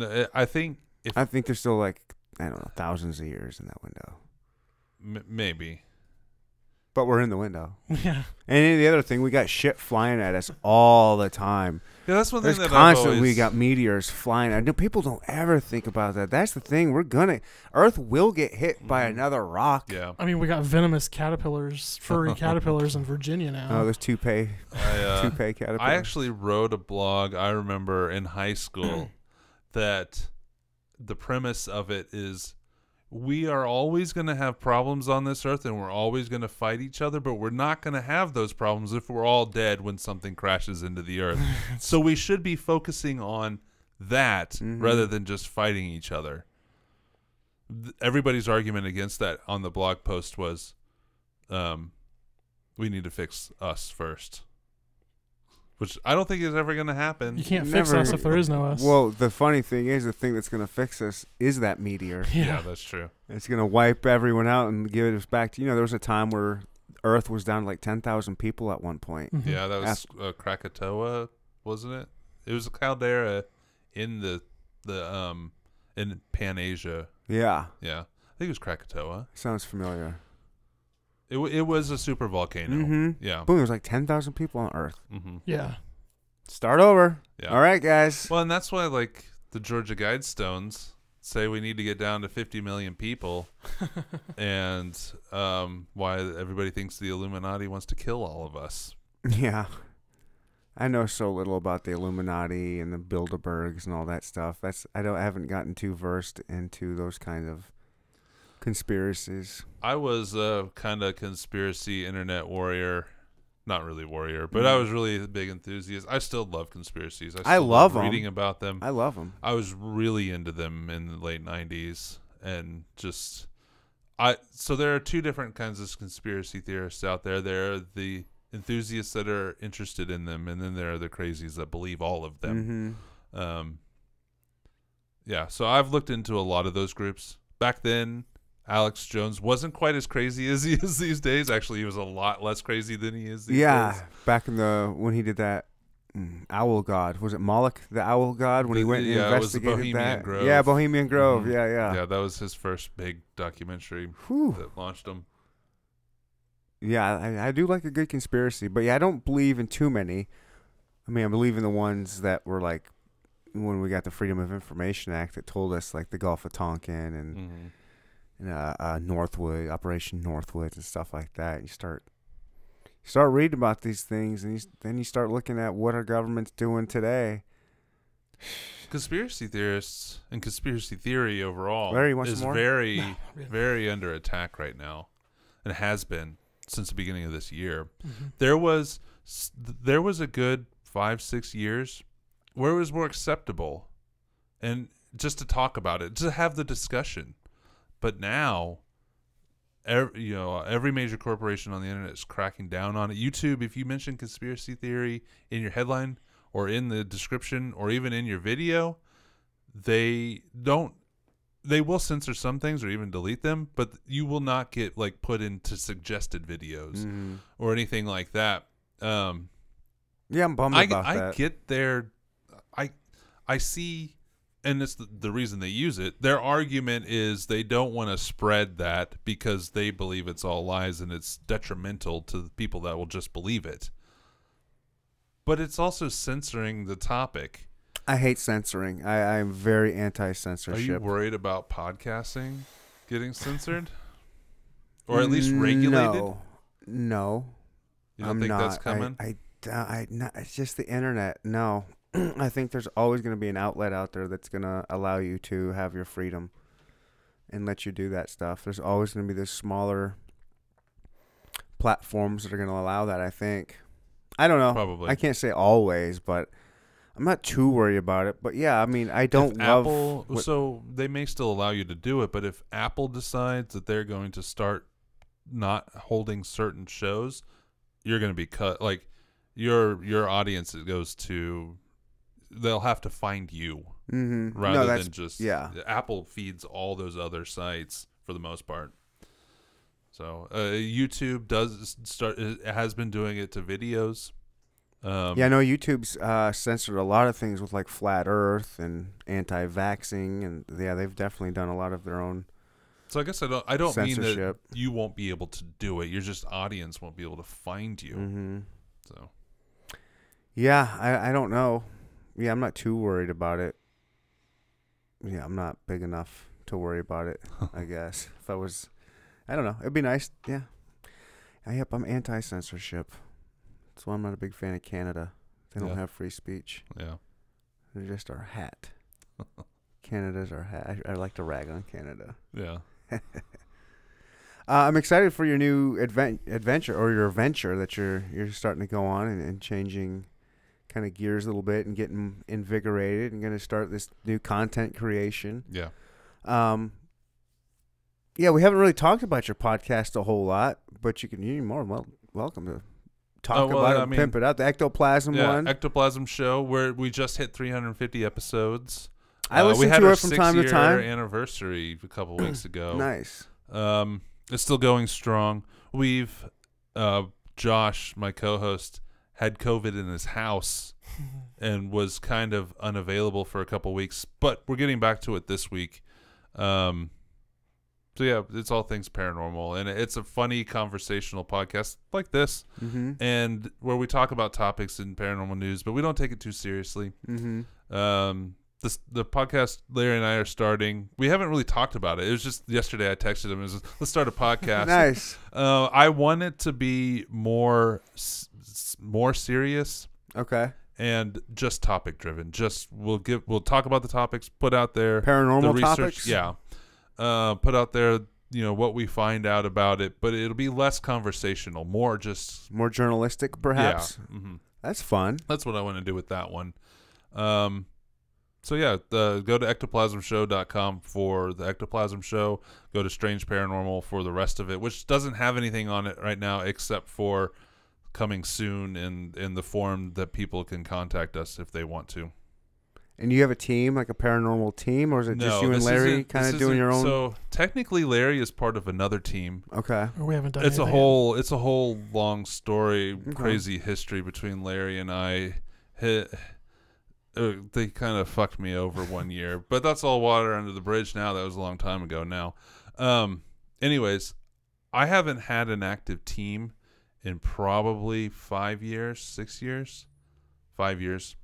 N- I think if I think there's still like I don't know thousands of years in that window, m- maybe but we're in the window. Yeah. And the other thing, we got shit flying at us all the time. yeah, that's one There's thing that constantly I've we always, got meteors flying. I know people don't ever think about that. That's the thing. We're gonna Earth will get hit by Mhm. another rock. Yeah, I mean, we got venomous caterpillars, furry caterpillars in Virginia now. Oh, there's toupee I, uh, toupee caterpillars. I actually wrote a blog. I remember in high school that the premise of it is we are always going to have problems on this earth and we're always going to fight each other, but we're not going to have those problems if we're all dead when something crashes into the earth. so we should be focusing on that Mhm. rather than just fighting each other. Th- Everybody's argument against that on the blog post was um, we need to fix us first. Which I don't think is ever going to happen. you can't fix Never- us if there is no us. Well, the funny thing is, the thing that's gonna fix us is that meteor. yeah. yeah, that's true. It's gonna wipe everyone out and give us back to you know. There was a time where Earth was down to like ten thousand people at one point. Mhm. Yeah, that was uh, Krakatoa, wasn't it? It was a caldera in the the um in Pan Asia. Yeah, Yeah, I think it was Krakatoa. sounds familiar. It w- it was a super volcano. Mm-hmm. Yeah. Boom, there's like ten thousand people on Earth. hmm Yeah. Start over. Yeah. All right, guys. Well, and that's why like the Georgia Guidestones say we need to get down to 50 million people, and um, why everybody thinks the Illuminati wants to kill all of us. Yeah. I know so little about the Illuminati and the Bilderbergs and all that stuff. That's I don't I haven't gotten too versed into those kind of conspiracies. I was a kind of conspiracy internet warrior. Not really warrior, but I was really a big enthusiast. I still love conspiracies. I, Mm. I still love 'em. reading about them. I love them. I was really into them in the late '90s, and just I. So there are two different kinds of conspiracy theorists out there. There are the enthusiasts that are interested in them, and then there are the crazies that believe all of them. Mm-hmm. Um, yeah, so I've looked into a lot of those groups. Back then, Alex Jones wasn't quite as crazy as he is these days. Actually, he was a lot less crazy than he is these Yeah, days. back in the when he did that mm, owl god was it Moloch the owl god when he went and yeah, was investigated Bohemian that Grove. yeah Bohemian Grove Mhm. yeah yeah Yeah, that was his first big documentary Whew. that launched him. yeah I, I do like a good conspiracy but yeah I don't believe in too many I mean I believe in the ones that were like when we got the Freedom of Information Act that told us like the Gulf of Tonkin and, hmm and uh, uh, Northwood Operation Northwoods and stuff like that you start you start reading about these things and you, then you start looking at what our government's doing today Conspiracy theorists and conspiracy theory overall Larry, is more? very, Yeah. very under attack right now, and has been since the beginning of this year. Mhm. there was there was a good five six years where it was more acceptable and just to talk about it to have the discussion but now every, you know every major corporation on the internet is cracking down on it youtube if you mention conspiracy theory in your headline or in the description or even in your video they don't they will censor some things or even delete them but you will not get like put into suggested videos Mhm. or anything like that. Um, yeah I'm bummed I, about I that get there. I, I see, and it's the, the reason they use it. Their argument is they don't want to spread that because they believe it's all lies and it's detrimental to the people that will just believe it. But it's also censoring the topic. I hate censoring. I, I'm very anti censorship. Are you worried about podcasting getting censored, or at least regulated? No, no. You don't I'm think not. that's coming? I, I, I, no, it's just the internet. No, I think there's always going to be an outlet out there that's going to allow you to have your freedom and let you do that stuff. There's always going to be this smaller platforms that are going to allow that. I think. I don't know. Probably. I can't say always, but I'm not too worried about it. But yeah, I mean, I don't if love. Apple, what- so they may still allow you to do it, but if Apple decides that they're going to start not holding certain shows, you're going to be cut. Like your your audience goes to, they'll have to find you Mm-hmm. rather no, than just yeah. Apple feeds all those other sites for the most part. So uh, YouTube does start it has been doing it to videos. Um, yeah, I know YouTube's uh, censored a lot of things with like flat Earth and anti-vaxing, and yeah, they've definitely done a lot of their own So I guess I don't I don't mean that you won't be able to do it. Your just audience won't be able to find you. hmm So Yeah, I I don't know. Yeah, I'm not too worried about it. Yeah, I'm not big enough to worry about it. I guess if I was, I don't know. It'd be nice. Yeah. Uh, yep, I'm anti-censorship. That's why I'm not a big fan of Canada. They don't Yeah. have free speech. yeah. They're just our hat. Canada's our hat. I, I like to rag on Canada. Yeah. Uh, I'm excited for your new advent adventure or your venture that you're you're starting to go on and, and changing kind of gears a little bit and getting invigorated and going to start this new content creation. Yeah. Um, yeah, we haven't really talked about your podcast a whole lot, but you can you're more well welcome to talk Oh, well, about it, I and mean- pimp it out. The ectoplasm yeah. one. Ectoplasm show where we just hit 350 episodes. I Uh, we had to our it from time to time. Anniversary a couple weeks ago. Nice. Um, it's still going strong. We've, uh, Josh, my co-host, had COVID in his house and was kind of unavailable for a couple weeks, but we're getting back to it this week. Um, so yeah, it's all things paranormal, and it's a funny conversational podcast like this, Mm-hmm. and where we talk about topics in paranormal news, but we don't take it too seriously. Mm-hmm. Um, this the podcast Larry and I are starting. We haven't really talked about it. It was just yesterday. I texted him. It was, Let's start a podcast. Nice. Uh, I want it to be more s- more serious Okay. and just topic driven. Just we'll give we'll talk about the topics, put out there the Paranormal research. topics. Yeah, uh, put out there you know what we find out about it, but it'll be less conversational, more just More journalistic, perhaps. Yeah, hmm That's fun. that's what I want to do with that one. Um, so yeah, uh, go to ectoplasmshow.com for the ectoplasm show. Go to Strange Paranormal for the rest of it, which doesn't have anything on it right now except for coming soon in in the form that people can contact us if they want to. And you have a team, like a paranormal team, or is it just you and Larry kind of doing your own? So technically, Larry is part of another team. okay. Or we haven't done It's a anything. whole it's a whole long story, Okay. crazy history between Larry and I. Hi- uh, they kind of fucked me over one year, but that's all water under the bridge now. That was a long time ago now. Um, anyways, I haven't had an active team in probably five years, six years, five years.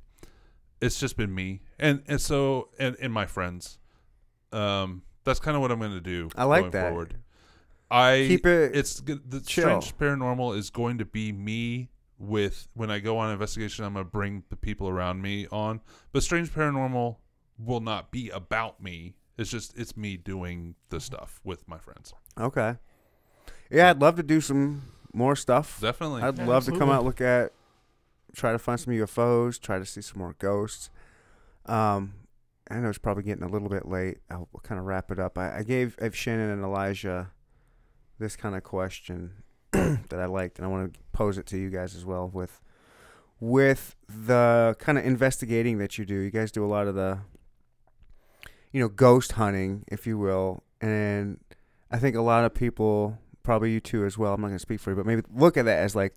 It's just been me and and so and, and my friends. Um, that's kind of what I'm going to do. I like going that. Forward. I Keep it. it's the chill. strange paranormal is going to be me with when I go on investigation. I'm gonna bring the people around me on, but strange paranormal will not be about me. It's just it's me doing the stuff with my friends. okay. Yeah, I'd love to do some more stuff. Definitely. I'd Yeah, love to come out, look at, try to find some UFOs, try to see some more ghosts. Um, I know it's probably getting a little bit late. I'll kind of wrap it up. I, I gave I've Shannon and Elijah this kind of question that I liked, and I want to pose it to you guys as well. With with the kind of investigating that you do, you guys do a lot of the, you know, ghost hunting, if you will, and I think a lot of people, probably you too as well. I'm not going to speak for you, but maybe look at that as like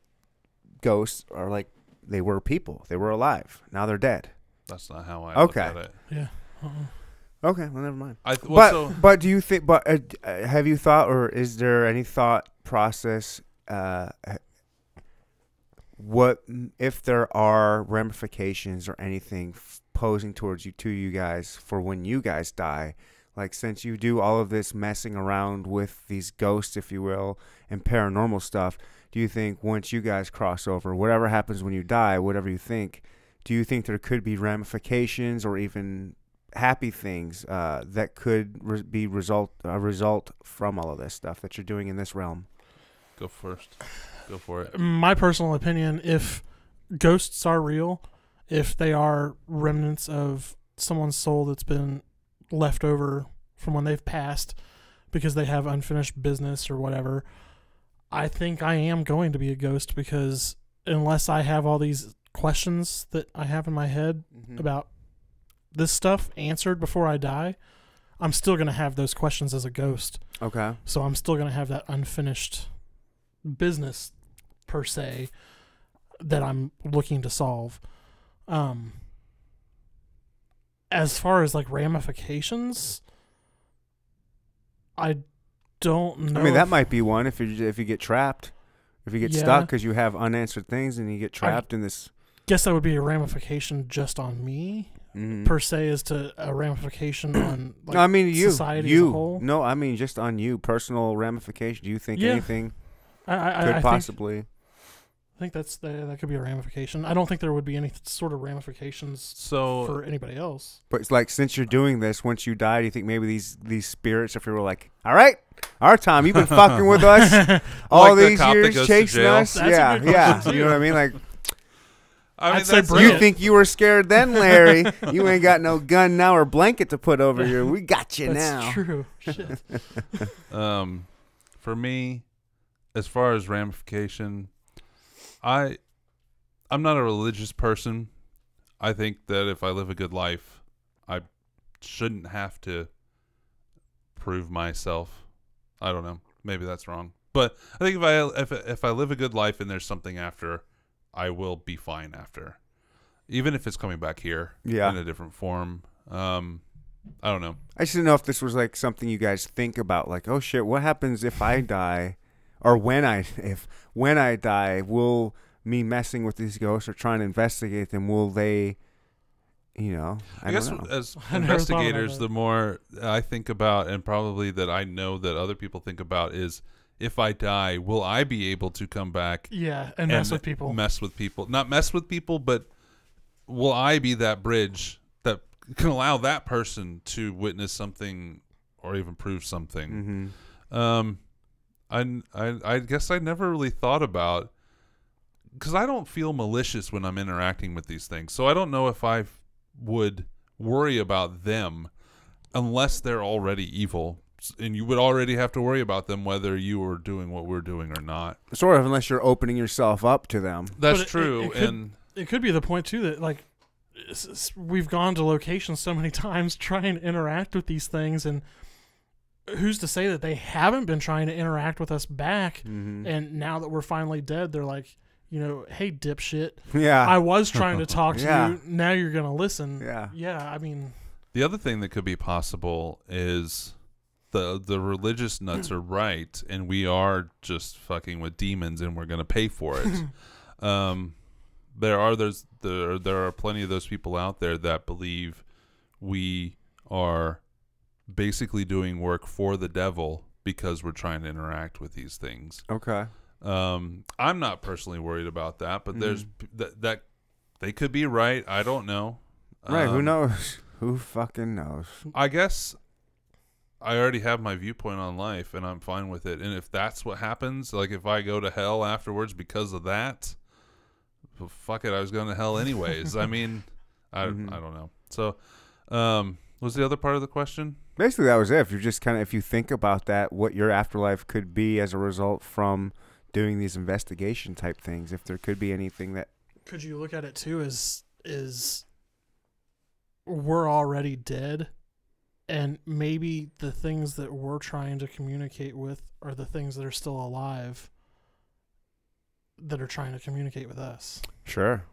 ghosts are like they were people. They were alive. Now they're dead. That's not how I Okay. look at it. Yeah. Uh-uh. Okay, well, never mind. I th- but so but do you think? But uh, uh, have you thought, or is there any thought process? Uh, what if there are ramifications or anything f- posing towards you to you guys for when you guys die? Like since you do all of this messing around with these ghosts, if you will, and paranormal stuff, do you think once you guys cross over, whatever happens when you die, whatever you think, do you think there could be ramifications or even happy things uh, that could re- be result a result from all of this stuff that you're doing in this realm. go first. Go for it. My personal opinion, if ghosts are real, if they are remnants of someone's soul that's been left over from when they've passed because they have unfinished business or whatever, I think I am going to be a ghost because unless I have all these questions that I have in my head Mm-hmm. about this stuff answered before I die, I'm still going to have those questions as a ghost. Okay. So I'm still going to have that unfinished business per se that I'm looking to solve. Um as far as like ramifications, I don't know. I mean, that might be one if you if you get trapped, if you get stuck because you have unanswered things and you get trapped in this. guess that would be a ramification just on me Mhm. per se as to a ramification on like no, I mean you. society as a you. whole? No, I mean just on you, personal ramification. Do you think Yeah. anything I, I, could I possibly? I think that's the, that could be a ramification. I don't think there would be any sort of ramifications So for anybody else. But it's like since you're doing this, once you die, do you think maybe these these spirits, if you were like, all right, our time, you've been fucking with us all Like these cop that years, chasing us, That's yeah, yeah. You know what I mean? Like I mean, I'd say that's you think you were scared then, Larry? you ain't got no gun now or blanket to put over you. We got you That's now. true. Shit. um, for me, as far as ramification, I, I'm not a religious person. I think that if I live a good life, I shouldn't have to prove myself. I don't know. Maybe that's wrong, but I think if I if if I live a good life and there's something after, I will be fine after, even if it's coming back here Yeah. in a different form. Um, I don't know. I just didn't know if this was like something you guys think about, like, oh shit, what happens if I die, or when I if when I die, will me messing with these ghosts or trying to investigate them, will they, you know, I, I, guess know. as I never thought about investigators, the more I think about, and probably that I know that other people think about, is if I die, will I be able to come back Yeah, and mess with people. Mess with people, not mess with people, but will I be that bridge that can allow that person to witness something or even prove something? hmm Um, I, I, I guess I never really thought about because I don't feel malicious when I'm interacting with these things. So I don't know if I would worry about them unless they're already evil. And you would already have to worry about them whether you were doing what we're doing or not. Sort of, unless you're opening yourself up to them. That's it- it- true. it could- and it could be the point too that like s- s- we've gone to locations so many times trying to interact with these things and who's to say that they haven't been trying to interact with us back Mm-hmm. and now that we're finally dead they're like you know hey dipshit yeah, i was trying to talk to Yeah. you now you're gonna listen yeah, yeah i mean the other thing that could be possible is the the religious nuts are right, and we are just fucking with demons, and we're gonna pay for it. um, there are those there there are plenty of those people out there that believe we are basically doing work for the devil because we're trying to interact with these things. okay. Um, I'm not personally worried about that, but there's Mhm. that that they could be right. I don't know. Right? who Um, knows? Who fucking knows? I guess I already have my viewpoint on life and I'm fine with it. And if that's what happens, like if I go to hell afterwards because of that, well, fuck it, I was going to hell anyways. I mean, I Mhm. I don't know. So, um, was the other part of the question? Basically, that was it. If you're just kind of, if you think about that, what your afterlife could be as a result from doing these investigation type things, if there could be anything that, could you look at it too as is we're already dead and maybe the things that we're trying to communicate with are the things that are still alive that are trying to communicate with us sure,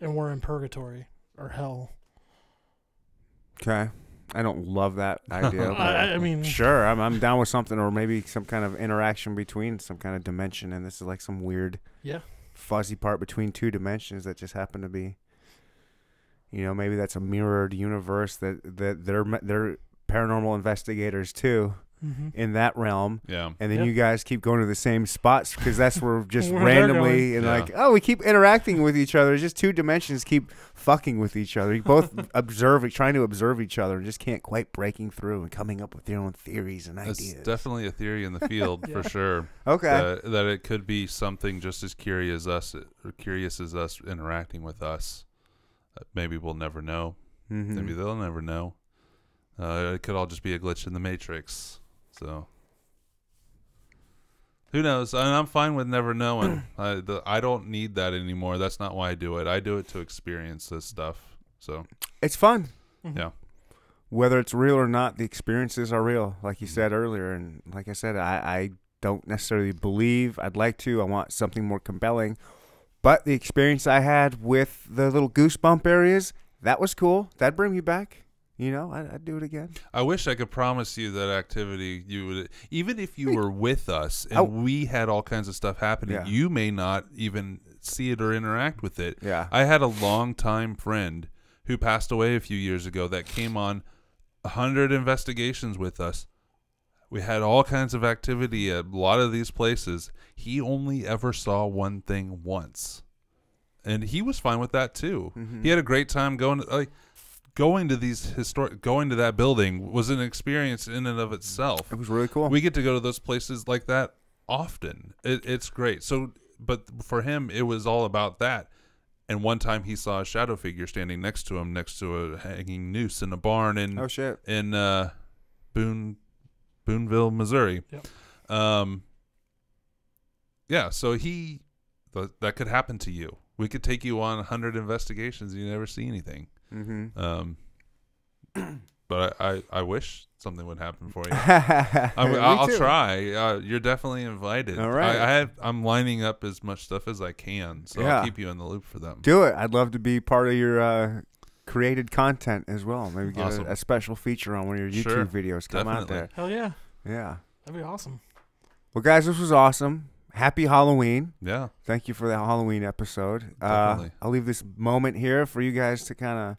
and we're in purgatory or hell okay. I don't love that idea. I, I mean sure, I'm I'm down with something, or maybe some kind of interaction between some kind of dimension, and this is like some weird, Yeah. fuzzy part between two dimensions that just happen to be. You know, maybe that's a mirrored universe that that they're they're paranormal investigators too mhm. in that realm. Yeah. and then Yeah. you guys keep going to the same spots because that's where just Where randomly and Yeah. like oh we keep interacting with each other. It's just two dimensions keep fucking with each other. You both observe, trying to observe each other, and just can't quite breaking through and coming up with their own theories and That's ideas. definitely a theory in the field Yeah. for sure. okay, That, that it could be something just as curious as us, or curious as us interacting with us. Uh, maybe we'll never know. Mhm. Maybe they'll never know. Uh, it could all just be a glitch in the matrix. So Who knows? And I'm fine with never knowing. I, the, I don't need that anymore. That's not why I do it. I do it to experience this stuff. So It's fun. Mhm. Yeah. Whether it's real or not, the experiences are real, like you said earlier. And like I said, I, I don't necessarily believe. I'd like to. I want something more compelling. But the experience I had with the little goosebump areas, that was cool. That'd bring me back. You know, I'd, I'd do it again. I wish I could promise you that activity you would even if you were with us and Oh. we had all kinds of stuff happening, Yeah. you may not even see it or interact with it. Yeah. I had a longtime friend who passed away a few years ago that came on a hundred investigations with us. We had all kinds of activity at a lot of these places. He only ever saw one thing once, and he was fine with that too. Mhm. He had a great time going. Like going to these historic, going to that building was an experience in and of itself. It was really cool. We get to go to those places like that often. It, it's great. So, but for him, it was all about that. And one time he saw a shadow figure standing next to him, next to a hanging noose in a barn in oh, shit. in uh, Boone, Boonville, Missouri. Yep. Um. Yeah, so he th- that could happen to you. We could take you on a hundred investigations and you never see anything. Mm-hmm. Um. But I, I, I wish something would happen for you. I, I, will try. Uh, you're definitely invited. All right. I, I have. I'm lining up as much stuff as I can, so Yeah. I'll keep you in the loop for them. Do it. I'd love to be part of your uh, created content as well. Maybe get Awesome. a, a special feature on one of your YouTube Sure. videos. Come out Definitely. there. Hell yeah, Yeah. that'd be awesome. Well, guys, this was awesome. Happy Halloween. Yeah. Thank you for the Halloween episode. Uh, I'll leave this moment here for you guys to kind of,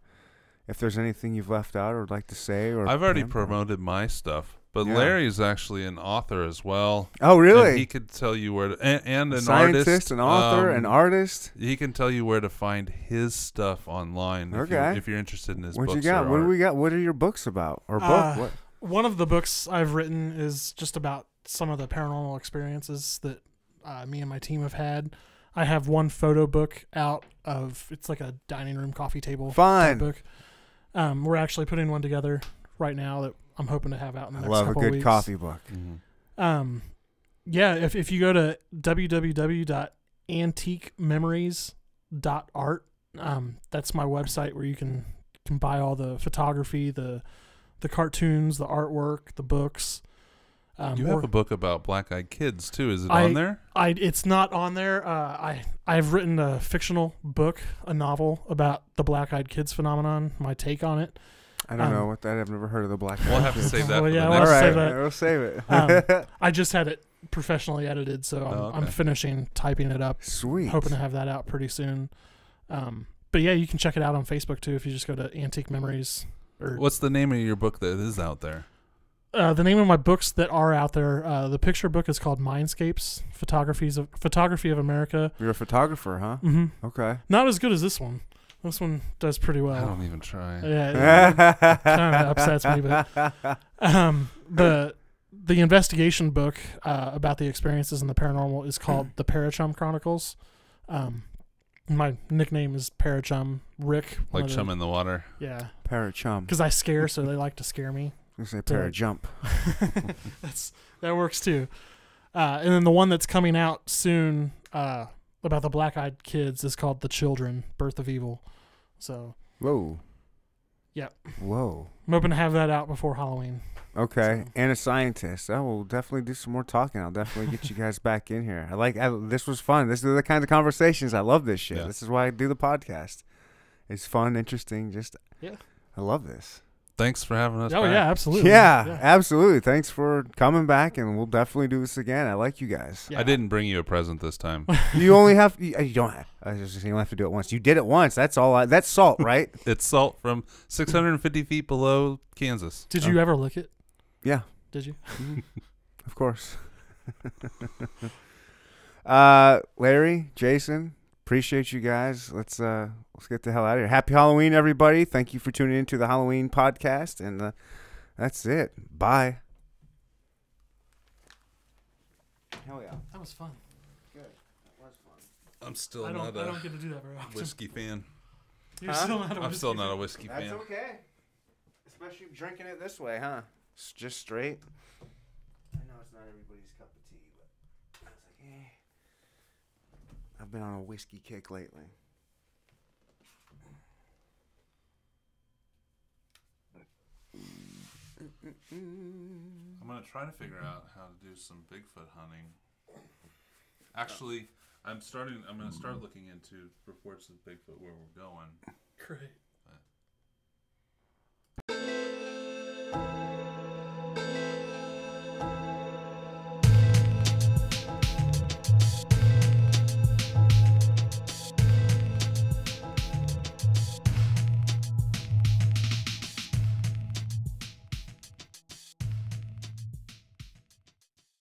if there's anything you've left out or would like to say, or I've already pimp or- promoted my stuff, but Yeah. is actually an author as well. Oh, And really? he could tell you where to, and, and an scientist, artist, an author, an um, artist. He can tell you where to find his stuff online. If, Okay. you, if you're interested in his What books you got? or What do we got? What are your books about? Or book? Uh, what? One of the books I've written is just about some of the paranormal experiences that uh, me and my team have had. I have one photo book out of it's like a dining room coffee table type Fun. book. Um, we're actually putting one together right now that I'm hoping to have out in the I next love a good weeks. coffee book. Mhm. Um, yeah, if if you go to www.antiquememories.art, um, that's my website where you can can buy all the photography, the the cartoons, the artwork, the books. Um, you or- have a book about black-eyed kids too. Is it I- on there? I it's not on there. Uh, I I've written a fictional book, a novel about the black eyed kids phenomenon. My take on it. I don't Um, know what that. I've never heard of the black. We'll have to save that. well, yeah, we'll All next. have to right, save that. we'll save it. Um, I just had it professionally edited, so I'm, Oh, I'm finishing typing it up. Sweet. Hoping to have that out pretty soon. Um, but yeah, you can check it out on Facebook too if you just go to Antique Memories. Or What's the name of your book that is out there? Uh, the name of my books that are out there. Uh, the picture book is called Mindscapes: Photographies of Photography of America. You're a photographer, huh? hmm Okay. Not as good as this one. This one does pretty well. I don't even try. Yeah, kind of upsets me, but um, the the investigation book uh, about the experiences in the paranormal is called The Parachum Chronicles. Um, my nickname is Parachum Rick. Like of the- chum in the water. Yeah, Parachum. because I scare, so they like to scare me. I say of jump. that's that works too. Uh, and then the one that's coming out soon uh, about the black-eyed kids is called The Children: Birth of Evil. So Whoa. Yep. Whoa. I'm hoping to have that out before Halloween. Okay, So- and a scientist. I will definitely do some more talking. I'll definitely get you guys back in here. I like. I, this was fun. This is the kind of conversations I love. This shit. Yeah. This is why I do the podcast. It's fun, interesting. Just Yeah. I love this. Thanks for having us. Oh back. yeah, absolutely. Yeah, absolutely. Thanks for coming back, and we'll definitely do this again. I like you guys. Yeah. I didn't bring you a present this time. you only have you, you don't have, I was just saying you don't have to do it once. You did it once. That's all. I, that's salt, right? it's salt from 650 feet below Kansas. Did you ever lick it? yeah, Did you? Of course. uh, Larry, Jason, appreciate you guys. Let's uh, let's get the hell out of here. Happy Halloween, everybody! Thank you for tuning in to the Halloween podcast, and uh, that's it. Bye. Hell yeah, That was fun. good. That was fun. I'm still I not don't. I a don't get to do that very often. whiskey fan. You're Huh? still not a I'm still not a fan. whiskey That's fan. okay. Especially drinking it this way, huh? It's just straight. I know it's not everybody's cup of tea, but I've been on a whiskey kick lately. I'm gonna try to figure out how to do some Bigfoot hunting. Actually, I'm starting. I'm gonna start looking into reports of Bigfoot where we're going. Great.